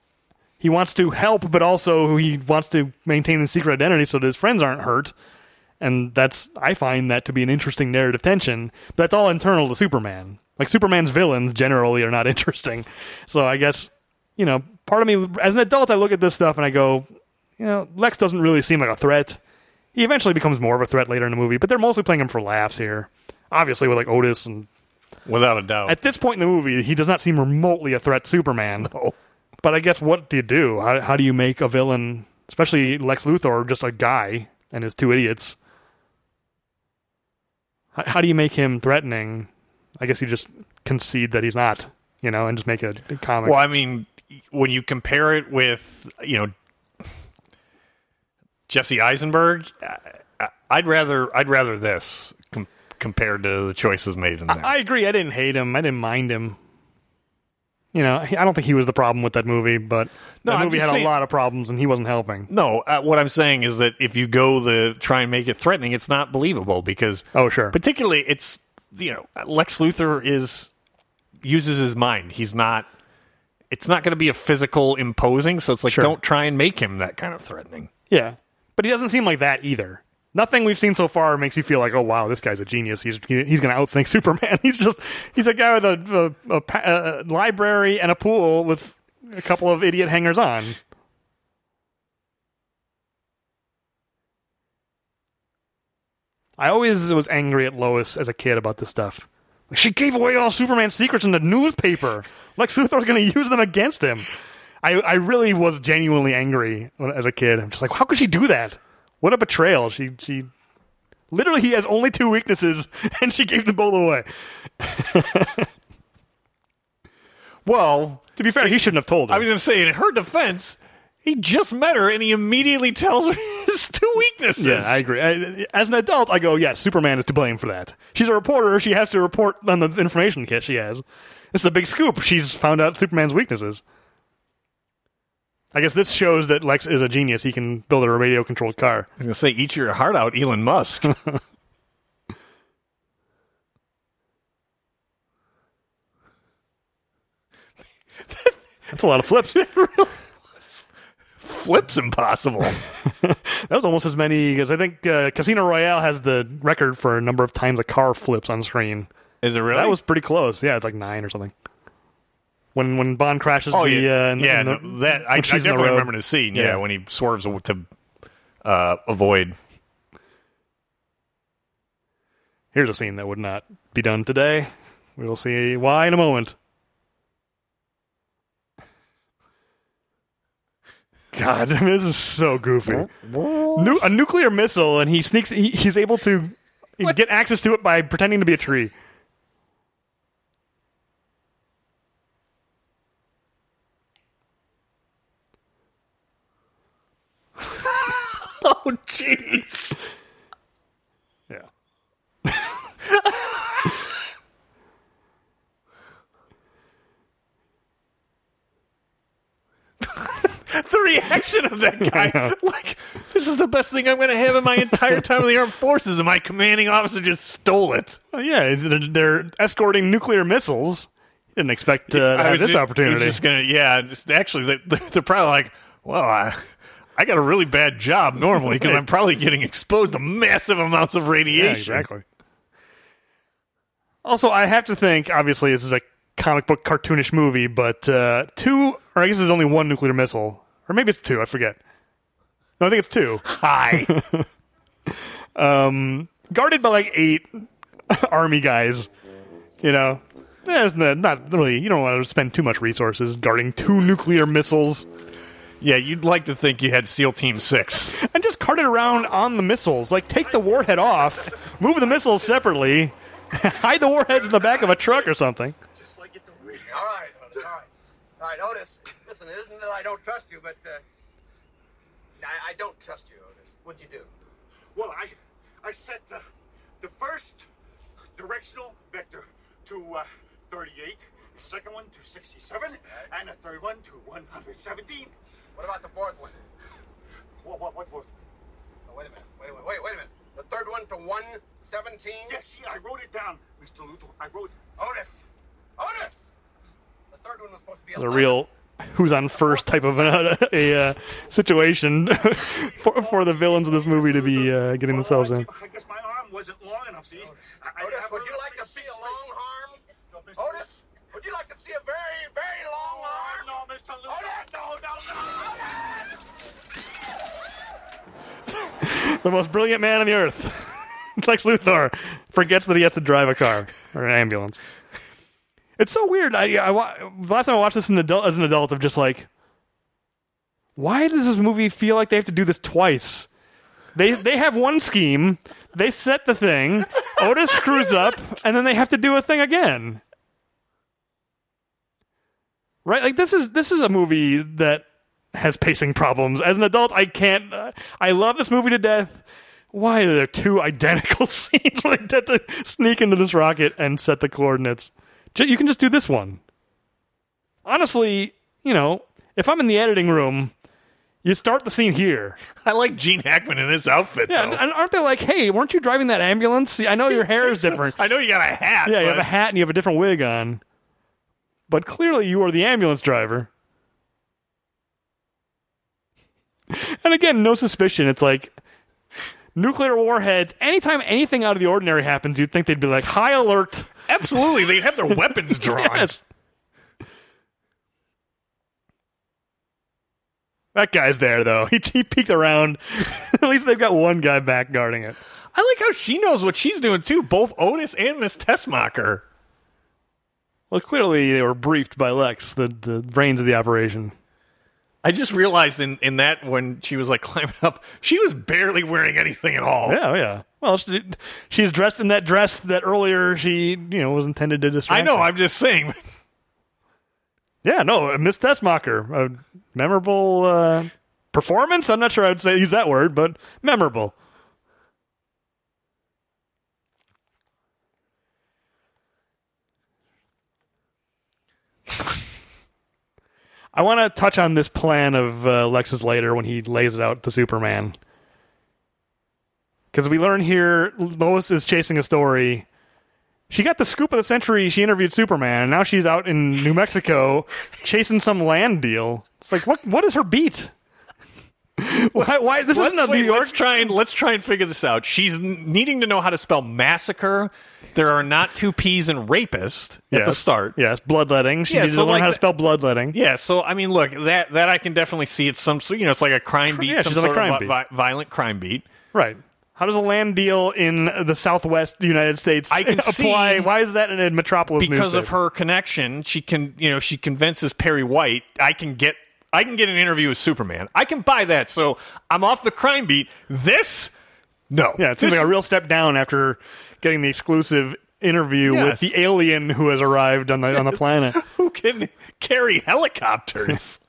he wants to help, but also he wants to maintain his secret identity so that his friends aren't hurt. And that's I find that to be an interesting narrative tension. But that's all internal to Superman. Like Superman's villains generally are not interesting. So I guess you know, part of me as an adult, I look at this stuff and I go, you know, Lex doesn't really seem like a threat. He eventually becomes more of a threat later in the movie, but they're mostly playing him for laughs here. Obviously, with like Otis, and Without a doubt. at this point in the movie, he does not seem remotely a threat to Superman. No. But I guess what do you do? How, how do you make a villain, especially Lex Luthor, just a guy and his two idiots? How, do you make him threatening? I guess you just concede that he's not, you know, and just make a, a comic. Well, I mean, when you compare it with, you know, Jesse Eisenberg, I- I'd rather I'd rather this com- compared to the choices made in that. I agree. I didn't hate him. I didn't mind him. You know, I don't think he was the problem with that movie, but No, that movie had saying- a lot of problems, and he wasn't helping. no, uh, what I'm saying is that if you go the try and make it threatening, it's not believable because Oh, sure. particularly it's you know Lex Luthor is uses his mind. He's not. It's not going to be a physical imposing, so it's like Sure. don't try and make him that kind of threatening. Yeah, but he doesn't seem like that either. Nothing we've seen so far makes you feel like, oh wow, this guy's a genius. He's he's going to outthink Superman. He's just he's a guy with a, a, a, a library and a pool with a couple of idiot hangers on. I always was angry at Lois as a kid about this stuff. She gave away all Superman's secrets in the newspaper. Lex Luthor's going to use them against him. I, I really was genuinely angry as a kid. I'm just like, how could she do that? What a betrayal! She she literally he has only two weaknesses, and she gave them both away. Well, To be fair, he shouldn't have told her. I was going to say, in her defense, he just met her and he immediately tells her his two weaknesses. yeah, I agree. I, as an adult, I go, yes, Superman is to blame for that. She's a reporter; she has to report on the information kit she has. It's a big scoop. She's found out Superman's weaknesses. I guess this shows that Lex is a genius. He can build a radio-controlled car. I was going to say, eat your heart out, Elon Musk. That's a lot of flips. Flip's impossible. That was almost as many because I think uh, Casino Royale has the record for a number of times a car flips on screen. Is it really? That was pretty close. Yeah, it's like nine or something. When when Bond crashes Oh the yeah, uh, in- yeah. in the- no, that I, I when in the definitely remember the scene. Yeah. Yeah. when he swerves to uh, avoid. Here's a scene that would not be done today. We will see why in a moment. God, I mean, this is so goofy. Nu- a nuclear missile, and he sneaks. He, he's able to get access to it by pretending to be a tree. Oh jeez. Yeah. the reaction of that guy, like this is the best thing I'm going to have in my entire time in the armed forces, and my commanding officer just stole it. Well, yeah, they're, they're escorting nuclear missiles. Didn't expect uh, to have this ju- I opportunity. just gonna, yeah. Actually, they, they're probably like, well, I, I got a really bad job normally because I'm probably getting exposed to massive amounts of radiation. Yeah, exactly. Also, I have to think. Obviously, this is a comic book cartoonish movie, but uh, two, or I guess there's only one nuclear missile, or maybe it's two. I forget. No, I think it's two. Hi. Guarded by like eight army guys. You know, Eh, it's not, not really. You don't want to spend too much resources guarding two nuclear missiles, yeah, you'd like to think you had SEAL Team Six. and just cart it around on the missiles. Like, take the warhead off, move the missiles separately, hide the warheads in the back of a truck or something. Just like you told me. All right, all right. All right, Otis. Listen, it isn't that I don't trust you, but uh, I, I don't trust you, Otis. What'd you do? Well, I I set the, the first directional vector to uh, 38, the second one to 67, and the third one to 117. What about the fourth one? What, what, what, what? Oh, wait a minute. Wait a minute. Wait, wait a minute. The third one to 117? Yes, see, I wrote it down, Mr. Luthor. I wrote Otis! Otis! The third one was supposed to be a 11. real who's on first type of an, a uh, situation for, for the villains of this movie to be uh, getting themselves in. I guess my arm wasn't long enough, see? I, I Otis, would you like to see a long arm? No, Otis, would you like to see a very, very long arm? No, Mr. Luthor. No, no, no. The most brilliant man on the earth, Lex Luthor, forgets that he has to drive a car or an ambulance. It's so weird. I, I the last time I watched this in adult, as an adult, of just like, why does this movie feel like they have to do this twice? They they have one scheme, they set the thing, Otis screws up, and then they have to do a thing again. Right? Like this is this is a movie that has pacing problems. As an adult, I can't. Uh, I love this movie to death. Why are there two identical scenes where they have to sneak into this rocket and set the coordinates? You can just do this one. Honestly, you know, if I'm in the editing room, you start the scene here. I like Gene Hackman in this outfit. Yeah, though. and aren't they like, hey, weren't you driving that ambulance? I know your hair is different. I know you got a hat. Yeah, you have a hat and you have a different wig on. But clearly you are the ambulance driver. And again, no suspicion. It's like nuclear warheads. Anytime anything out of the ordinary happens, you'd think they'd be like, high alert. Absolutely, they have their weapons drawn. Yes. That guy's there, though. He, he peeked around. At least they've got one guy back guarding it. I like how she knows what she's doing too. Both Otis and Miss Tessmacher. Well, clearly they were briefed by Lex, the, the brains of the operation. I just realized in, in that when she was like climbing up, she was barely wearing anything at all. Yeah, oh, yeah. Well, she, she's dressed in that dress that earlier she, you know, was intended to distract. I know. her. I'm just saying. Yeah, no, Miss Tessmacher, a memorable uh, performance. I'm not sure I'd say use that word, but memorable. I want to touch on this plan of uh, Lex's later when he lays it out to Superman. Because we learn here Lois is chasing a story. She got the scoop of the century. She interviewed Superman, and now she's out in New Mexico chasing some land deal. It's like, what? What is her beat? Why, why? This let's, isn't a wait, New York. let's try and let's try and figure this out. She's needing to know how to spell massacre. There are not two P's in rapist at the start. Yes, bloodletting. She Yeah, needs so to learn like how to spell bloodletting. Yeah, so I mean, look that that I can definitely see. It's some so, you know, it's like a crime beat, Yeah, some she's on a sort crime of beat. vi- violent crime beat. Right. How does a land deal in the Southwest United States I can apply? see- Why is that in a metropolis? because of her connection she can you know she convinces perry white i can get i can get an interview with superman i can buy that so i'm off the crime beat this no Yeah, it seems This- like a real step down after getting the exclusive interview Yes. with the alien who has arrived on the on the planet. who can carry helicopters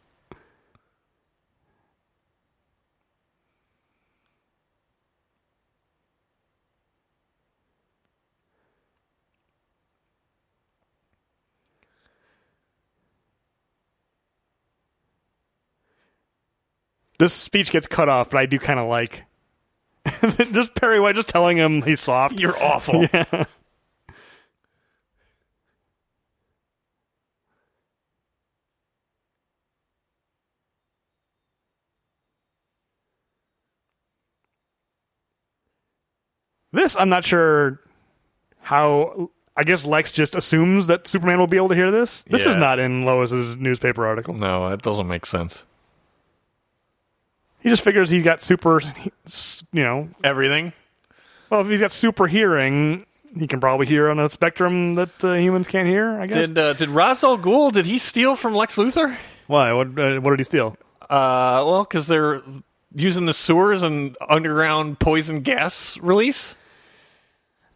this speech gets cut off, but I do kind of like just Perry White just telling him he's soft. you're awful Yeah. This I'm not sure how. I guess Lex just assumes that Superman will be able to hear this. This is not in Lois's newspaper article. no that doesn't make sense He just figures he's got super, you know, everything well, if he's got super hearing, he can probably hear on a spectrum that uh, humans can't hear. I guess. did uh, did Ra's al Ghul did he steal from Lex Luthor? Why? What? Uh, what did he steal? Uh, well, because they're using the sewers and underground poison gas release.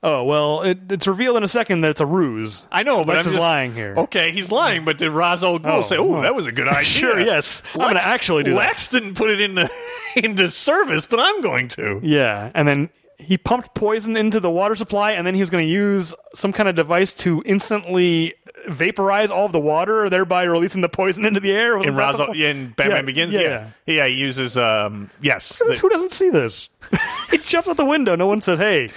Oh well, it, it's revealed in a second that it's a ruse. I know, but Lex I'm is just, lying here. Okay, he's lying, but did Ra's al Ghul Oh, say, "Oh, well. that was a good idea"? Sure, yes. I'm gonna actually do that. Lex didn't put it into into service, but I'm going to. Yeah, and then he pumped poison into the water supply, and then he was going to use some kind of device to instantly vaporize all of the water, thereby releasing the poison into the air. In that Ra's al, in Batman Yeah, Begins, yeah, yeah, yeah, he uses um, yes, the- Who doesn't see this? he jumps out the window. No one says, "Hey,"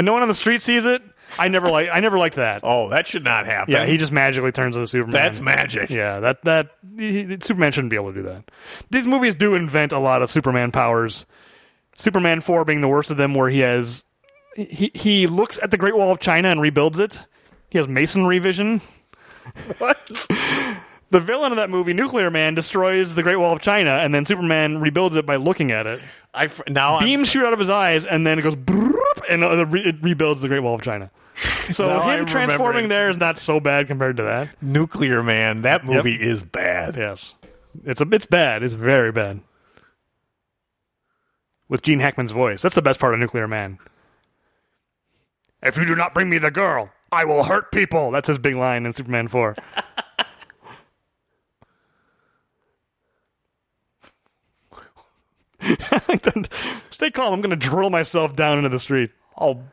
and no one on the street sees it. I never like. I never liked that. oh, that should not happen. Yeah, he just magically turns into Superman. that's magic. Yeah, that that he, Superman shouldn't be able to do that. These movies do invent a lot of Superman powers. Superman four being the worst of them, where he has he he looks at the Great Wall of China and rebuilds it. He has masonry vision. What? The villain of that movie, Nuclear Man, destroys the Great Wall of China, and then Superman rebuilds it by looking at it. I f- now I'm- Beams shoot out of his eyes, and then it goes and uh, re- it rebuilds the Great Wall of China. So him I'm transforming there is not so bad compared to that. Nuclear Man. That movie is bad. Yes, it's a it's bad. It's very bad. With Gene Hackman's voice, that's the best part of Nuclear Man. If you do not bring me the girl, I will hurt people. That's his big line in Superman four. Stay calm. I'm going to drill myself down into the street. I'll.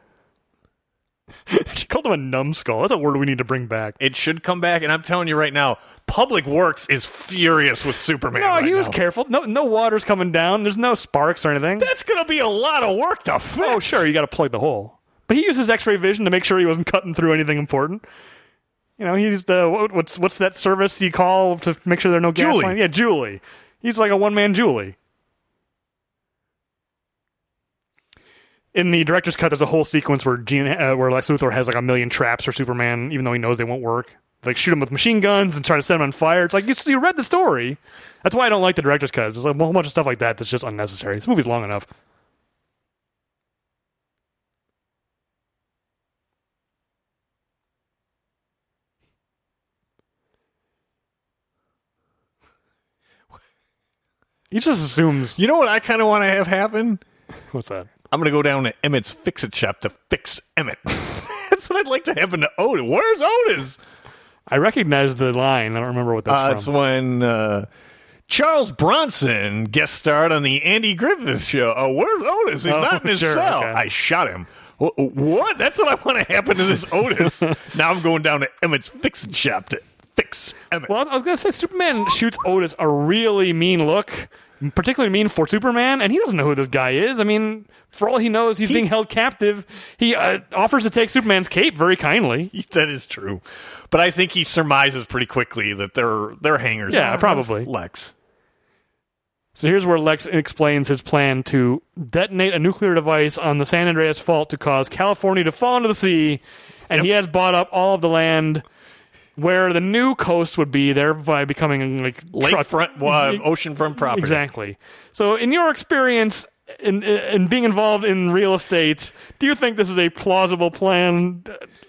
She called him a numbskull. That's a word we need to bring back. it should come back, and I'm telling you right now, Public Works is furious with Superman. No, right he was now. careful. No, no water's coming down. There's no sparks or anything. That's going to be a lot of work to oh, fix. Oh, sure, you got to plug the hole. But he used his X-ray vision to make sure he wasn't cutting through anything important. You know, he's the what, what's what's that service you call to make sure there are no gas Julie. lines? Yeah, Julie. He's like a one-man Julie. In the director's cut, there's a whole sequence where Gene, uh, where Lex Luthor has like a million traps for Superman, even though he knows they won't work. Like shoot him with machine guns and try to set him on fire. It's like you, you read the story. That's why I don't like the director's cut. There's like a whole bunch of stuff like that that's just unnecessary. This movie's long enough. He just assumes. You know what I kind of want to have happen? What's that? I'm going to go down to Emmett's Fix It Shop to fix Emmett. That's what I'd like to happen to Otis. Where's Otis? I recognize the line. I don't remember what that's Uh, from. it's when uh, Charles Bronson guest starred on the Andy Griffith show. Oh, where's Otis? He's Oh, not in his sure, cell. okay. I shot him. What? That's what I want to happen to this Otis. now I'm going down to Emmett's Fix It Shop to fix Emmett. Well, I was going to say Superman shoots Otis a really mean look, particularly mean for Superman, and he doesn't know who this guy is. I mean, for all he knows, he's He- being held captive. He uh, offers to take Superman's cape very kindly. that is true. But I think he surmises pretty quickly that they're they're hangers. Yeah, probably. Lex. So here's where Lex explains his plan to detonate a nuclear device on the San Andreas Fault to cause California to fall into the sea, and he has bought up all of the land where the new coast would be, thereby becoming like Lakefront, uh, oceanfront property. Exactly. So, in your experience in, in being involved in real estate, do you think this is a plausible plan?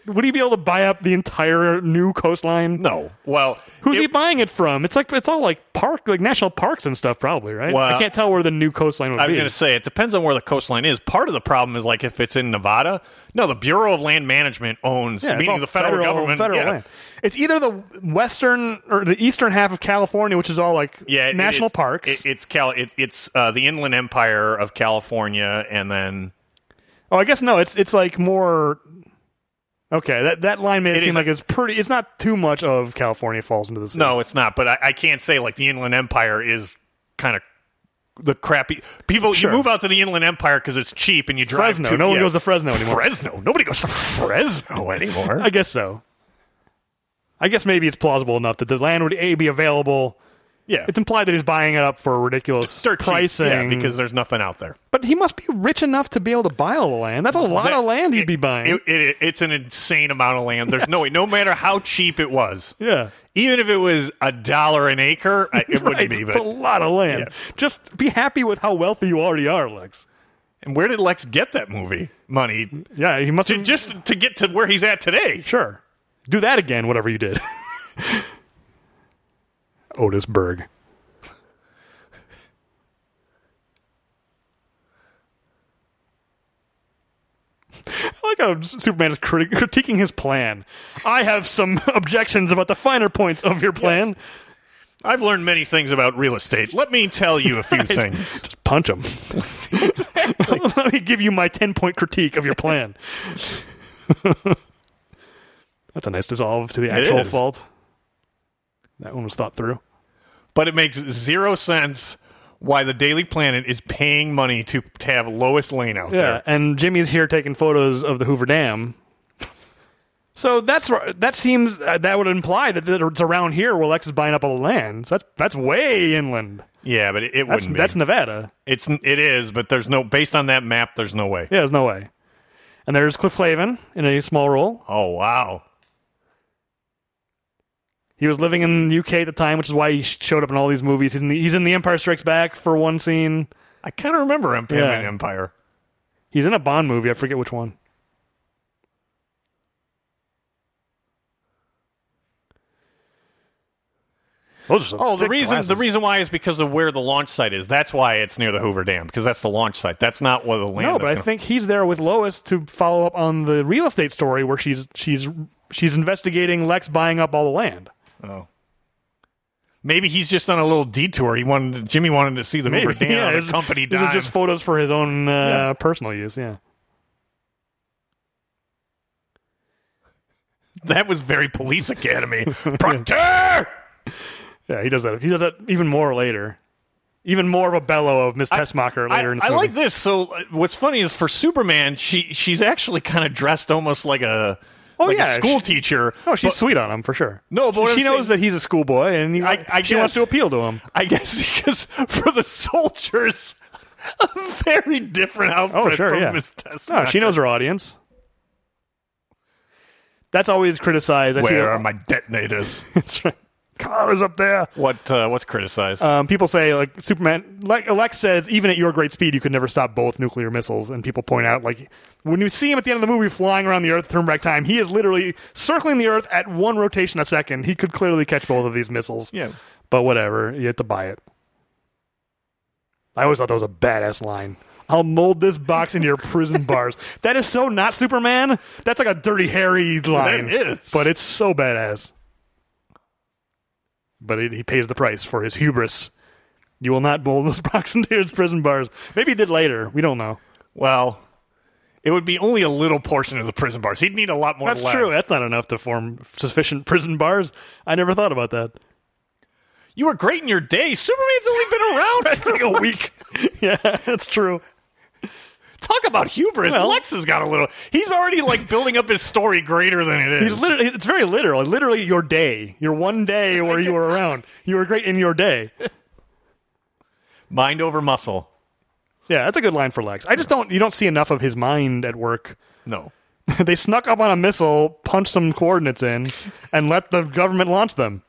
Would he be able to buy up the entire new coastline? No. Well, Who's it- he buying it from? It's like it's all like park, like national parks and stuff, probably, right? Well, I can't tell where the new coastline would I was going to say it depends on where the coastline is. Part of the problem is like if it's in Nevada. No, the Bureau of Land Management owns, yeah, meaning the federal, government. federal yeah. land. It's either the western or the eastern half of California, which is all like Yeah, national is. parks. It, it's Cal. It, it's uh, the Inland Empire of California, and then Oh, I guess no. It's it's like more. Okay, that that line made it, It seem is like it's pretty. It's not too much of California falls into the sea. no, it's not. But I, I can't say like the Inland Empire is kind of the crappy people. Sure. You move out to the Inland Empire because it's cheap, and you drive Fresno. To, no one goes to Fresno anymore. Fresno. Nobody goes to Fresno anymore. I guess so. I guess maybe it's plausible enough that the land would a be available. Yeah, It's implied that he's buying it up for a ridiculous dirt cheap. pricing. Yeah, because there's nothing out there. but he must be rich enough to be able to buy all the land. That's a lot That- of land he'd it- be buying. It, it, it's an insane amount of land. There's no way. No matter how cheap it was, yeah. even if it was a dollar an acre, it Right, wouldn't be. it's a lot of land. Yeah. Just be happy with how wealthy you already are, Lex. and where did Lex get that movie money? Yeah, he must To, have just to get to where he's at today. Sure. Do that again, whatever you did. Otisburg. I like how Superman is criti- critiquing his plan. I have some objections about the finer points of your plan. I've learned many things about real estate. Let me tell you a few things. Just punch him. Let me give you my 10 point critique of your plan. That's a nice dissolve to the actual fault. That one was thought through. But it makes zero sense why the Daily Planet is paying money to, to have Lois Lane out Yeah, there. and Jimmy's here taking photos of the Hoover Dam. So that's that seems uh, that would imply that that it's around here where Lex is buying up all the land. So that's that's way inland. Yeah, but it, it That's wouldn't that's be. Nevada. It's it is, but there's no based on that map. There's no way. Yeah, there's no way. And there's Cliff Clavin in a small role. Oh wow. He was living in the UK at the time, which is why he showed up in all these movies. He's in the, he's in the Empire Strikes Back for one scene. I kind of remember him, Yeah. in Empire. He's in a Bond movie. I forget which one. Those are some Oh, the reason glasses. the reason why is because of where the launch site is. That's why it's near the Hoover Dam because that's the launch site. That's not where the land. Is. No, but I gonna- think he's there with Lois to follow up on the real estate story where she's she's she's investigating Lex buying up all the land. Maybe he's just on a little detour. He wanted Jimmy wanted to see the Hoover Dam yeah, his- company These are just photos for his own uh, Yeah. personal use. Yeah, that was very Police Academy. Proctor. yeah, he does that. He does that even more later. Even more of a bellow of Miss Tessmacher I, later in this I movie. like this. So uh, what's funny is for Superman, she she's actually kind of dressed almost like a Oh, like yeah, a school she- teacher. Oh, she's But sweet on him for sure. No, but what she knows saying- that he's a schoolboy, and he, I- I she wants to appeal to him. I guess because for the soldiers, a very different outfit Oh, sure, from yeah. Miss No, Tessmacher. she knows her audience. That's always criticized. I see Where that- are my detonators? That's right. Car is up there. what uh, what's criticized? Um, people say like Superman, like Lex says, even at your great speed, you could never stop both nuclear missiles. And people point out like when you see him at the end of the movie flying around the Earth turn back time, he is literally circling the Earth at one rotation a second. He could clearly catch both of these missiles. yeah. But whatever, you have to buy it. I always thought that was a badass line. I'll mold this box into your prison bars. That is so not Superman. That's like a dirty Harry line. It is. But it's so badass. But he pays the price for his hubris. You will not mold those box into his prison bars. Maybe he did later. We don't know. Well, it would be only a little portion of the prison bars. He'd need a lot more. That's true. That's not enough to form sufficient prison bars. I never thought about that. You were great in your day. Superman's only been around for like a week. Yeah, that's true. Talk about hubris. Well- Lex has got a little. He's already like building up his story greater than it is. He's literally, it's very literal. Literally, your day, your one day where you were around. You were great in your day. Mind over muscle. Yeah, that's a good line for Lex. I just don't. You don't see enough of his mind at work. No. they snuck up on a missile, punched some coordinates in, and let the government launch them.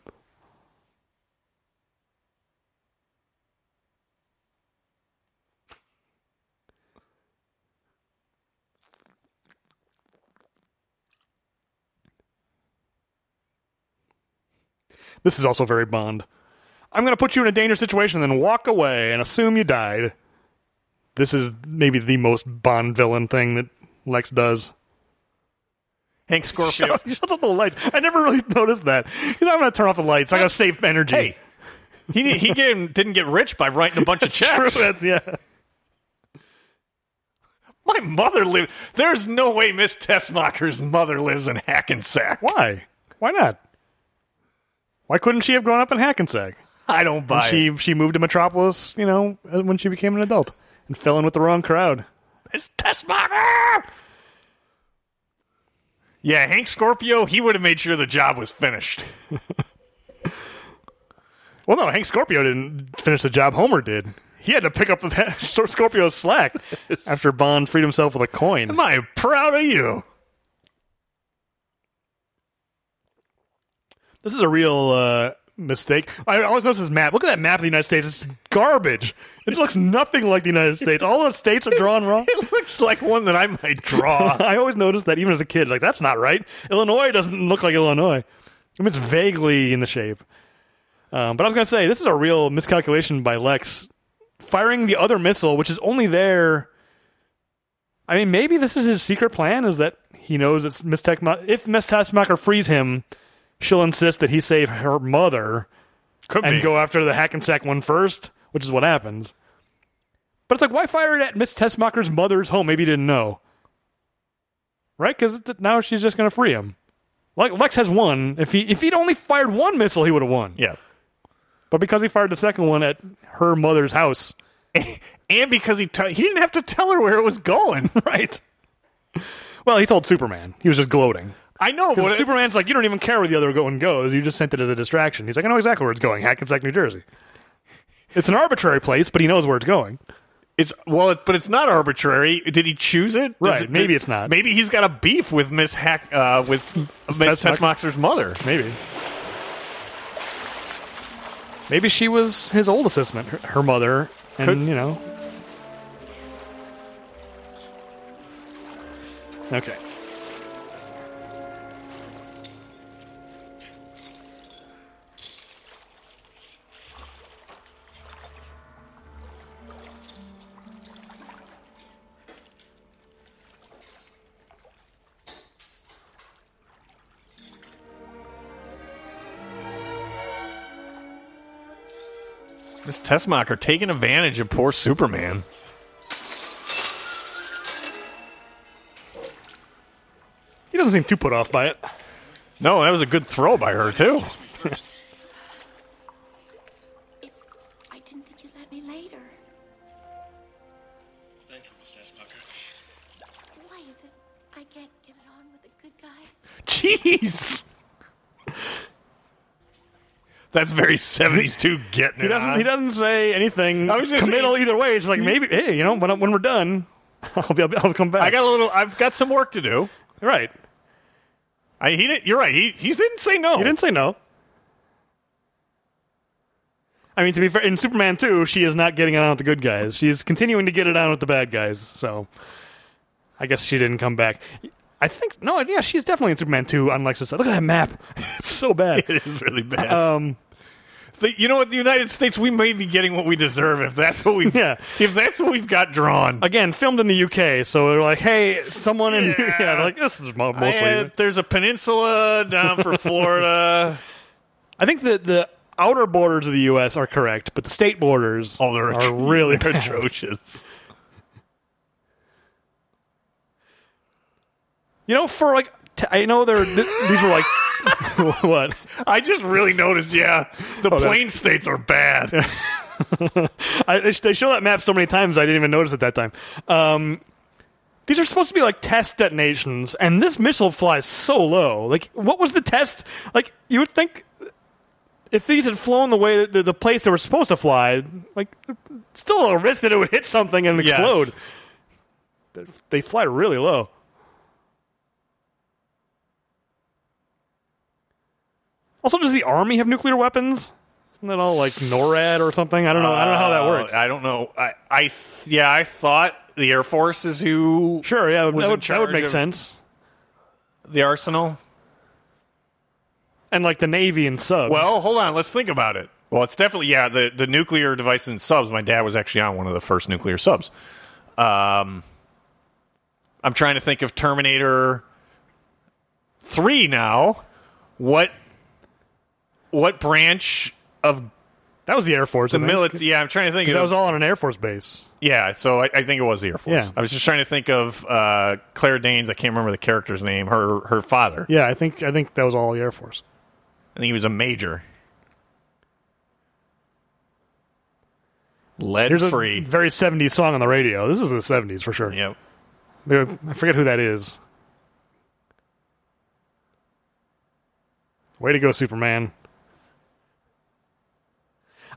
This is also very Bond. I'm going to put you in a dangerous situation and then walk away and assume you died. This is maybe the most Bond villain thing that Lex does. Hank Scorpio. Shut, shut off the lights. I never really noticed that. He's not going to turn off the lights. I got to save energy. hey, he he gave, didn't get rich by writing a bunch of True, checks. that's- yeah. My mother lives. There's no way Miss Tessmacher's mother lives in Hackensack. Why? Why not? Why couldn't she have grown up in Hackensack? I don't buy it. She she moved to Metropolis, you know, uh, when she became an adult and fell in with the wrong crowd. Miss Tessmacher. Yeah, Hank Scorpio. He would have made sure the job was finished. Well, no, Hank Scorpio didn't finish the job. Homer did. He had to pick up the Scorpio's slack after Bond freed himself with a coin. Am I proud of you? This is a real uh, mistake. I always notice this map. Look at that map of the United States. It's garbage. It looks nothing like the United States. All the states are drawn wrong. It looks like one that I might draw. I always noticed that even as a kid. Like, that's not right. Illinois doesn't look like Illinois. I mean, it's vaguely in the shape. Um, but I was going to say, this is a real miscalculation by Lex. Firing the other missile, which is only there. I mean, maybe this is his secret plan, is that he knows it's Miss Tech. If Miss Tessmacher frees him, she'll insist that he save her mother Could and be. go after the Hackensack one first, which is what happens. But it's like, why fire it at Miss Tessmacher's mother's home? Maybe he didn't know. Right? Because now she's just going to free him. Like Lex has one. If he if he'd only fired one missile, he would have won. yeah. But because he fired the second one at her mother's house, And because he t- he didn't have to tell her where it was going. right? Well, he told Superman. He was just gloating. I know, Because Superman's like, you don't even care where the other one goes. You just sent it as a distraction. He's like, I know exactly where it's going. Hackensack, New Jersey. It's an arbitrary place, but he knows where it's going. it's well, it, but it's not arbitrary. Did he choose it? Does Right, it- maybe did- it's not. Maybe he's got a beef with Miss Hack uh, with Miss Tessmacher. Tessmacher's mother. Maybe. Maybe she was his old assistant, her, her mother, and Could- you know. Okay. Miss Tessmacher taking advantage of poor Superman. He doesn't seem too put off by it. No, that was a good throw by her too. I didn't think you'd let me later. Thank you, Miss Tessmacher. Why is it I can't get it on with a good guy? Jeez. That's very 70s too getting it He doesn't. He doesn't say anything I was committal either way. It's like hmm. maybe, hey, you know, when when we're done, I'll be. I'll come back. I got a little I've got some work to do. right. I he didn't, you're right. He he didn't say no. He didn't say no. I mean, to be fair, in Superman 2, she is not getting it on with the good guys. She is continuing to get it on with the bad guys. So, I guess she didn't come back. I think no, yeah, she's definitely in Superman 2 on Lexus. Look at that map; it's so bad. It is really bad. Um, The- you know what? The United States, we may be getting what we deserve if that's what we. Yeah. If that's what we've got drawn. again, filmed in the UK, so they're like, "Hey, someone in Yeah. yeah, like this is mo- mostly." Uh, there's a peninsula down for Florida. I think that the outer borders of the U.S. are correct, but the state borders Oh, they're are really atrocious. You know, for like, t- I know they're th- these were like, what? I just really noticed. Yeah, the that's- plain states are bad. I, they sh- they show that map so many times I didn't even notice at that time. Um, these are supposed to be like test detonations, and this missile flies so low. Like, what was the test? Like, you would think if these had flown the way the, the place they were supposed to fly, like still a risk that it would hit something and Yes. explode. They- They fly really low. Also, does the army have nuclear weapons? Isn't that all like NORAD or something? I don't know. I don't know how that Uh, works. I don't know. I, I th- yeah, I thought the Air Force is who sure, yeah, that was in would, that would make of- sense. the arsenal. And like the Navy and subs. Well, hold on. Let's think about it. Well, it's definitely yeah. The the nuclear device and subs. My dad was actually on one of the first nuclear subs. Um, I'm trying to think of Terminator three now. What what branch of that was the Air Force. the military? Yeah, I'm trying to think. Of, that was all on an Air Force base. yeah, so I, I think it was the Air Force. Yeah. I was just trying to think of uh, Claire Danes. I can't remember the character's name. Her her father. Yeah, I think I think that was all the Air Force. I think he was a major. Lead Here's free. very 70s song on the radio. This is the 70s for sure. Yep. I forget who that is. Way to go, Superman.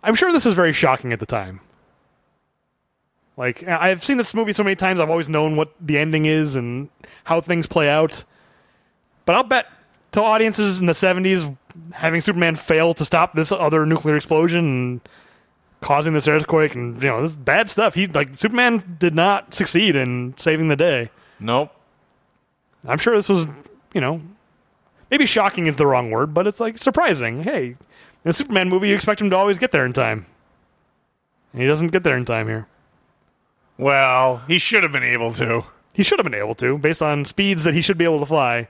I'm sure this was very shocking at the time. Like, I've seen this movie so many times, I've always known what the ending is and how things play out. But I'll bet to audiences in the 70s, having Superman fail to stop this other nuclear explosion and causing this earthquake and, you know, this is bad stuff. He, like, Superman did not succeed in saving the day. Nope. I'm sure this was, you know, maybe shocking is the wrong word, but it's like surprising. Hey, in a Superman movie, you expect him to always get there in time. And he doesn't get there in time here. Well, he should have been able to. He should have been able to, based on speeds that he should be able to fly.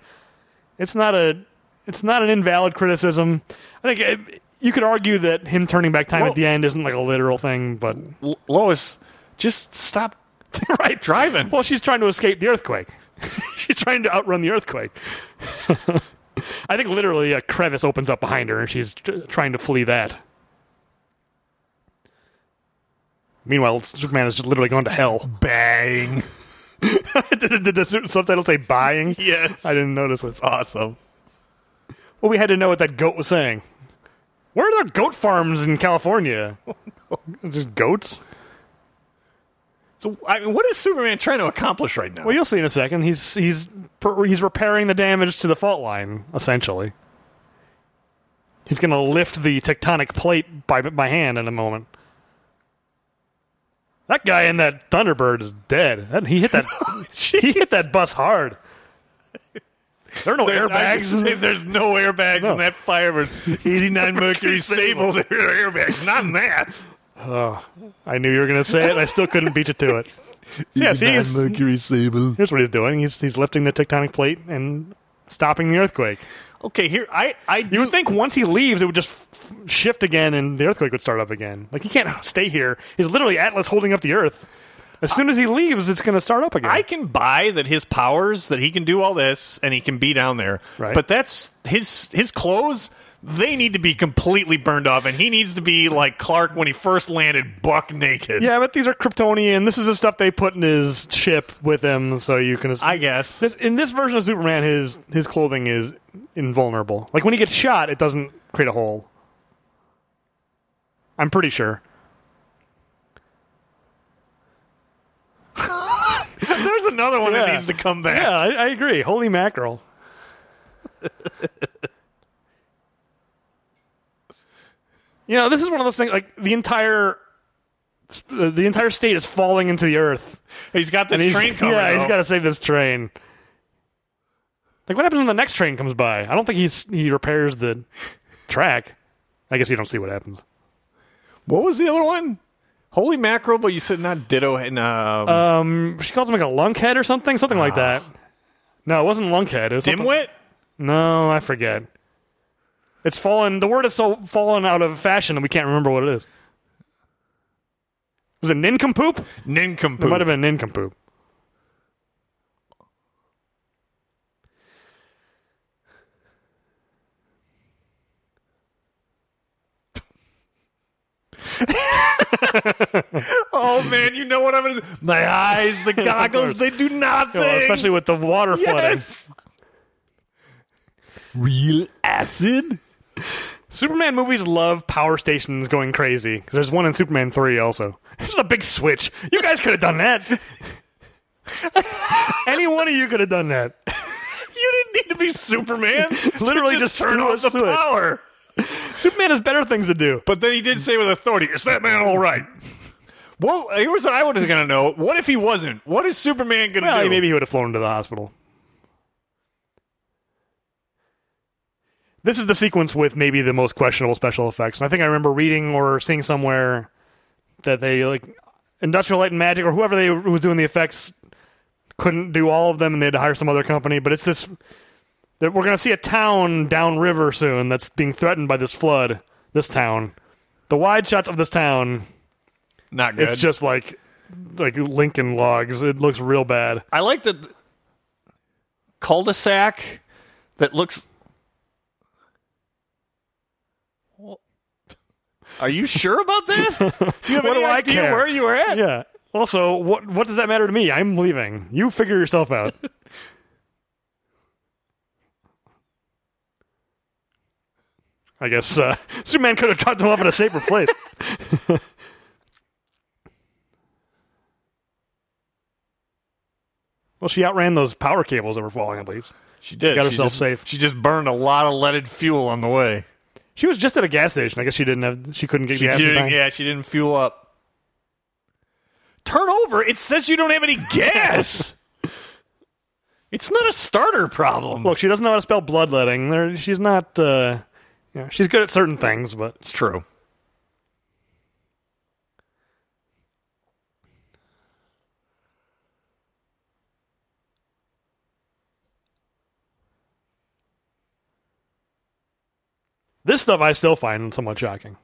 It's not a, it's not an invalid criticism. I think it, you could argue that him turning back time Well- at the end isn't like a literal thing, but L- Lois, just stop. right, Driving. Well, she's trying to escape the earthquake. she's trying to outrun the earthquake. I think literally a crevice opens up behind her, and she's tr- trying to flee that. Meanwhile, Superman is just literally going to hell. Bang. did, did the subtitle say "buying"? Yes. I didn't notice it. Awesome. Well, we had to know what that goat was saying. Where are there goat farms in California? Oh, just goats? So, I mean, what is Superman trying to accomplish right now? Well, you'll see in a second. He's he's he's repairing the damage to the fault line. Essentially, he's going to lift the tectonic plate by by hand in a moment. That guy in that Thunderbird is dead. That, he hit that he hit that bus hard. There are no There- airbags. There's no airbags No. in that Firebird. 89 Mercury Sable. There are airbags. Not in that. Oh, I knew you were going to say it. and I still couldn't beat you to it. So, yeah, see, he's, Mercury Sable. here's what he's doing. He's he's lifting the tectonic plate and stopping the earthquake. Okay, here I I You would think once he leaves, it would just f- f- shift again and the earthquake would start up again. Like he can't stay here. He's literally Atlas holding up the Earth. As soon as he leaves, it's going to start up again. I can buy that his powers that he can do all this and he can be down there. Right. But that's his his clothes. They need to be completely burned off, and he needs to be like Clark when he first landed, buck naked. yeah, but these are Kryptonian. This is the stuff they put in his ship with him, so you can. I guess. This, in this version of Superman, his his clothing is invulnerable. Like when he gets shot, it doesn't create a hole. I'm pretty sure. There's another one that Yeah. needs to come back. Yeah, I, I agree. Holy mackerel! you know, this is one of those things. Like the entire, the, entire state is falling into the earth. He's got this he's, train coming. yeah, he's got to save this train. Like, what happens when the next train comes by? I don't think he's he repairs the track. I guess you don't see what happens. What was the other one? Holy mackerel! But you said not ditto. And um, Um, she calls him like a lunkhead or something, something like that. No, it wasn't lunkhead. It was dimwit. No, I forget. It's fallen. The word is so fallen out of fashion that we can't remember what it is. Was it nincompoop? Nincompoop. It might have been nincompoop. Oh man, you know what I'm gonna do? My eyes, the goggles, they do nothing. Well, especially with the water flooding. yes. Real acid. Superman movies love power stations going crazy because there's one in Superman 3 also. There's a big switch. You guys could have done that. Any one of you could have done that. You didn't need to be Superman. Literally You just turn off the switch. power. Superman has better things to do. But then he did say with authority, "Is that man all right?" Well, here's what I was going to know: What if he wasn't? What is Superman going to Well, do? maybe he would have flown to the hospital. This is the sequence with maybe the most questionable special effects. And I think I remember reading or seeing somewhere that they like Industrial Light and Magic or whoever they was doing the effects couldn't do all of them and they had to hire some other company. But it's this that we're going to see a town downriver soon that's being threatened by this flood. This town, the wide shots of this town, Not good. it's just like like Lincoln logs. It looks real bad. I like the cul-de-sac that looks. Are you sure about that? Do you have What any do I idea care? where you were at? Yeah. Also, what what does that matter to me? I'm leaving. You figure yourself out. I guess uh, Superman could have dropped him off in a safer place. well, she outran those power cables that were falling at least. She did. Got She herself just- safe. She just burned a lot of leaded fuel on the way. She was just at a gas station. I guess she didn't have. She couldn't get She gas in time. yeah, she didn't fuel up. Turn over. It says you don't have any gas. it's not a starter problem. Look, she doesn't know how to spell bloodletting. There, she's not. Uh, you know, she's good at certain things, but it's true. This stuff I still find somewhat shocking.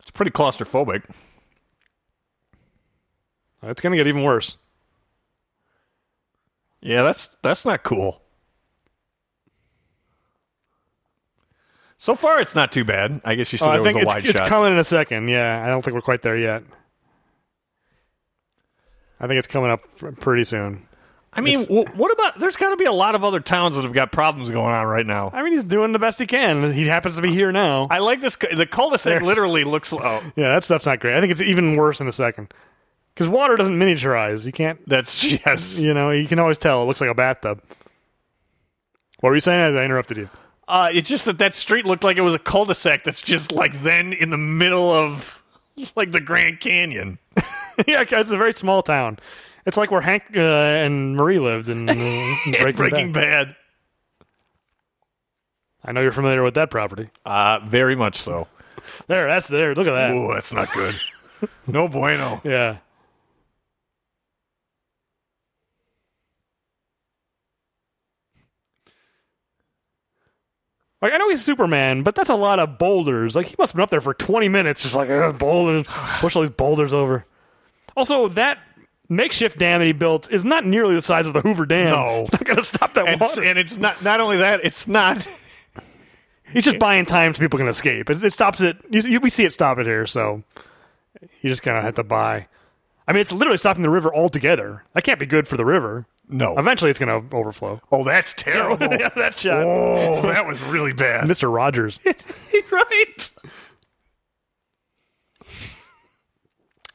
It's pretty claustrophobic. It's going to get even worse. Yeah, that's that's not cool. So far, it's not too bad. I guess you said Oh, I there was think a it's, wide it's shot. coming in a second. Yeah, I don't think we're quite there yet. I think it's coming up pretty soon. I mean, w- what about? There's got to be a lot of other towns that have got problems going on right now. I mean, he's doing the best he can. He happens to be here now. I like this. cu- The cul-de-sac literally looks. Oh, yeah, that stuff's not great. I think it's even worse in a second. Because water doesn't miniaturize. You can't, that's yes. you know, you can always tell. It looks like a bathtub. What were you saying? I interrupted you. Uh, it's just that that street looked like it was a cul-de-sac that's just like then in the middle of like the Grand Canyon. yeah, it's a very small town. It's like where Hank uh, and Marie lived in, uh, in Breaking, Breaking Bad. Bad. I know you're familiar with that property. Uh, very much so. There, that's there. Look at that. Oh, that's not good. no bueno. Yeah. Like I know he's Superman, but that's a lot of boulders. Like he must have been up there for twenty minutes, just like uh, boulders, push all these boulders over. Also, that makeshift dam that he built is not nearly the size of the Hoover Dam. No. it's not going to stop that And, water. and it's not. Not only that, it's not. He's just buying time so people can escape. It, it stops it. You, you, we see it stop it here, so you just kind of have to buy. I mean, it's literally stopping the river altogether. That can't be good for the river. No. Eventually, it's going to overflow. Oh, that's terrible. yeah, that shot. Oh, that was really bad. Mr. Rogers. right.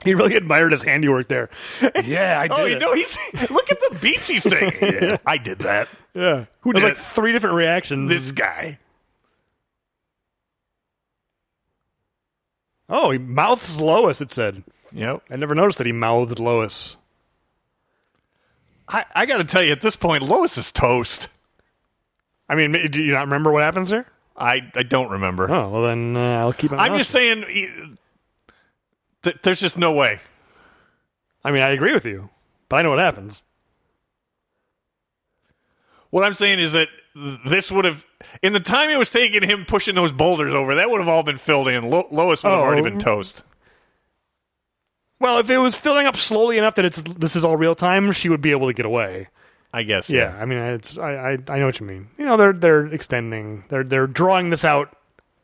He really admired his handiwork there. Yeah, I did. Oh, you know, he's look at the beats he's taking. Yeah, I did that. yeah. Who There's did like it? three different reactions. This guy. Oh, he mouths Lois. It said. Yep. I never noticed that he mouthed Lois. I, I got to tell you, at this point, Lois is toast. I mean, do you not remember what happens there? I, I don't remember. Oh, well then uh, I'll keep. an I'm just saying, th- there's just no way. I mean, I agree with you, but I know what happens. What I'm saying is that this would have, in the time it was taking him pushing those boulders over, that would have all been filled in. Lo- Lois would have Oh. already been oh. toast. Well, if it was filling up slowly enough that it's this is all real time, she would be able to get away. I guess. Yeah, I mean, it's I, I I know what you mean. You know, they're they're extending, they're they're drawing this out,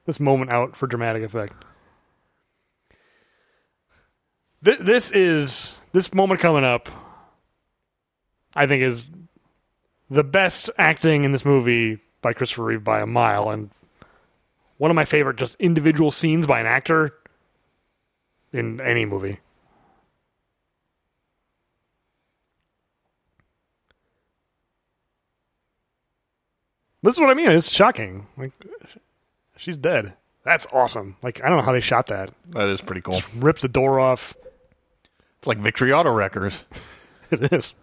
this moment out for dramatic effect. Th- this is this moment coming up. I think is the best acting in this movie by Christopher Reeve by a mile, and one of my favorite just individual scenes by an actor in any movie. This is what I mean. It's shocking. Like, she's dead. That's awesome. Like, I don't know how they shot that. That is pretty cool. Rips the door off. It's like Victory Auto Wreckers. It is.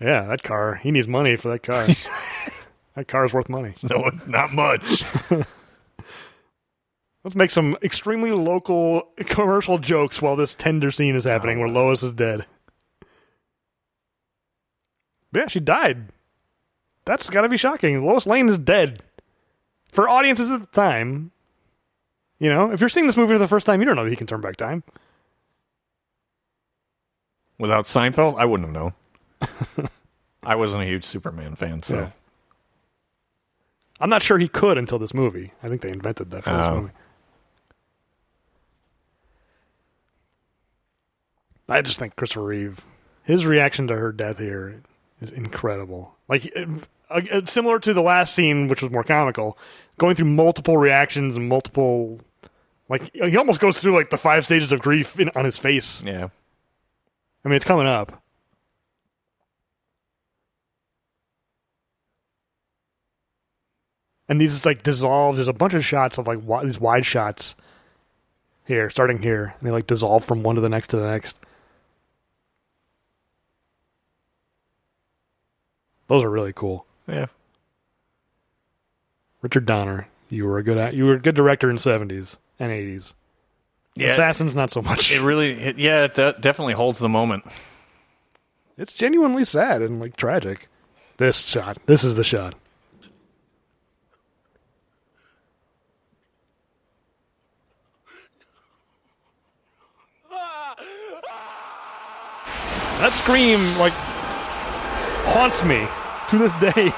Yeah, that car. He needs money for that car. that car's worth money. No, not much. Let's make some extremely local commercial jokes while this tender scene is happening where Lois is dead. Yeah, she died. That's got to be shocking. Lois Lane is dead. For audiences at the time, you know, if you're seeing this movie for the first time, you don't know that he can turn back time. Without Seinfeld, I wouldn't have known. I wasn't a huge Superman fan, so Yeah. I'm not sure he could until this movie. I think they invented that for this Oh. movie. I just think Christopher Reeve, his reaction to her death here is incredible. Like it- uh, uh, similar to the last scene, which was more comical, going through multiple reactions and multiple. Like he almost goes through like the five stages of grief in, on his face. yeah. I mean, it's coming up. And these like dissolve. There's a bunch of shots of like wi- these wide shots here, starting here, and they like dissolve from one to the next to the next. Those are really cool. Yeah. Richard Donner, you were a good you were a good director in seventies and eighties. Yeah. Assassins, not so much. It really, it, yeah, it de- definitely holds the moment. It's genuinely sad and like tragic. This shot. This is the shot. That scream like haunts me to this day.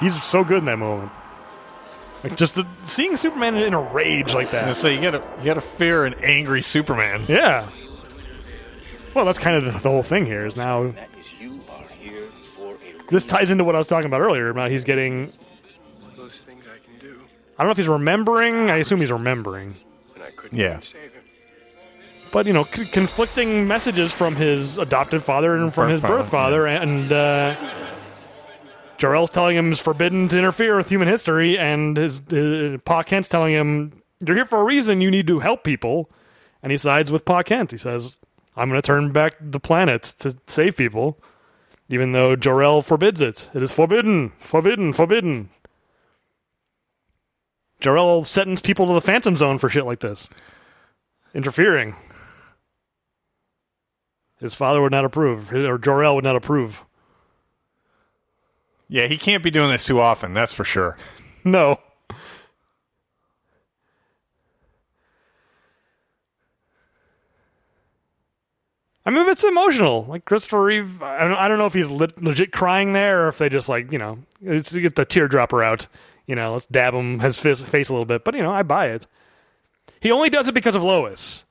He's so good in that moment. Like just the, seeing Superman in a rage like that. So you gotta, you gotta fear an angry Superman. Yeah. Well, that's kind of the, the whole thing here. Is now That is you are here this ties into what I was talking about earlier about he's getting. Those things I can do, I don't know if he's remembering. I assume he's remembering, and I couldn't Yeah. even save him. but you know, c- conflicting messages from his adopted father and from Birth his birth father, father, and uh, Jor-El's telling him it's forbidden to interfere with human history, and his uh, Pa Kent's telling him you're here for a reason. You need to help people, and he sides with Pa Kent. He says, "I'm going to turn back the planet to save people." Even though Jor-El forbids it, it is forbidden, forbidden, forbidden. Jor-El sentenced people to the Phantom Zone for shit like this, interfering. His father would not approve, or Jor-El would not approve. Yeah, he can't be doing this too often. That's for sure. No. I mean, it's emotional. Like Christopher Reeve, I don't, I don't know if he's le- legit crying there or if they just like you know, let's get the teardropper out. You know, let's dab him his face, face a little bit. But you know, I buy it. He only does it because of Lois.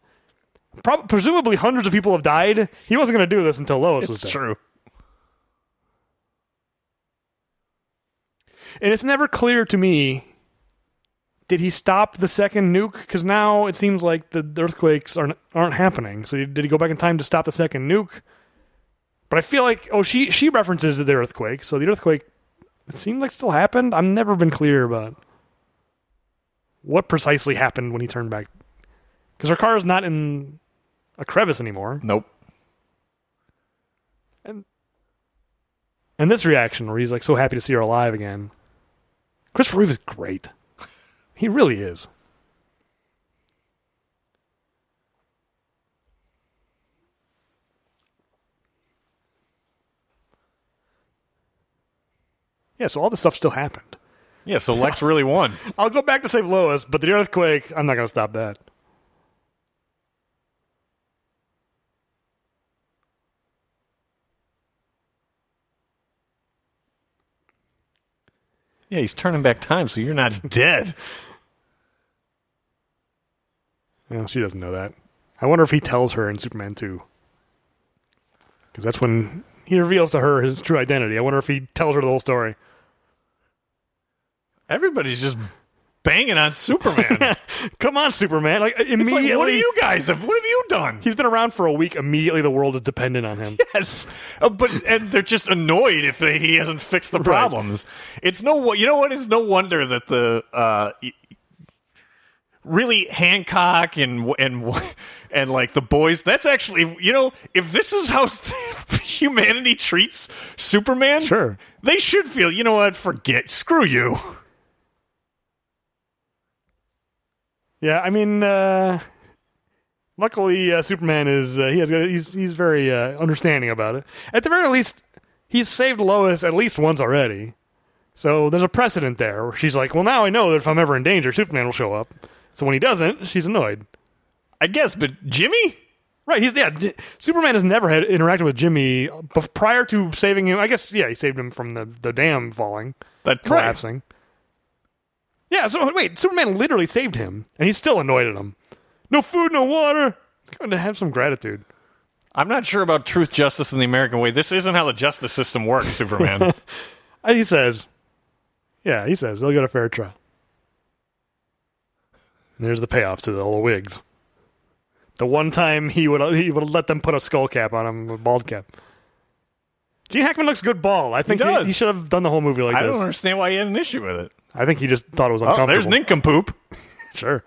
Prob- presumably, hundreds of people have died. He wasn't going to do this until Lois was dead. true. And it's never clear to me did he stop the second nuke? Because now it seems like the earthquakes aren't aren't happening. So did he go back in time to stop the second nuke? But I feel like oh she she references the earthquake, so the earthquake it seemed like still happened. I've never been clear about what precisely happened when he turned back because her car is not in a crevice anymore. Nope. And and this reaction where he's like so happy to see her alive again. Christopher Reeve is great. He really is. Yeah, so all this stuff still happened. Yeah, so Lex really won. I'll go back to save Lois, but the earthquake, I'm not going to stop that. Yeah, he's turning back time, so you're not dead. Well, she doesn't know that. I wonder if he tells her in Superman 2. Because that's when he reveals to her his true identity. I wonder if he tells her the whole story. Everybody's just banging on Superman. Come on, Superman! Like immediately, like, what do you guys have? What have you done? he's been around for a week. Immediately, the world is dependent on him. Yes, Uh, but and they're just annoyed if they, he hasn't fixed the problems. It's no, you know what? It's no wonder that the uh, really Hancock and and and like the boys. That's actually, you know, if this is how humanity treats Superman, Sure. they should feel. You know what? Forget, screw you. Yeah, I mean, uh, luckily uh, Superman is uh, he has got he's he's very uh, understanding about it. At the very least, he's saved Lois at least once already. So there's a precedent there where she's like, well, now I know that if I'm ever in danger, Superman will show up. So when he doesn't, she's annoyed. I guess, but Jimmy. Right? He's yeah. Superman has never had interacted with Jimmy bef- prior to saving him. I guess yeah, he saved him from the the dam falling, That collapsing. Yeah. So wait, Superman literally saved him, and he's still annoyed at him. No food, no water. Going to have some gratitude. I'm not sure about truth, justice, and the American way. This isn't how the justice system works, Superman. Uh, He says, yeah, he says they'll get a fair trial. And there's the payoff to the old wigs. The one time he would he would let them put a skull cap on him, a bald cap. Gene Hackman looks good bald. I think he, does. he should have done the whole movie like I this. I don't understand why he had an issue with it. I think he just thought it was Oh, uncomfortable. there's nincompoop. Sure.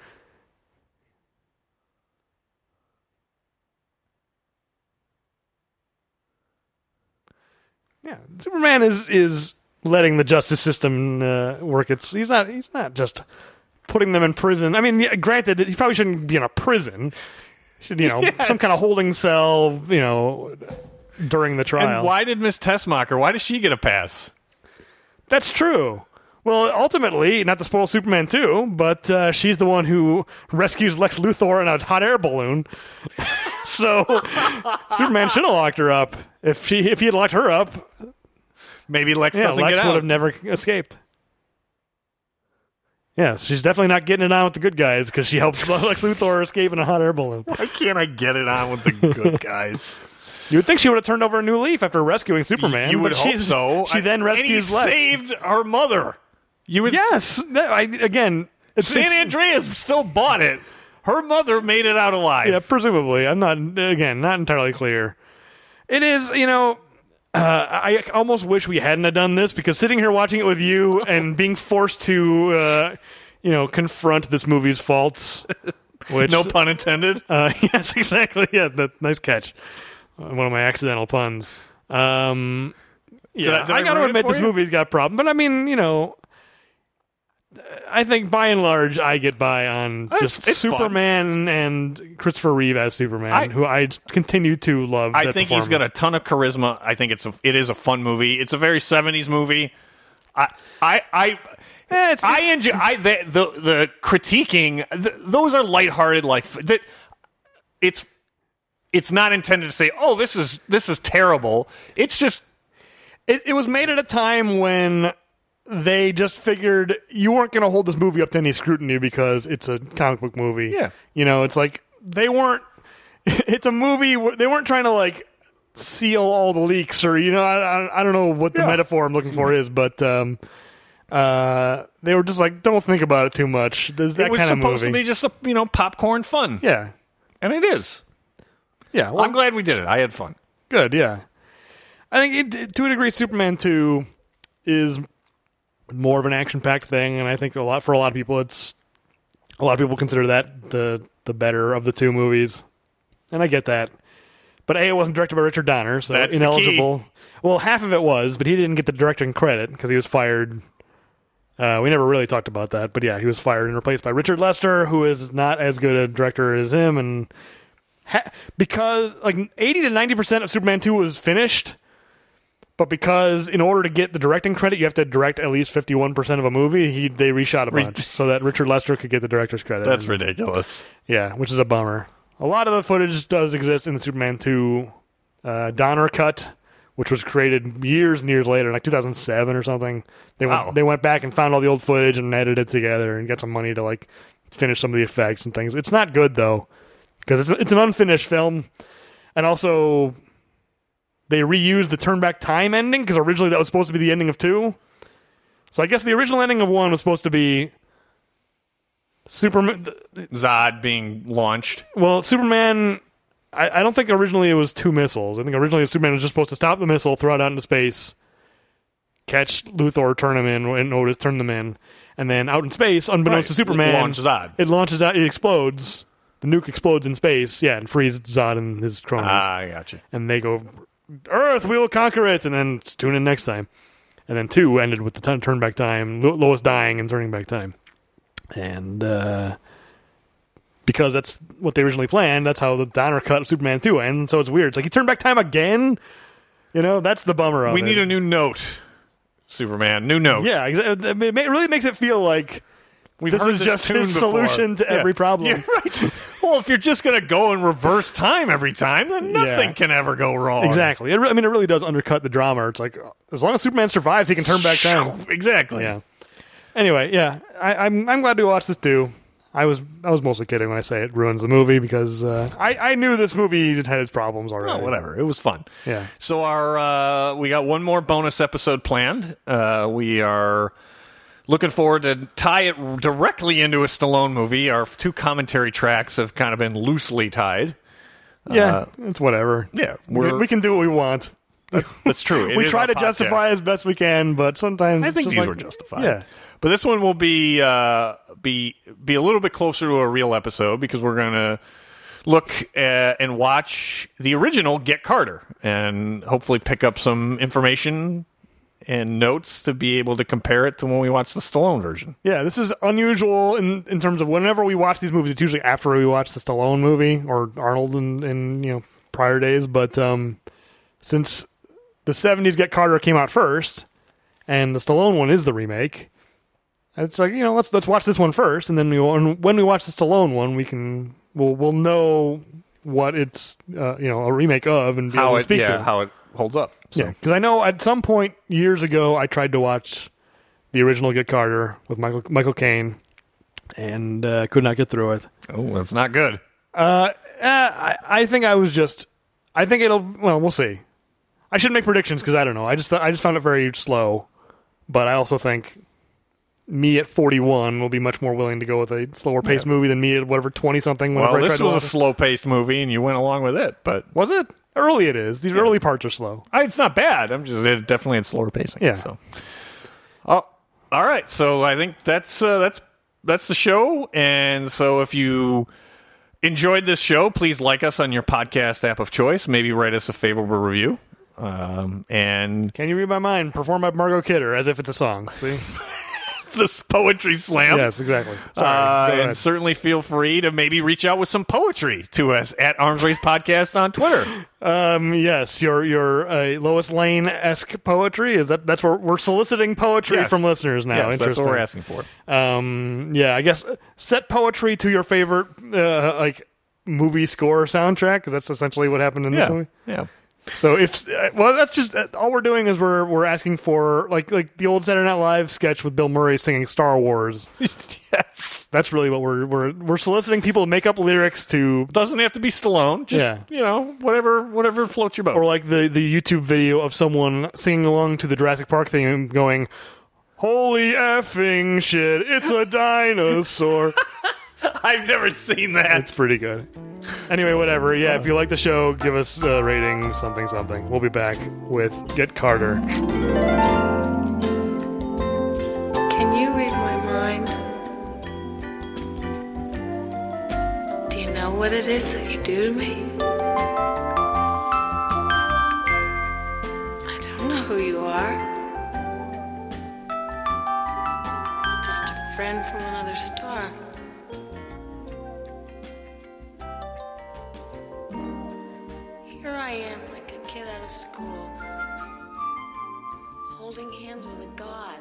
Yeah, Superman is is letting the justice system uh, work. It's he's not he's not just putting them in prison. I mean, yeah, granted, he probably shouldn't be in a prison. Should you know some kind of holding cell? You know, during the trial. And why did Miss Tessmacher? Why does she get a pass? That's true. Well, ultimately, not to spoil Superman 2, but uh, she's the one who rescues Lex Luthor in a hot air balloon. so Superman should have locked her up. If she if he had locked her up, Maybe Lex yeah, Lex would have never escaped. Yes, she's definitely not getting it on with the good guys because she helps Lex Luthor escape in a hot air balloon. Why can't I get it on with the good guys? You would think she would have turned over a new leaf after rescuing Superman. you would hope so. She then I- and rescues he Lex. saved her mother. You would Yes, I, again, it's, San it's- Andreas still bought it. Her mother made it out alive. Yeah, presumably. I'm not again not entirely clear. It is, you know. Uh, I almost wish we hadn't have done this because sitting here watching it with you and being forced to, uh, you know, confront this movie's faults. Which, no pun intended. uh, yes, exactly. Yeah, that, nice catch. Uh, one of my accidental puns. Um, yeah, I- did I I, got to ruin it admit for this you? movie's got a problem, but I mean, you know, I think by and large, I get by on It's- just it's fun. Superman and Christopher Reeve as Superman, I- who I continue to love. I that think he's got a performance. ton of charisma. I think it's a, it is a fun movie. It's a very seventies movie. I I I. Eh, it's- I enjoy I the the, the critiquing. th those are lighthearted. Like f- that. It's it's not intended to say, "Oh, this is this is terrible." It's just It, it was made at a time when they just figured you weren't going to hold this movie up to any scrutiny because it's a comic book movie. Yeah. you know, it's like they weren't. It's a movie. They weren't trying to like seal all the leaks or you know I I, I don't know what the Yeah. metaphor I'm looking for is, but um, uh, they were just like don't think about it too much. There's that it was kind of supposed movie. to be just a you know popcorn fun. yeah, and it is. yeah. Well, I'm glad we did it. I had fun. Good, yeah. I think it, to a degree, Superman two is more of an action-packed thing, and I think a lot for a lot of people, it's a lot of people consider that the the better of the two movies, and I get that. But a, it wasn't directed by Richard Donner, so That's ineligible. Well, half of it was, but he didn't get the directing credit because he was fired. Uh, we never really talked about that, but yeah, he was fired and replaced by Richard Lester, who is not as good a director as him, and ha- because like eighty to ninety percent of Superman two was finished, but because in order to get the directing credit, you have to direct at least fifty one percent of a movie. He they reshot a bunch so that Richard Lester could get the director's credit. That's And- ridiculous. yeah, which is a bummer. A lot of the footage does exist in the Superman 2 uh, Donner cut, which was created years and years later, like 2007 or something. They Wow. went they went back and found all the old footage and edited it together and got some money to like finish some of the effects and things. It's not good though because it's it's an unfinished film, and also they reused the turn back time ending because originally that was supposed to be the ending of two. So I guess the original ending of one was supposed to be Superman. Zod being launched. Well, Superman. I, I don't think originally it was two missiles. I think originally Superman was just supposed to stop the missile, throw it out into space, catch Luthor, turn him in, and Otis turn them in, and then out in space, unbeknownst Right. to Superman, Launch Zod. It launches out. It explodes. The nuke explodes in space. Yeah, and frees Zod and his cronies. Ah, I got you. and they go, Earth, we will conquer it, and then tune in next time. And then two ended with the t- turn back time, Lo- Lois dying and turning back time. And uh, because that's what they originally planned, that's how the Donner cut of Superman 2 ends. And so it's weird. It's like he turned back time again. You know, that's the bummer of it. We it. need a new note, Superman. New note. Yeah, exa- it really makes it feel like We've this heard is this just his before. solution to Yeah. every problem. Yeah, right. Well, if you're just going to go in reverse time every time, then nothing Yeah. can ever go wrong. Exactly. It re- I mean, it really does undercut the drama. It's like as long as Superman survives, he can turn back time. Exactly. Yeah. Anyway, yeah, I, I'm I'm glad to watch this too. I was I was mostly kidding when I say it ruins the movie because uh, I I knew this movie had its problems already. Oh, whatever. It was fun. Yeah. So our uh, we got one more bonus episode planned. Uh, we are looking forward to tie it directly into a Stallone movie. Our two commentary tracks have kind of been loosely tied. Yeah, Uh, it's whatever. Yeah, we, we can do what we want. that's true. It we try to podcast. justify as best we can, but sometimes I think these like- were justified. Yeah. But this one will be uh, be be a little bit closer to a real episode because we're going to look at, and watch the original Get Carter and hopefully pick up some information and notes to be able to compare it to when we watch the Stallone version. Yeah, this is unusual in, in terms of whenever we watch these movies, it's usually after we watch the Stallone movie or Arnold in, in you know prior days. But um, since the '70s Get Carter came out first, and the Stallone one is the remake, it's like you know let's let's watch this one first, and then we when, when we watch the Stallone one, we can we'll we'll know what it's uh, you know a remake of and be able How to it speak yeah, to how it holds up. So. Yeah, because I know at some point years ago I tried to watch the original Get Carter with Michael Michael Caine, and uh, could not get through it. Oh, that's not good. Uh, eh, I I think I was just I think it'll well we'll see. I shouldn't make predictions because I don't know. I just I just found it very slow, but I also think me at 41 will be much more willing to go with a slower paced movie than me at whatever 20 something. Well, this to was a slow paced movie, and you went along with it. But was it early? It is. These early parts are slow. I, it's not bad. I'm just it definitely had slower pacing. Yeah. So, oh, all right. So I think that's uh, that's that's the show. And so if you enjoyed this show, please like us on your podcast app of choice. Maybe write us a favorable review. Um, and Can you read my mind? Performed by Margot Kidder as if it's a song. See? this poetry slam. yes, exactly. Sorry. Uh, and certainly feel free to maybe reach out with some poetry to us at Arms Race Podcast on Twitter. Um, yes, your your uh, Lois Lane esque poetry is that that's where we're soliciting poetry Yes. from listeners now. yes, that's what we're asking for. Um, yeah, I guess uh, set poetry to your favorite uh, like movie score soundtrack because that's essentially what happened in this Yeah, movie. yeah. So if uh, well, that's just uh, all we're doing is we're we're asking for like like the old Saturday Night Live sketch with Bill Murray singing Star Wars. yes, that's really what we're we're we're soliciting people to make up lyrics to Doesn't have to be Stallone. Just Yeah. you know, whatever, whatever floats your boat. or like the the YouTube video of someone singing along to the Jurassic Park theme, going, "Holy effing shit! It's a dinosaur." I've never seen that. it's pretty good. Anyway, whatever. Yeah, if you like the show, give us a rating, something, something. We'll be back with Get Carter. Can you read my mind? Do you know what it is that you do to me? I don't know who you are. Just a friend from another star. Here I am, like a kid out of school, holding hands with a god.